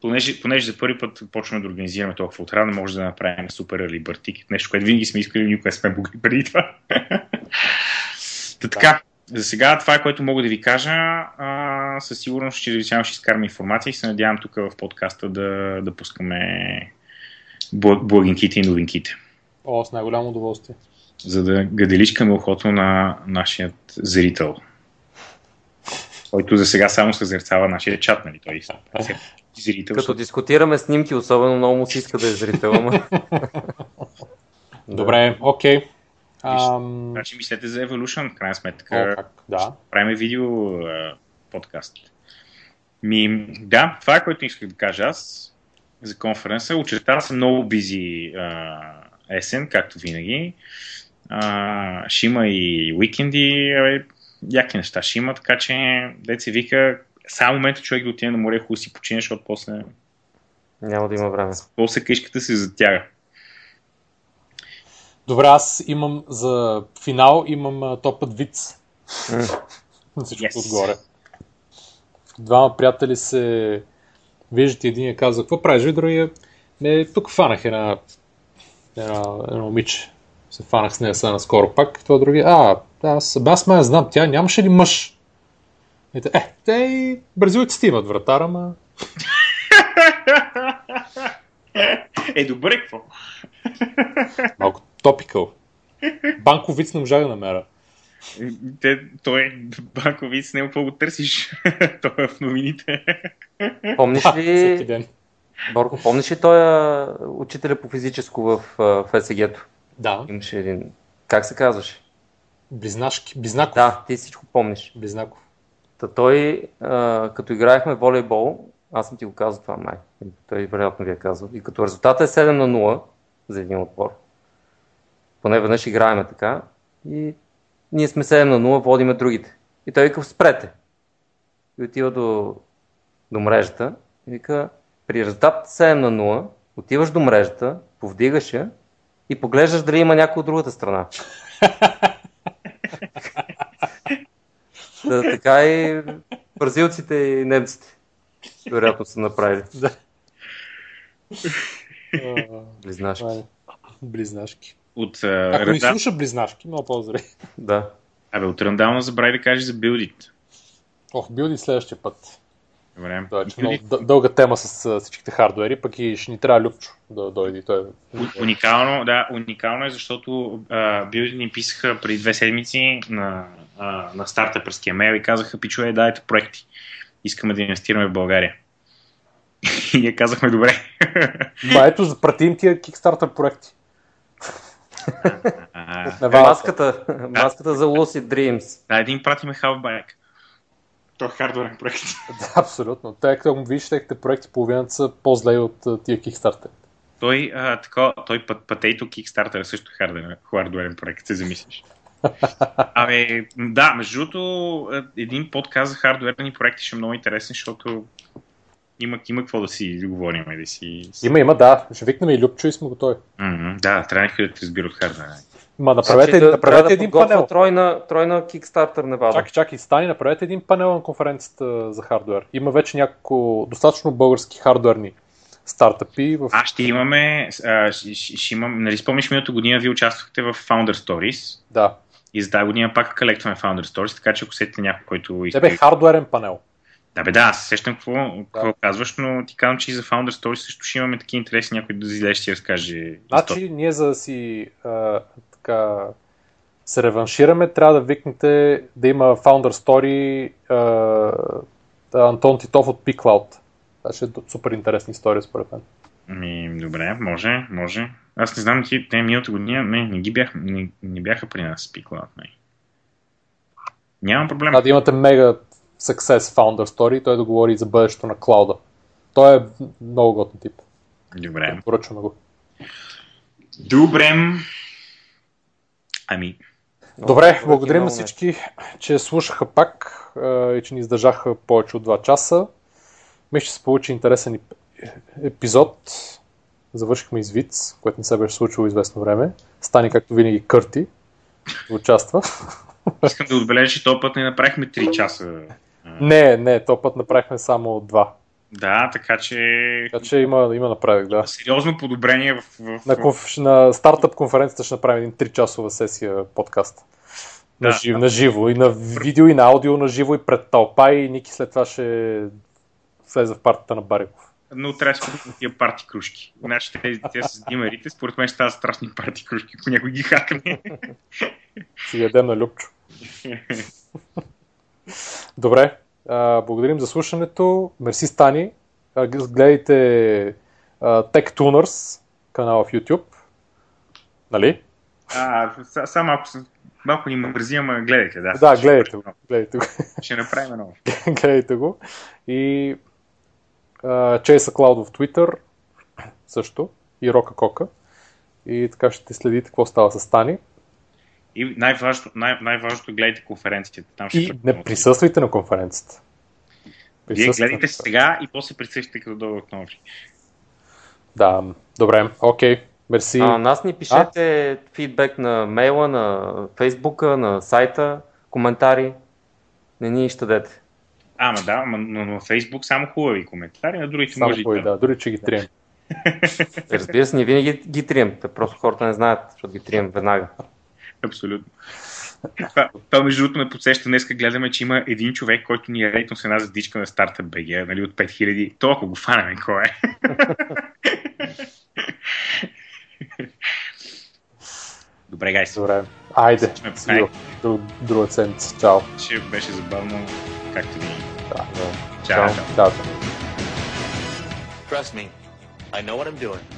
Понеже, понеже за първи път почваме да организираме толкова отрано, може да направим супер early bird ticket. Нещо, което винаги сме искали, никога сме могли преди това. Та, така, за сега това е което мога да ви кажа. А, със сигурност ще зависявам, ще изкараме информация и се надявам тук в подкаста да, да пускаме благинките и новинките. О, с най-голямо удоволствие. За да гаделичкаме ухото на нашия зрител. Който за сега само съзерцава нашия чат, нали? Той е зрител. Като дискутираме снимки, особено много му се иска да е зрител. Добре, окей. Okay. Ам... Значи мислете за Evolution, в крайна сметка. О, как? Да. Правим видео а, подкаст. Ми, да, това е което исках да кажа аз за конференса. Очертава се много бизи а, есен, както винаги. А, ще има и уикенди, а, яки неща ще има, така че се вика, само момента човек да отиде на море, хубаво си почине, защото после няма да има време. После къщата се затяга. Добре, аз имам за финал, имам топът виц. На всичко yes. отгоре. Двама приятели се виждат и един я казва, какво правиш, и другия, не, тук фанах една, една, една момиче. Се фанах с нея сега наскоро пак. Това другия, а, аз, аз ме знам, тя нямаше ли мъж? И те, е, те и бразилците имат вратар, ама... Е, добре, какво? Малко топикъл. Банков виц не можа да намеря. Те, той банковиц, не какво го търсиш. той е в новините. Помниш Всеки ли, ден. Борко, помниш ли той учителя по физическо в а, ФСГ-то? Да. Имаше един... Как се казваше? Близнашки. Близнаков. Да, ти всичко помниш. Близнаков. Та той, а, като играехме волейбол, аз съм ти го казал това май, той вероятно ви е казал, и като резултата е 7 на 0 за един отбор, поне веднъж играеме така, и ние сме 7 на 0, водиме другите. И той вика, спрете. И отива до, до мрежата и вика, при резултат 7 на 0, отиваш до мрежата, повдигаш я и поглеждаш дали има някой от другата страна. Та, така и бразилците и немците вероятно са направили. А, Близнашки. Близнашки. От, а, Ако ни Рънда... слуша близнашки, много по-здрав. Да. Абе, от Рандална забрави да кажеш за билдит. Ох, билди следващия път. Добре. Това е че много дъ- дълга тема с всичките хардуери, пък и ще ни трябва Любчо да дойде. Той... е- Уникално, да, уникално е, защото а, билди ни писаха преди две седмици на, а, на стартъпърския мейл и казаха, пичове, дайте проекти. Искаме да инвестираме в България. И ние казахме, добре. Ма ето, пратим тия Kickstarter проекти. На вас. Маската, маската за Lucid Dreams. да, един пратиме Halfbike. То е хардуерен проект. Да, абсолютно. Те, като вижте, техните проекти, половината са по-зле от тия Kickstarter. Той, а, така, той път, Potato Kickstarter е също хардуерен, хардуерен проект, се замислиш. Абе, да, между другото, е, един подкаст за хардуерни проекти ще е много интересен, защото има, има какво да си говорим. Да си... Има, има, да. Ще викнем и Любчо и сме готови. М-м, да, трябва някой да те разбира от хардуера. Ма направете, Значи да- направете да един подготвя панел. Тройна, тройна Kickstarter Невада. Чакай, чакай, стани, направете един панел на конференцията за хардуер. Има вече няколко достатъчно български хардуерни стартъпи. В... А, ще имаме, а, ще, ще, имам, нали спомниш миналата година, вие участвахте в Founder Stories Да. и за тази година пак колектваме Founder Stories, така че ако сетите някой, който иска... Тебе хардуерен панел. Да, бе, да, аз се сещам какво, какво казваш, но ти казвам, че и за Founder Stories също ще имаме такива интересни, някой да излезе ще разкаже. история. Значи, ние за да си а, така се реваншираме, трябва да викнете да има Founder Story а, Антон Титов от P-Cloud. Това ще е супер интересна история според мен. Ми, добре, може, може. Аз не знам, ти, те миналата година, не, не ги бяха, не, не бяха при нас спикла. Не. Нямам проблем. Трябва да имате мега success Founder Story, той да говори за бъдещето на клауда. Той е много готин тип. Добре. Поръчваме го. Добре. Ами, Добре, благодарим на всички, че слушаха пак и че ни издържаха повече от 2 часа. Мисля, че се получи интересен еп- епизод. Завършихме извиц, което не се беше случило известно време. Стани, както винаги, Кърти участва. искам да отбележа, че този път не направихме 3 часа. Не, не, то път направихме само 2. Да, така че... Така че има, има напредък, да. Сериозно подобрение в... в... На, конф... на стартъп конференцията ще направим един 3-часова сесия подкаст. На, Да. жив, на живо, и на видео, и на аудио, на живо, и пред тълпа, и Ники след това ще влезе в партията на Бариков. Но трябва да си купим тия парти кружки. Значи те, те с димерите, според мен ще стават страшни парти кружки, ако някой ги хакне. Ще ядем на Любчо. Добре, а, благодарим за слушането. Мерси Стани. А, гледайте а, Tech Tuners, канала в YouTube. Нали? А, са- само малко, с- малко ни мързи, ама гледайте, да. Да, гледайте го. Гледайте го. Ще направим ново. гледайте го. И Чейса Клауд в Twitter също. И Рока Кока. И така ще следите какво става с Стани. И най-важното, най- най-важното гледайте конференцията. Там ще И не присъствайте на конференцията. Вие Присъствайте гледайте на- сега и после присъщате като до октомври. Да, добре, окей. Мерси. А, нас ни пишете фидбек на мейла, на фейсбука, на сайта, коментари. Не ни щадете. Ама да, ама, но на Фейсбук само хубави коментари, на другите Само може кой, и да, дори че ги трием. Разбира се, ние винаги ги трием. Те просто хората не знаят, защото ги трием веднага. Абсолютно. Това, това между другото ме подсеща, днес гледаме, че има един човек, който ни е рейтно с една задичка на старта БГ, нали, от 5000. То ако го фанеме, кой е? Добре, гайс. Добре. Айде. Ай. До друга седмица. Чао. Ще беше забавно, както винаги. Да, да. Чао. Чао. Чао. Trust me, I know what I'm doing.